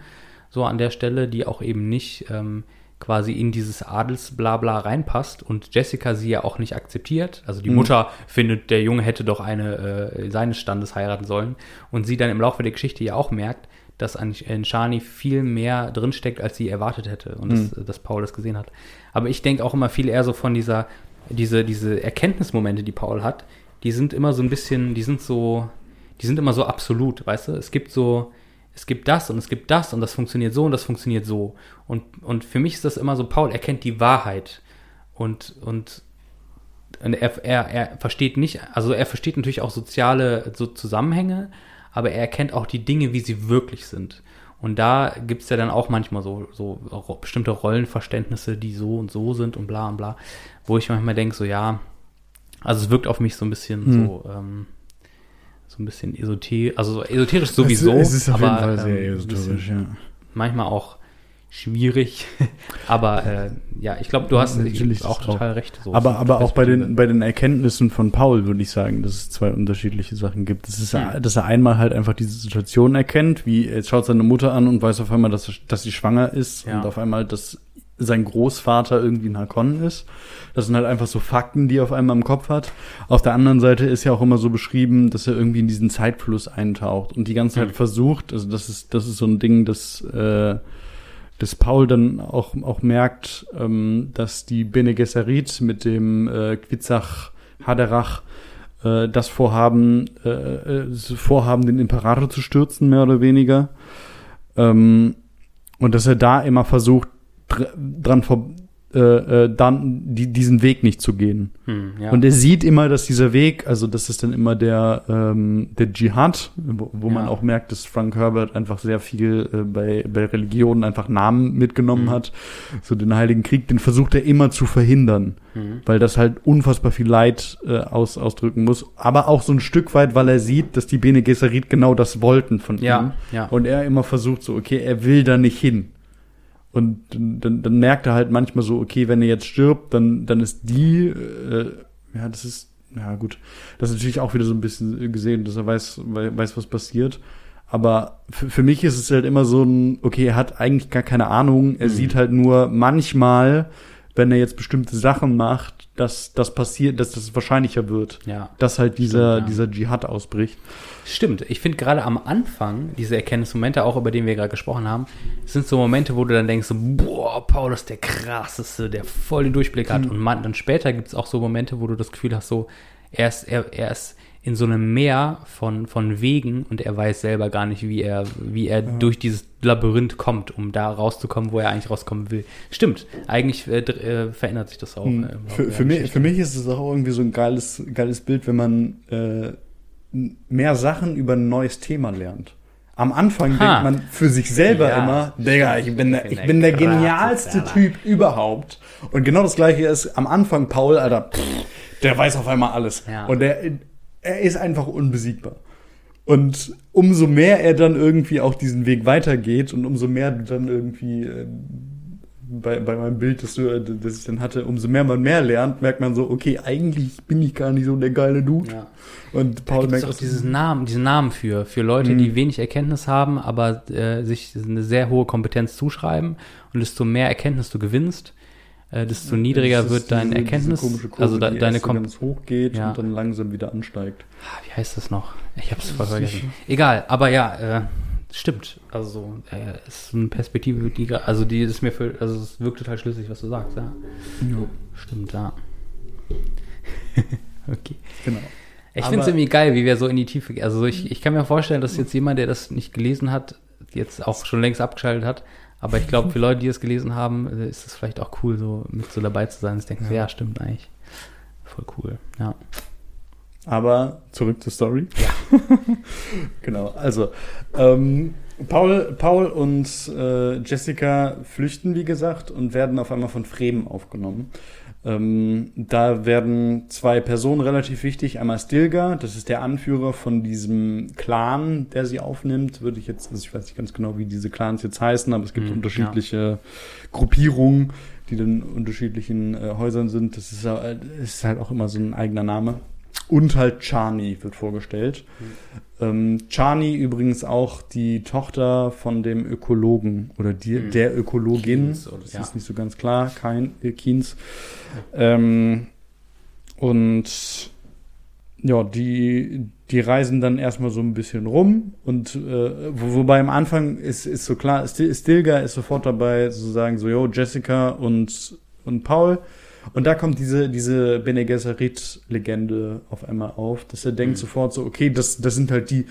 so an der Stelle, die auch eben nicht ähm, quasi in dieses Adelsblabla reinpasst und Jessica sie ja auch nicht akzeptiert. Also die Mhm. Mutter findet, der Junge hätte doch eine äh, seines Standes heiraten sollen und sie dann im Laufe der Geschichte ja auch merkt, dass an, in Shani viel mehr drinsteckt, als sie erwartet hätte und Mhm. dass, dass Paul das gesehen hat. Aber ich denke auch immer viel eher so von dieser, diese, diese Erkenntnismomente, die Paul hat, die sind immer so ein bisschen, die sind so, die sind immer so absolut, weißt du? Es gibt so, es gibt das und es gibt das und das funktioniert so und das funktioniert so. Und, und für mich ist das immer so, Paul erkennt die Wahrheit und, und, und er, er, er versteht nicht, also er versteht natürlich auch soziale so Zusammenhänge, aber er erkennt auch die Dinge, wie sie wirklich sind. Und da gibt's ja dann auch manchmal so, so bestimmte Rollenverständnisse, die so und so sind und bla und bla, wo ich manchmal denke, so ja, also es wirkt auf mich so ein bisschen Hm. so, ähm, so ein bisschen esoterisch, also so esoterisch sowieso, Es, es ist auf aber jeden Fall sehr ähm, esoterisch, ja. manchmal auch schwierig. aber äh, ja, ich glaube, du hast Natürlich auch ist auch- total recht. So Aber, aber auch bei den, bei den Erkenntnissen von Paul würde ich sagen, dass es zwei unterschiedliche Sachen gibt. Das ist, Hm. dass er einmal halt einfach diese Situation erkennt, wie er schaut seine Mutter an und weiß auf einmal, dass, dass sie schwanger ist Ja. und auf einmal, dass sein Großvater irgendwie ein Hakon ist. Das sind halt einfach so Fakten, die er auf einmal im Kopf hat. Auf der anderen Seite ist ja auch immer so beschrieben, dass er irgendwie in diesen Zeitfluss eintaucht und die ganze Zeit Mhm. versucht, also das ist, das ist so ein Ding, das, äh, dass Paul dann auch, auch merkt, ähm, dass die Bene Gesserit mit dem äh, Quitzach Haderach äh, das Vorhaben, äh, äh, das Vorhaben, den Imperator zu stürzen, mehr oder weniger. Ähm, und dass er da immer versucht, dran vor, äh, äh, dann die, diesen Weg nicht zu gehen. Hm, ja. Und er sieht immer, dass dieser Weg, also das ist dann immer der, ähm, der Dschihad, wo, wo man Ja. auch merkt, dass Frank Herbert einfach sehr viel äh, bei, bei Religionen einfach Namen mitgenommen Mhm. hat. So den Heiligen Krieg, den versucht er immer zu verhindern, Hm. weil das halt unfassbar viel Leid äh, aus, ausdrücken muss. Aber auch so ein Stück weit, weil er sieht, dass die Bene Gesserit genau das wollten von ihm. Ja, ja. Und er immer versucht so, okay, er will da nicht hin. Und dann, dann, merkt er halt manchmal so, okay, wenn er jetzt stirbt, dann, dann ist die, äh, ja, das ist, ja gut, das ist natürlich auch wieder so ein bisschen gesehen, dass er weiß, wei- weiß, was passiert. Aber für, für mich ist es halt immer so ein, okay, er hat eigentlich gar keine Ahnung, er Mhm. sieht halt nur manchmal, wenn er jetzt bestimmte Sachen macht, dass das passiert, dass das wahrscheinlicher wird, ja. dass halt dieser, Stimmt, ja. dieser Dschihad ausbricht. Stimmt, ich finde gerade am Anfang, diese Erkenntnismomente, auch über den wir gerade gesprochen haben, sind so Momente, wo du dann denkst, boah, Paul ist der krasseste, der voll den Durchblick hat. Und man, dann später gibt es auch so Momente, wo du das Gefühl hast, so, er ist, er, er ist in so einem Meer von, von Wegen und er weiß selber gar nicht, wie er, wie er durch dieses Labyrinth kommt, um da rauszukommen, wo er eigentlich rauskommen will. Stimmt, eigentlich äh, äh, verändert sich das auch. Hm. äh, Für, der für, mich, für mich ist es auch irgendwie so ein geiles, geiles Bild, wenn man äh, mehr Sachen über ein neues Thema lernt. Am Anfang Ha. denkt man für sich selber Ja. immer, Digga, ich bin der, Ich ich bin bin der der genialste Typ überhaupt. Und genau das gleiche ist am Anfang Paul, Alter, pff, der weiß auf einmal alles. Ja. Und der, er ist einfach unbesiegbar. Und umso mehr er dann irgendwie auch diesen Weg weitergeht und umso mehr du dann irgendwie äh, bei, bei meinem Bild, das, du, äh, das ich dann hatte, umso mehr man mehr lernt, merkt man so, okay, eigentlich bin ich gar nicht so der geile Dude. Ja. Und Paul merkt auch dieses Namen, diesen Namen für, für Leute, Mhm. die wenig Erkenntnis haben, aber äh, sich eine sehr hohe Kompetenz zuschreiben. Und desto mehr Erkenntnis du gewinnst, äh, desto niedriger wird dein Erkenntnis, Kurve, also de, deine erst so Kom ganz hoch geht Ja. und dann langsam wieder ansteigt. Ah, Wie heißt das noch? Ich habe es voll vergessen. Egal, aber ja, äh, stimmt. Also äh, es ist eine Perspektive, die also die ist mir für, also es wirkt total schlüssig, was du sagst, ja. Stimmt, ja. okay. Genau. Ich finde es irgendwie geil, wie wir so in die Tiefe gehen. Also ich, ich kann mir vorstellen, dass jetzt jemand, der das nicht gelesen hat, jetzt auch schon längst abgeschaltet hat. Aber ich glaube, für Leute, die es gelesen haben, äh, ist es vielleicht auch cool, so mit so dabei zu sein. Ich denke, ja. ja, stimmt eigentlich. Voll cool. Ja. Aber zurück zur Story. Ja. genau. Also, ähm, Paul, Paul und äh, Jessica flüchten, wie gesagt, und werden auf einmal von Fremen aufgenommen. Ähm, da werden zwei Personen relativ wichtig. Einmal Stilgar, das ist der Anführer von diesem Clan, der sie aufnimmt. Würde ich jetzt, also ich weiß nicht ganz genau, wie diese Clans jetzt heißen, aber es gibt Hm, unterschiedliche Gruppierungen, die dann in unterschiedlichen äh, Häusern sind. Das ist, äh, ist halt auch immer so ein eigener Name. Und halt Chani wird vorgestellt. Ähm, Chani übrigens auch die Tochter von dem Ökologen oder die, Mhm. der Ökologin. Oder- das ja. ist nicht so ganz klar, kein äh, Keynes. Ähm, und ja, die, die reisen dann erstmal so ein bisschen rum und äh, wo, wobei am Anfang ist, ist so klar, Stil- Stilgar ist sofort dabei zu sagen, so, yo, Jessica und, und Paul. Und da kommt diese, diese Bene Gesserit-Legende auf einmal auf, dass er denkt Mhm. sofort so, okay, das, das sind halt die,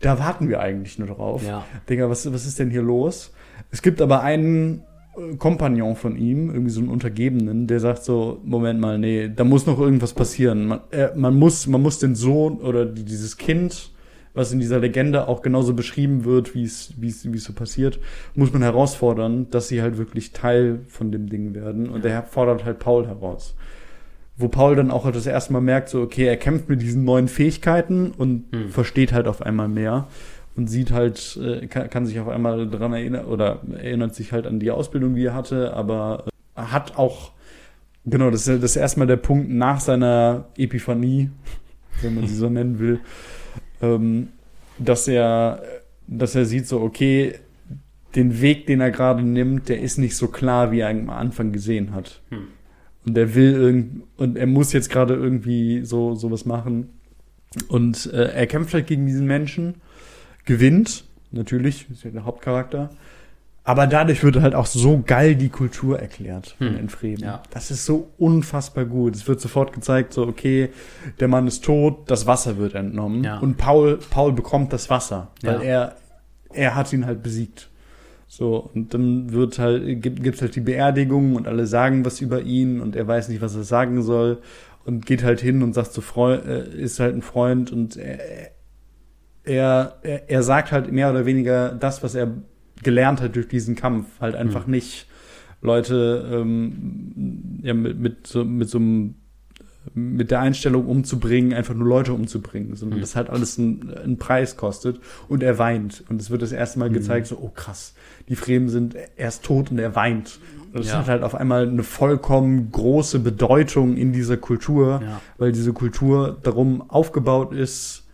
da warten wir eigentlich nur drauf. Ja. Digga, was, was ist denn hier los? Es gibt aber einen äh, Kompagnon von ihm, irgendwie so einen Untergebenen, der sagt so, Moment mal, nee, da muss noch irgendwas passieren. Man, äh, man muss, man muss den Sohn oder die, dieses Kind was in dieser Legende auch genauso beschrieben wird, wie es, wie es, wie es so passiert, muss man herausfordern, dass sie halt wirklich Teil von dem Ding werden. Und er fordert halt Paul heraus. Wo Paul dann auch das erste Mal merkt, so, okay, er kämpft mit diesen neuen Fähigkeiten und Hm. versteht halt auf einmal mehr und sieht halt, äh, kann, kann sich auf einmal daran erinnern oder erinnert sich halt an die Ausbildung, die er hatte, aber äh, hat auch, genau, das ist das erste Mal der Punkt nach seiner Epiphanie, wenn man sie so nennen will, ähm, dass er, dass er sieht so, okay, den Weg, den er gerade nimmt, der ist nicht so klar, wie er am Anfang gesehen hat. Hm. Und er will irgend und er muss jetzt gerade irgendwie so sowas machen. Und äh, er kämpft halt gegen diesen Menschen, gewinnt, natürlich, ist ja der Hauptcharakter. Aber dadurch wird halt auch so geil die Kultur erklärt von Hm. den Fremen. Ja. Das ist so unfassbar gut. Es wird sofort gezeigt, so, okay, der Mann ist tot, das Wasser wird entnommen. Ja. Und Paul, Paul bekommt das Wasser, weil Ja. er, er hat ihn halt besiegt. So, und dann wird halt, gibt, gibt's halt die Beerdigung und alle sagen was über ihn und er weiß nicht, was er sagen soll und geht halt hin und sagt so, Freund, äh, ist halt ein Freund und er, er, er sagt halt mehr oder weniger das, was er gelernt hat durch diesen Kampf. Halt einfach Mhm. nicht Leute ähm, ja, mit, mit, so, mit so einem mit der Einstellung umzubringen, einfach nur Leute umzubringen, sondern Mhm. das halt alles einen, einen Preis kostet und er weint. Und es wird das erste Mal Mhm. gezeigt, so, oh krass, die Fremen sind, er ist tot und er weint. Und das Ja. hat halt auf einmal eine vollkommen große Bedeutung in dieser Kultur, Ja. weil diese Kultur darum aufgebaut ist,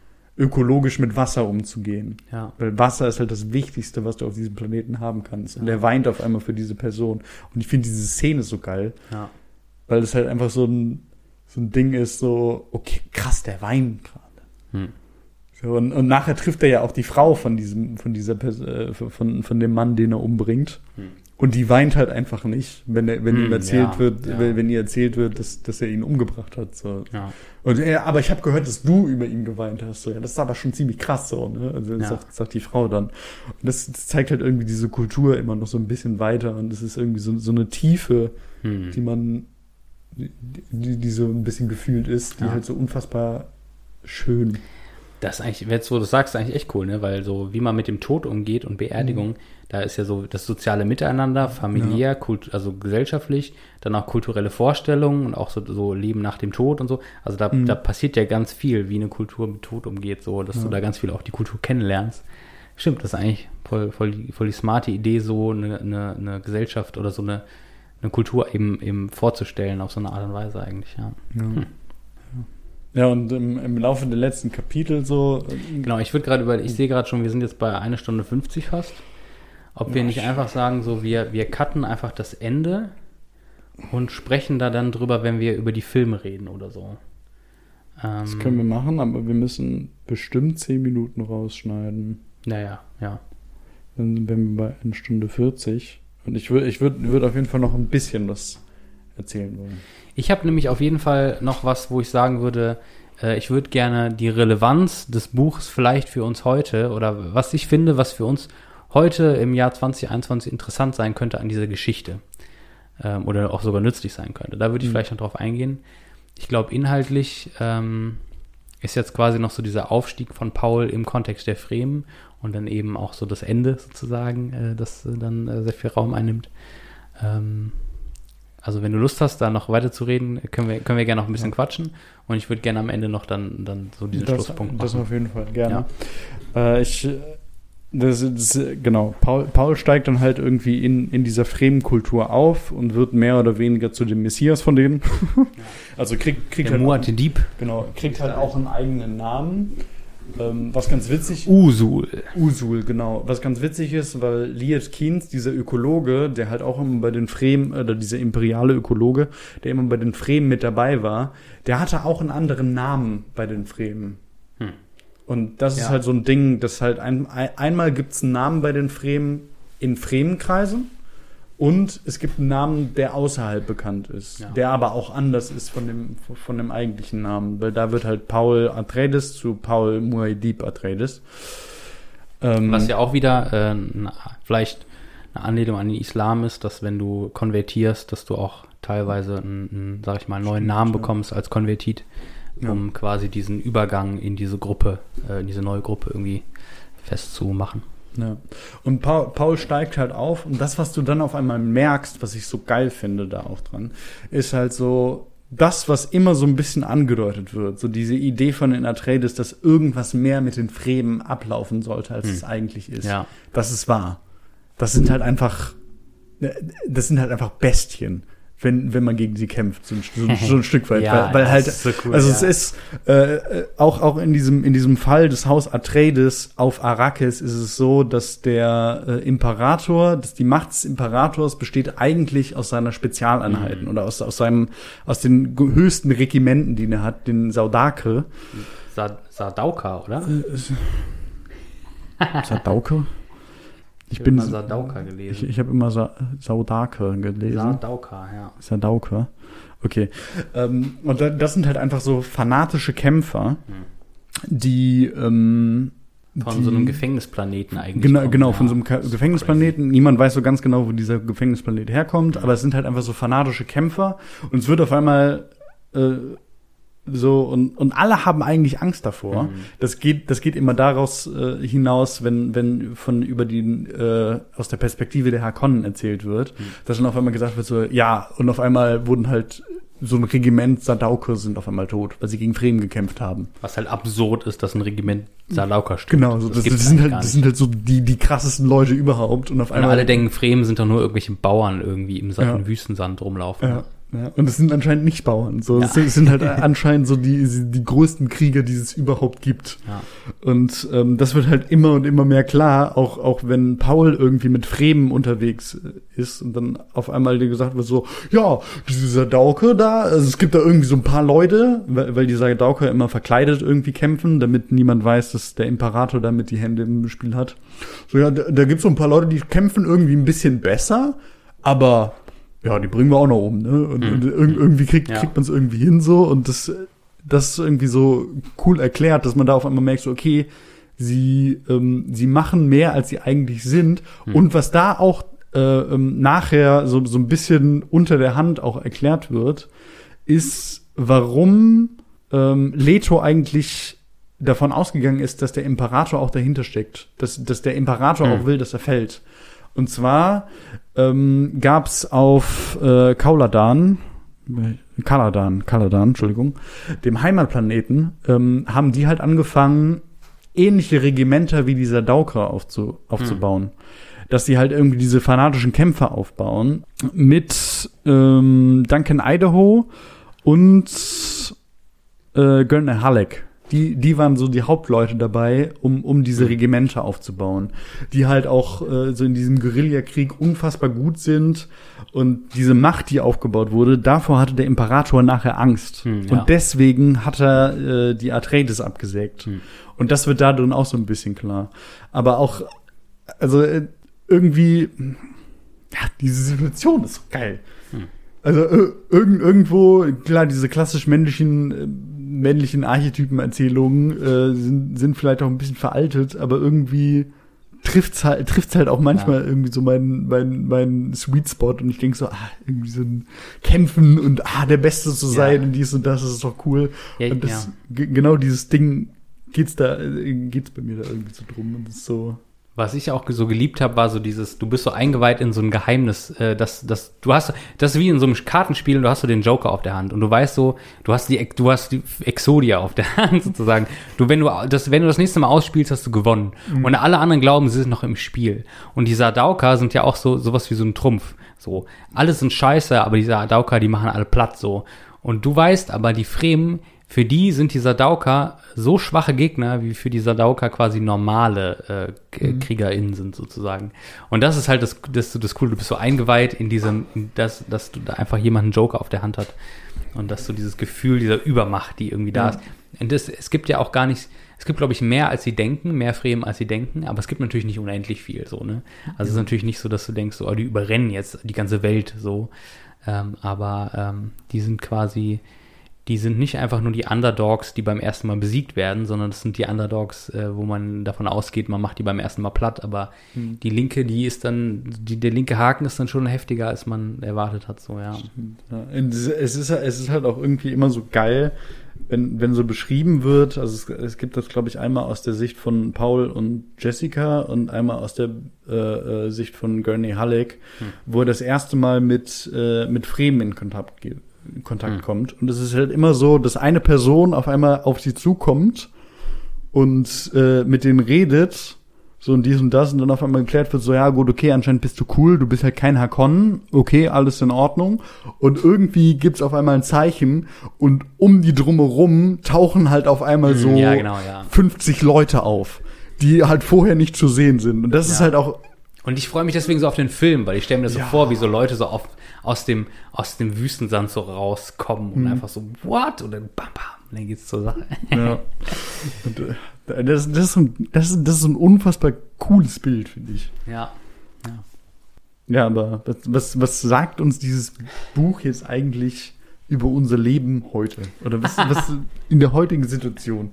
ökologisch mit Wasser umzugehen. Ja. Weil Wasser ist halt das Wichtigste, was du auf diesem Planeten haben kannst. Und Ja. er weint auf einmal für diese Person. Und ich finde diese Szene so geil, Ja. weil es halt einfach so ein, so ein Ding ist, so, okay, krass, der weint gerade. Hm. So, und, und nachher trifft er ja auch die Frau von diesem, von dieser Pers äh, von, von dem Mann, den er umbringt. Hm. Und die weint halt einfach nicht, wenn, er, wenn Hm, ihm erzählt ja, wird, ja. wenn, wenn ihr erzählt wird, dass, dass er ihn umgebracht hat. So. Ja. Und er, aber ich habe gehört, dass du über ihn geweint hast. So, ja, das ist aber schon ziemlich krass so, ne? Also Ja. sagt, sagt die Frau dann. Und das, das zeigt halt irgendwie diese Kultur immer noch so ein bisschen weiter. Und es ist irgendwie so, so eine Tiefe, Hm. die man, die, die, die so ein bisschen gefühlt ist, die Ja. halt so unfassbar schön. Das ist eigentlich, jetzt wo du das sagst, ist eigentlich echt cool, ne? Weil so, wie man mit dem Tod umgeht und Beerdigung, Mhm. da ist ja so das soziale Miteinander, familiär, kult, also gesellschaftlich, dann auch kulturelle Vorstellungen und auch so, so Leben nach dem Tod und so. Also da, Mhm. da passiert ja ganz viel, wie eine Kultur mit Tod umgeht, so, dass Ja. du da ganz viel auch die Kultur kennenlernst. Stimmt, das ist eigentlich voll, voll, die, voll die smarte Idee, so eine, eine, eine Gesellschaft oder so eine, eine Kultur eben, eben vorzustellen auf so eine Art und Weise eigentlich, ja. Ja, Hm. Ja und im, im Laufe der letzten Kapitel so. äh, Genau, ich würde gerade über, ich sehe gerade schon, wir sind jetzt bei einer Stunde 50 fast. Ob wir nicht ich- einfach sagen, so wir, wir cutten einfach das Ende und sprechen da dann drüber, wenn wir über die Filme reden oder so. Das Ähm, können wir machen, aber wir müssen bestimmt zehn Minuten rausschneiden. Naja, ja. Dann sind wir bei einer Stunde 40. Und ich würde ich würd, würd auf jeden Fall noch ein bisschen was erzählen wollen. Ich habe nämlich auf jeden Fall noch was, wo ich sagen würde, äh, ich würde gerne die Relevanz des Buches vielleicht für uns heute oder was ich finde, was für uns heute im Jahr 2021 interessant sein könnte an dieser Geschichte ähm, oder auch sogar nützlich sein könnte. Da würde ich Mhm. vielleicht noch drauf eingehen. Ich glaube, inhaltlich ähm, ist jetzt quasi noch so dieser Aufstieg von Paul im Kontext der Fremen und dann eben auch so das Ende sozusagen, äh, das äh, dann äh, sehr viel Raum einnimmt. Ähm, also wenn du Lust hast, da noch weiter zu reden, können wir, können wir gerne noch ein bisschen Ja. quatschen. Und ich würde gerne am Ende noch dann, dann so diesen das, Schlusspunkt das machen. auf jeden Fall, gerne. Äh, ich, das, das, genau, Paul, Paul steigt dann halt irgendwie in, in dieser Fremenkultur auf und wird mehr oder weniger zu dem Messias von denen. also kriegt, kriegt Der halt, Muate Dieb. genau, kriegt halt auch einen eigenen Namen. Ähm, was ganz witzig Usul. Usul, genau. Was ganz witzig ist, weil Liet Keynes, dieser Ökologe, der halt auch immer bei den Fremen, oder dieser imperiale Ökologe, der immer bei den Fremen mit dabei war, der hatte auch einen anderen Namen bei den Fremen. Hm. Und das ist Ja. halt so ein Ding, dass halt ein, ein, einmal gibt's einen Namen bei den Fremen in Fremenkreisen und es gibt einen Namen, der außerhalb bekannt ist, Ja. der aber auch anders ist von dem, von dem eigentlichen Namen, weil da wird halt Paul Atreides zu Paul Muad'Dib Atreides. Ähm, Was ja auch wieder äh, na, vielleicht eine Anlehnung an den Islam ist, dass wenn du konvertierst, dass du auch teilweise einen, einen sag ich mal, neuen Namen ja. bekommst als Konvertit. um quasi diesen Übergang in diese Gruppe, äh, in diese neue Gruppe irgendwie festzumachen. Ja. Und Paul, Paul steigt halt auf und das, was du dann auf einmal merkst, was ich so geil finde da auch dran, ist halt so das, was immer so ein bisschen angedeutet wird. So diese Idee von den Atreides, dass irgendwas mehr mit den Fremen ablaufen sollte, als Hm. es eigentlich ist. Ja. Das ist wahr. Das sind halt einfach, das sind halt einfach Bestien. Wenn, wenn man gegen sie kämpft, so ein, so, so ein Stück weit. Ja, weil, weil halt, so cool, also ja. es ist äh, äh, auch, auch in diesem, in diesem Fall des Haus Atreides auf Arrakis ist es so, dass der äh, Imperator, dass die Macht des Imperators besteht eigentlich aus seiner Spezialeinheiten Mhm. oder aus, aus seinem, aus den höchsten Regimenten, die er hat, den Saudake. Sa Sadauka, oder? Sadauke? Ich hab bin, immer Sadauka ich, gelesen. ich habe immer Sa Saudake gelesen. Sadauka, ja. Sadauka. Okay. Ähm, und da- das sind halt einfach so fanatische Kämpfer, die ähm, Von die, so einem Gefängnisplaneten eigentlich. Genau, kommen, genau ja. von so einem Ka Gefängnisplaneten. Niemand weiß so ganz genau, wo dieser Gefängnisplanet herkommt, aber es sind halt einfach so fanatische Kämpfer und es wird auf einmal äh, so und und alle haben eigentlich Angst davor. Mhm. Das geht das geht immer daraus äh, hinaus, wenn wenn von über die äh, aus der Perspektive der Harkonnen erzählt wird, Mhm. dass dann auf einmal gesagt wird so ja und auf einmal wurden halt so ein Regiment Sadauke sind auf einmal tot, weil sie gegen Fremen gekämpft haben. Was halt absurd ist, dass ein Regiment Sadauka stimmt. Genau, so, das, gibt's das, sind halt, das sind halt so die, die krassesten Leute überhaupt. Und auf Und einmal. alle denken, Fremen sind doch nur irgendwelche Bauern irgendwie im Sa- Ja. Wüstensand rumlaufen. Ja, ja. Und es sind anscheinend nicht Bauern. So, Ja. es sind- es sind halt anscheinend so die, die größten Krieger, die es überhaupt gibt. Ja. Und ähm, das wird halt immer und immer mehr klar, auch, auch wenn Paul irgendwie mit Fremen unterwegs äh, ist und dann auf einmal dir gesagt wird so, ja, dieser Dauke da, also es gibt da irgendwie so ein paar Leute, weil, weil dieser Dauke immer verkleidet irgendwie kämpfen, damit niemand weiß, dass der Imperator damit die Hände im Spiel hat. So, ja, da, da gibt's so ein paar Leute, die kämpfen irgendwie ein bisschen besser, aber ja, die bringen wir auch noch um, ne? Und, und irg irgendwie kriegt, Ja. kriegt man es irgendwie hin so und das, das ist irgendwie so cool erklärt, dass man da auf einmal merkt, so, okay, sie, ähm, sie machen mehr, als sie eigentlich sind. Und was da auch äh, ähm, nachher so, so ein bisschen unter der Hand auch erklärt wird, ist, warum ähm, Leto eigentlich davon ausgegangen ist, dass der Imperator auch dahinter steckt. Dass, dass der Imperator Hm. auch will, dass er fällt. Und zwar ähm, gab es auf äh, Kauladan, Kaladan, Kaladan, Entschuldigung, dem Heimatplaneten, ähm, haben die halt angefangen, ähnliche Regimenter wie dieser Dauker aufzu, aufzubauen. Dass sie halt irgendwie diese fanatischen Kämpfer aufbauen mit ähm, Duncan Idaho und äh, Gönner Halleck. Die, die waren so die Hauptleute dabei, um, um diese Regimente aufzubauen, die halt auch äh, so in diesem Guerillakrieg unfassbar gut sind und diese Macht, die aufgebaut wurde, davor hatte der Imperator nachher Angst Hm, ja. und deswegen hat er äh, die Atreides abgesägt Hm. und das wird da drin auch so ein bisschen klar. Aber auch, also äh, irgendwie, ja, diese Situation ist so geil. Hm. Also äh, irgend, irgendwo, klar, diese klassisch männlichen, äh, männlichen Archetypen-Erzählungen äh, sind, sind vielleicht auch ein bisschen veraltet, aber irgendwie trifft's halt, trifft's halt auch manchmal Ja. irgendwie so meinen mein, mein Sweet Spot und ich denk so, ah, irgendwie so ein Kämpfen und ah, der Beste zu Ja. sein und dies und das, das ist doch cool. Ja, und das, ja. ge- genau dieses Ding geht's da, äh, geht's bei mir da irgendwie so drum und das ist so, Was ich auch so geliebt habe, war so dieses, du bist so eingeweiht in so ein Geheimnis, äh, dass, dass du hast, das ist wie in so einem Kartenspiel du hast so den Joker auf der Hand und du weißt so, du hast die, du hast die Exodia auf der Hand sozusagen. Du, wenn du das, wenn du das nächste Mal ausspielst, hast du gewonnen. Und alle anderen glauben, sie sind noch im Spiel. Und die Sadauka sind ja auch so, sowas wie so ein Trumpf. So, alle sind scheiße, aber die Sadauka, die machen alle platt so. Und du weißt aber, die Fremen, für die sind die Sadauka so schwache Gegner, wie für die Sadauka quasi normale äh, K- KriegerInnen sind sozusagen. Und das ist halt das, das, das Coole, du bist so eingeweiht in diesem, in das, dass du da einfach jemanden Joker auf der Hand hat. Und dass du dieses Gefühl dieser Übermacht, die irgendwie da Ja. ist. Und das, es gibt ja auch gar nicht, es gibt, glaube ich, mehr als sie denken, mehr Fremen als sie denken, aber es gibt natürlich nicht unendlich viel so, ne? Also es ist natürlich nicht so, dass du denkst, so, oh, die überrennen jetzt die ganze Welt so. Ähm, aber ähm, die sind quasi die sind nicht einfach nur die Underdogs, die beim ersten Mal besiegt werden, sondern das sind die Underdogs, äh, wo man davon ausgeht, man macht die beim ersten Mal platt, aber Hm. die linke, die ist dann, die, der linke Haken ist dann schon heftiger, als man erwartet hat, so, ja. Ja, es ist, es ist halt auch irgendwie immer so geil, wenn, wenn so beschrieben wird, also es, es gibt das, glaube ich, einmal aus der Sicht von Paul und Jessica und einmal aus der äh, äh, Sicht von Gurney Halleck, wo er das erste Mal mit, äh, mit Fremen in Kontakt, ge- in Kontakt Hm. kommt. Und es ist halt immer so, dass eine Person auf einmal auf sie zukommt und äh, mit denen redet, so und dies und das, und dann auf einmal geklärt wird, so, ja gut, okay, anscheinend bist du cool, du bist halt kein Hakon, okay, alles in Ordnung. Und irgendwie gibt's auf einmal ein Zeichen und um die drumherum tauchen halt auf einmal so Hm, ja, genau, ja. 50 Leute auf, die halt vorher nicht zu sehen sind. Und das ist Ja. halt auch, Und ich freue mich deswegen so auf den Film, weil ich stelle mir das so vor, wie so Leute so auf, aus, dem, aus dem Wüstensand so rauskommen Mhm. und einfach so, what? Und dann bam, bam, und dann geht's zur Sache. ja. Und, äh, das, das, ist ein, das, ist, das ist ein unfassbar cooles Bild, finde ich. Ja. Ja, aber was, was, was sagt uns dieses Buch jetzt eigentlich über unser Leben heute? Oder was, was in der heutigen Situation?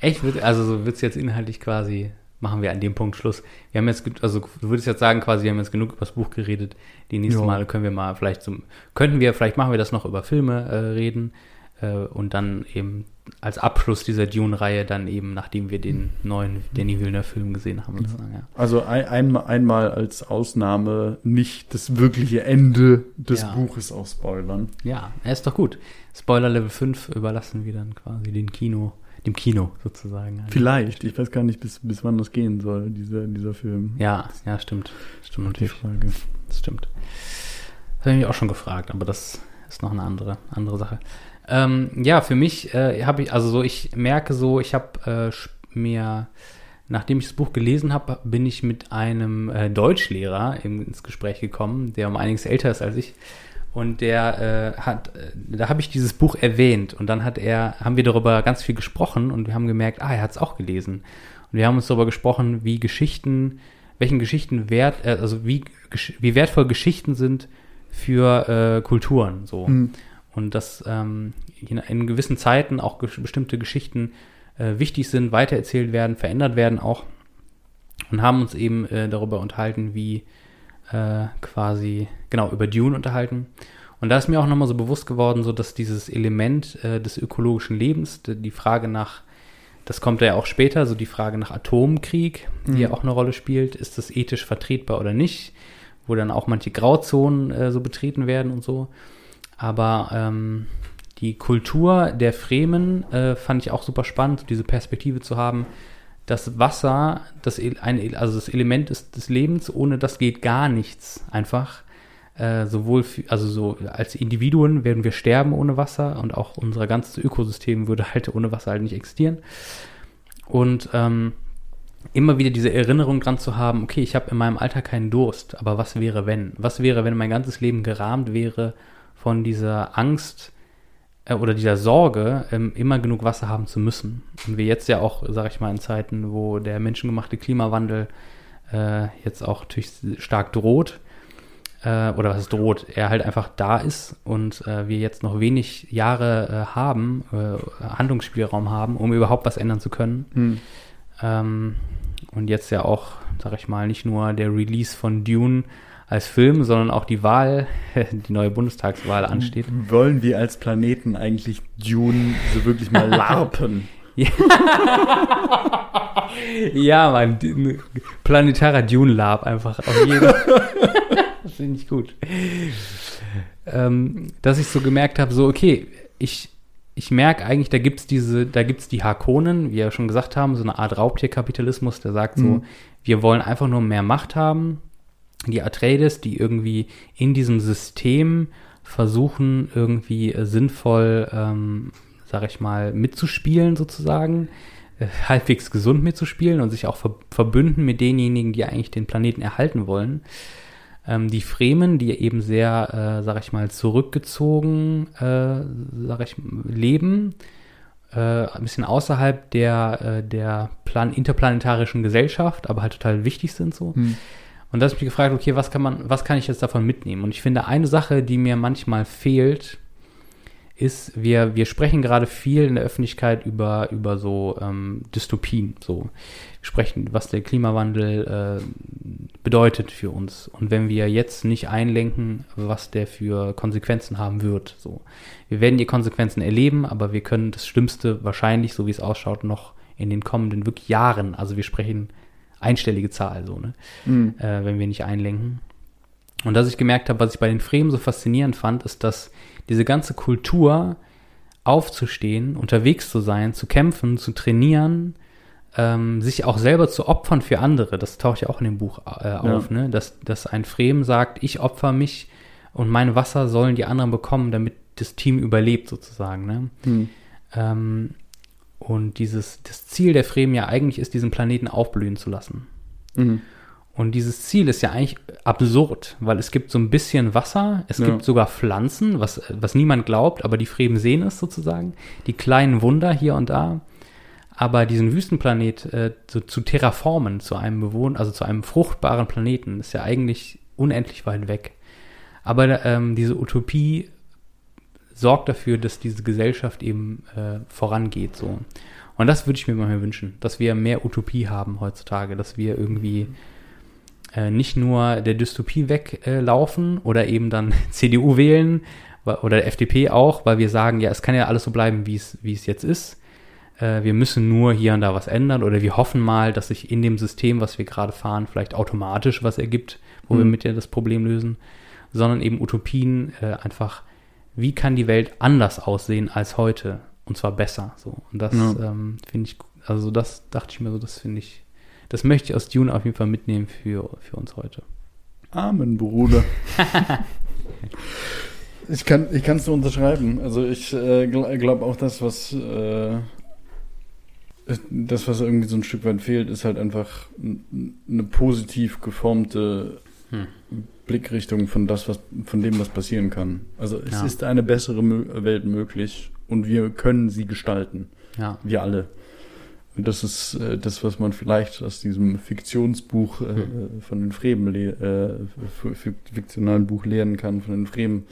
Echt, wird, also so wird's jetzt inhaltlich quasi, machen wir an dem Punkt Schluss. Wir haben jetzt, also du würdest jetzt sagen, quasi, wir haben jetzt genug über das Buch geredet. Die nächsten Ja. Male können wir mal vielleicht zum, könnten wir, vielleicht machen wir das noch über Filme äh, reden äh, und dann eben als Abschluss dieser Dune-Reihe dann eben, nachdem wir den neuen Danny Villeneuve-Film gesehen haben, sozusagen, ja. Also ein, einmal, einmal als Ausnahme nicht das wirkliche Ende des Ja. Buches auch spoilern. Ja, er ist doch gut. Spoiler Level 5 überlassen wir dann quasi den Kino, dem Kino sozusagen. Vielleicht, ich weiß gar nicht, bis, bis wann das gehen soll, dieser, dieser Film. Ja, ja, stimmt. Stimmt natürlich. Frage. Das stimmt. Das habe ich mich auch schon gefragt, aber das ist noch eine andere, andere Sache. Ähm, ja, für mich äh, habe ich, also so, ich merke so, ich habe äh, mir, nachdem ich das Buch gelesen habe, bin ich mit einem äh, Deutschlehrer im, ins Gespräch gekommen, der um einiges älter ist als ich. Und der äh, hat, äh, da habe ich dieses Buch erwähnt und dann hat er, haben wir darüber ganz viel gesprochen und wir haben gemerkt, ah, er hat es auch gelesen. Und wir haben uns darüber gesprochen, wie Geschichten, welchen Geschichten wert, äh, also wie, wie wertvoll Geschichten sind für äh, Kulturen. So. Hm. Und dass ähm, in, in gewissen Zeiten auch gesch bestimmte Geschichten äh, wichtig sind, weitererzählt werden, verändert werden auch. Und haben uns eben äh, darüber unterhalten, wie äh, quasi, genau, über Dune unterhalten. Und da ist mir auch nochmal so bewusst geworden, so dass dieses Element äh, des ökologischen Lebens, die Frage nach, das kommt ja auch später, so die Frage nach Atomkrieg, die ja auch eine Rolle spielt, ist das ethisch vertretbar oder nicht, wo dann auch manche Grauzonen äh, so betreten werden und so. Aber ähm, die Kultur der Fremen äh, fand ich auch super spannend, diese Perspektive zu haben, dass Wasser das, ein, also das Element ist des Lebens, ohne das geht gar nichts. Einfach äh, sowohl für, also so als Individuen werden wir sterben ohne Wasser und auch unser ganzes Ökosystem würde halt ohne Wasser halt nicht existieren. Und ähm, immer wieder diese Erinnerung dran zu haben, okay, ich habe in meinem Alter keinen Durst, aber was wäre wenn? Was wäre, wenn mein ganzes Leben gerahmt wäre von dieser Angst äh, oder dieser Sorge, ähm, immer genug Wasser haben zu müssen? Und wir jetzt ja auch, sage ich mal, in Zeiten, wo der menschengemachte Klimawandel äh, jetzt auch natürlich stark droht, äh, oder was es droht, er halt einfach da ist und äh, wir jetzt noch wenig Jahre äh, haben, äh, Handlungsspielraum haben, um überhaupt was ändern zu können. Hm. Ähm, und jetzt ja auch, sag ich mal, nicht nur der Release von Dune als Film, sondern auch die Wahl, die neue Bundestagswahl ansteht. Wollen wir als Planeten eigentlich Dune so wirklich mal larpen? Ja, Mann, die- ein planetarer Dune Lab einfach auf jeden Das finde ich gut. Ähm, dass ich so gemerkt habe, so, okay, ich, ich merke eigentlich, da gibt's diese, da gibt's die Harkonnen, wie wir ja schon gesagt haben, so eine Art Raubtierkapitalismus, der sagt so, Mhm. wir wollen einfach nur mehr Macht haben. Die Atreides, die irgendwie in diesem System versuchen, irgendwie äh, sinnvoll, ähm, sag ich mal, mitzuspielen sozusagen, äh, halbwegs gesund mitzuspielen und sich auch ver verbünden mit denjenigen, die eigentlich den Planeten erhalten wollen. Ähm, die Fremen, die eben sehr, äh, sag ich mal, zurückgezogen, äh, sag ich, leben, äh, ein bisschen außerhalb der, äh, der Plan interplanetarischen Gesellschaft, aber halt total wichtig sind so. Hm. Und da habe ich mich gefragt, okay, was kann man, was kann ich jetzt davon mitnehmen? Und ich finde, eine Sache, die mir manchmal fehlt, ist, wir, wir sprechen gerade viel in der Öffentlichkeit über, über so ähm, Dystopien. So. Wir sprechen, was der Klimawandel äh, bedeutet für uns. Und wenn wir jetzt nicht einlenken, was der für Konsequenzen haben wird. So. Wir werden die Konsequenzen erleben, aber wir können das Schlimmste wahrscheinlich, so wie es ausschaut, noch in den kommenden wirklich Jahren, also wir sprechen einstellige Zahl, so, ne? Mhm. äh, wenn wir nicht einlenken. Und dass ich gemerkt habe, was ich bei den Fremen so faszinierend fand, ist, dass diese ganze Kultur aufzustehen, unterwegs zu sein, zu kämpfen, zu trainieren, ähm, sich auch selber zu opfern für andere, das taucht ja auch in dem Buch äh, auf, ne? dass, dass ein Fremen sagt, ich opfer mich und mein Wasser sollen die anderen bekommen, damit das Team überlebt sozusagen. Ne? Mhm. Ähm, und dieses, das Ziel der Fremen ja eigentlich ist, diesen Planeten aufblühen zu lassen. Mhm. Und dieses Ziel ist ja eigentlich absurd, weil es gibt so ein bisschen Wasser, es Ja. gibt sogar Pflanzen, was, was niemand glaubt, aber die Fremen sehen es sozusagen. Die kleinen Wunder hier und da. Aber diesen Wüstenplanet äh, zu, zu terraformen, zu einem bewohn also zu einem fruchtbaren Planeten, ist ja eigentlich unendlich weit weg. Aber ähm, diese Utopie sorgt dafür, dass diese Gesellschaft eben äh, vorangeht. So. Und das würde ich mir mal wünschen, dass wir mehr Utopie haben heutzutage, dass wir irgendwie äh, nicht nur der Dystopie weglaufen oder eben dann CDU wählen oder FDP auch, weil wir sagen, ja, es kann ja alles so bleiben, wie es, wie es jetzt ist. Äh, wir müssen nur hier und da was ändern oder wir hoffen mal, dass sich in dem System, was wir gerade fahren, vielleicht automatisch was ergibt, wo wir Mhm. mit der das Problem lösen, sondern eben Utopien äh, einfach, wie kann die Welt anders aussehen als heute und zwar besser. So und das Ja. ähm, finde ich, also das dachte ich mir so, das finde ich, das möchte ich aus Dune auf jeden Fall mitnehmen für für uns heute. Amen, Bruder. ich kann ich kann es nur unterschreiben. Also ich äh, glaube auch das, was äh, das, was irgendwie so ein Stück weit fehlt, ist halt einfach eine positiv geformte Hm. Blickrichtung von das, was von dem, was passieren kann. Also es Ja. ist eine bessere Mö Welt möglich und wir können sie gestalten. Ja, Wir alle. Und das ist äh, das, was man vielleicht aus diesem Fiktionsbuch äh, Hm. von den Fremen, äh, fiktionalen Buch lernen kann, von den Fremen,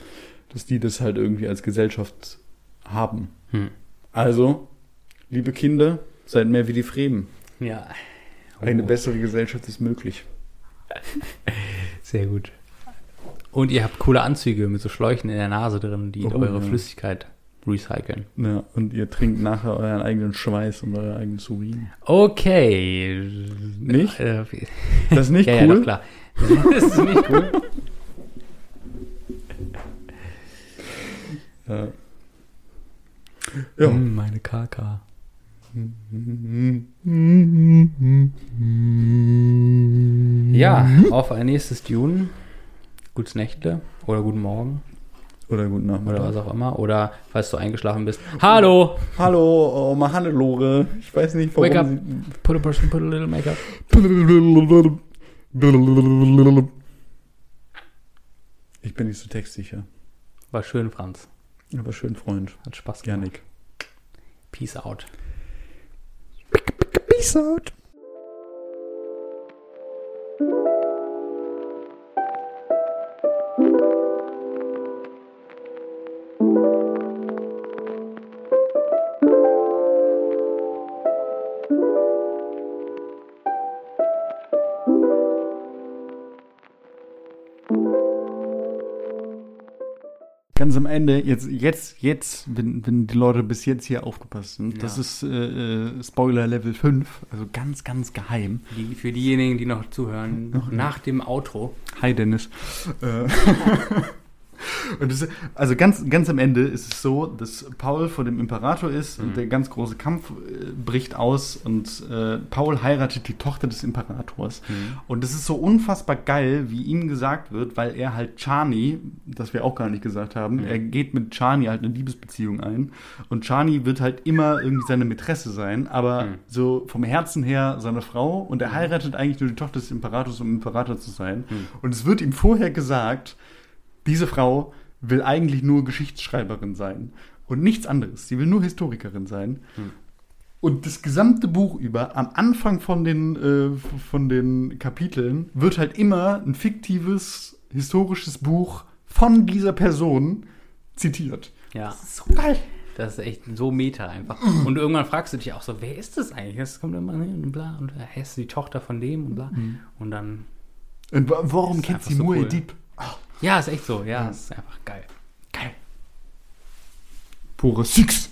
dass die das halt irgendwie als Gesellschaft haben. hm. Also, liebe Kinder, seid mehr wie die Fremen. ja. Eine Oh, bessere Gesellschaft ist möglich. Sehr gut. Und ihr habt coole Anzüge mit so Schläuchen in der Nase drin, die Oh, eure ja. Flüssigkeit recyceln. Ja, und ihr trinkt nachher euren eigenen Schweiß und euer eigenes Urin. Okay. Nicht? Äh, Das ist nicht ja, cool? ja, doch, klar. Das ist nicht cool. Ja. Ja. Hm, meine KK. Ja, auf ein nächstes Dune. Gutes Nächte oder guten Morgen Oder guten Nachmittag. oder was auch immer. Oder falls du eingeschlafen bist. Hallo! Hallo, oh, mal Hannelore. Ich weiß nicht, warum Wake up. Put a person, put a little makeup. Ich bin nicht so textsicher. War schön, Franz. Aber schön, Freund. Hat Spaß gemacht. Janik. Peace out. Peace out. Ende, jetzt, jetzt, jetzt, wenn, wenn die Leute bis jetzt hier aufgepasst sind, das Ja. ist äh, äh, Spoiler Level 5, also ganz, ganz geheim. Die, für diejenigen, die noch zuhören, Noch- nach dem Outro. Hi Dennis. Äh, und das, also ganz, ganz am Ende ist es so, dass Paul vor dem Imperator ist Mhm. und der ganz große Kampf äh, bricht aus und äh, Paul heiratet die Tochter des Imperators. Und es ist so unfassbar geil, wie ihm gesagt wird, weil er halt Chani, das wir auch gar nicht gesagt haben, Mhm. er geht mit Chani halt eine Liebesbeziehung ein. Und Chani wird halt immer irgendwie seine Mätresse sein, aber Mhm. so vom Herzen her seine Frau. Und er heiratet eigentlich nur die Tochter des Imperators, um Imperator zu sein. Mhm. Und es wird ihm vorher gesagt, diese Frau will eigentlich nur Geschichtsschreiberin sein und nichts anderes. Sie will nur Historikerin sein. Hm. Und das gesamte Buch über, am Anfang von den, äh, von den Kapiteln, wird halt immer ein fiktives historisches Buch von dieser Person zitiert. Ja. Das ist so geil. Das ist echt so Meta einfach. Und irgendwann fragst du dich auch so, wer ist das eigentlich? Das kommt immer hin und bla. Und äh, er ist die Tochter von dem und bla. Mhm. Und dann. Und warum kennt sie nur cool. Edip? Oh. Ja, ist echt so. Ja, ja. ist einfach geil. Geil. Pure Six.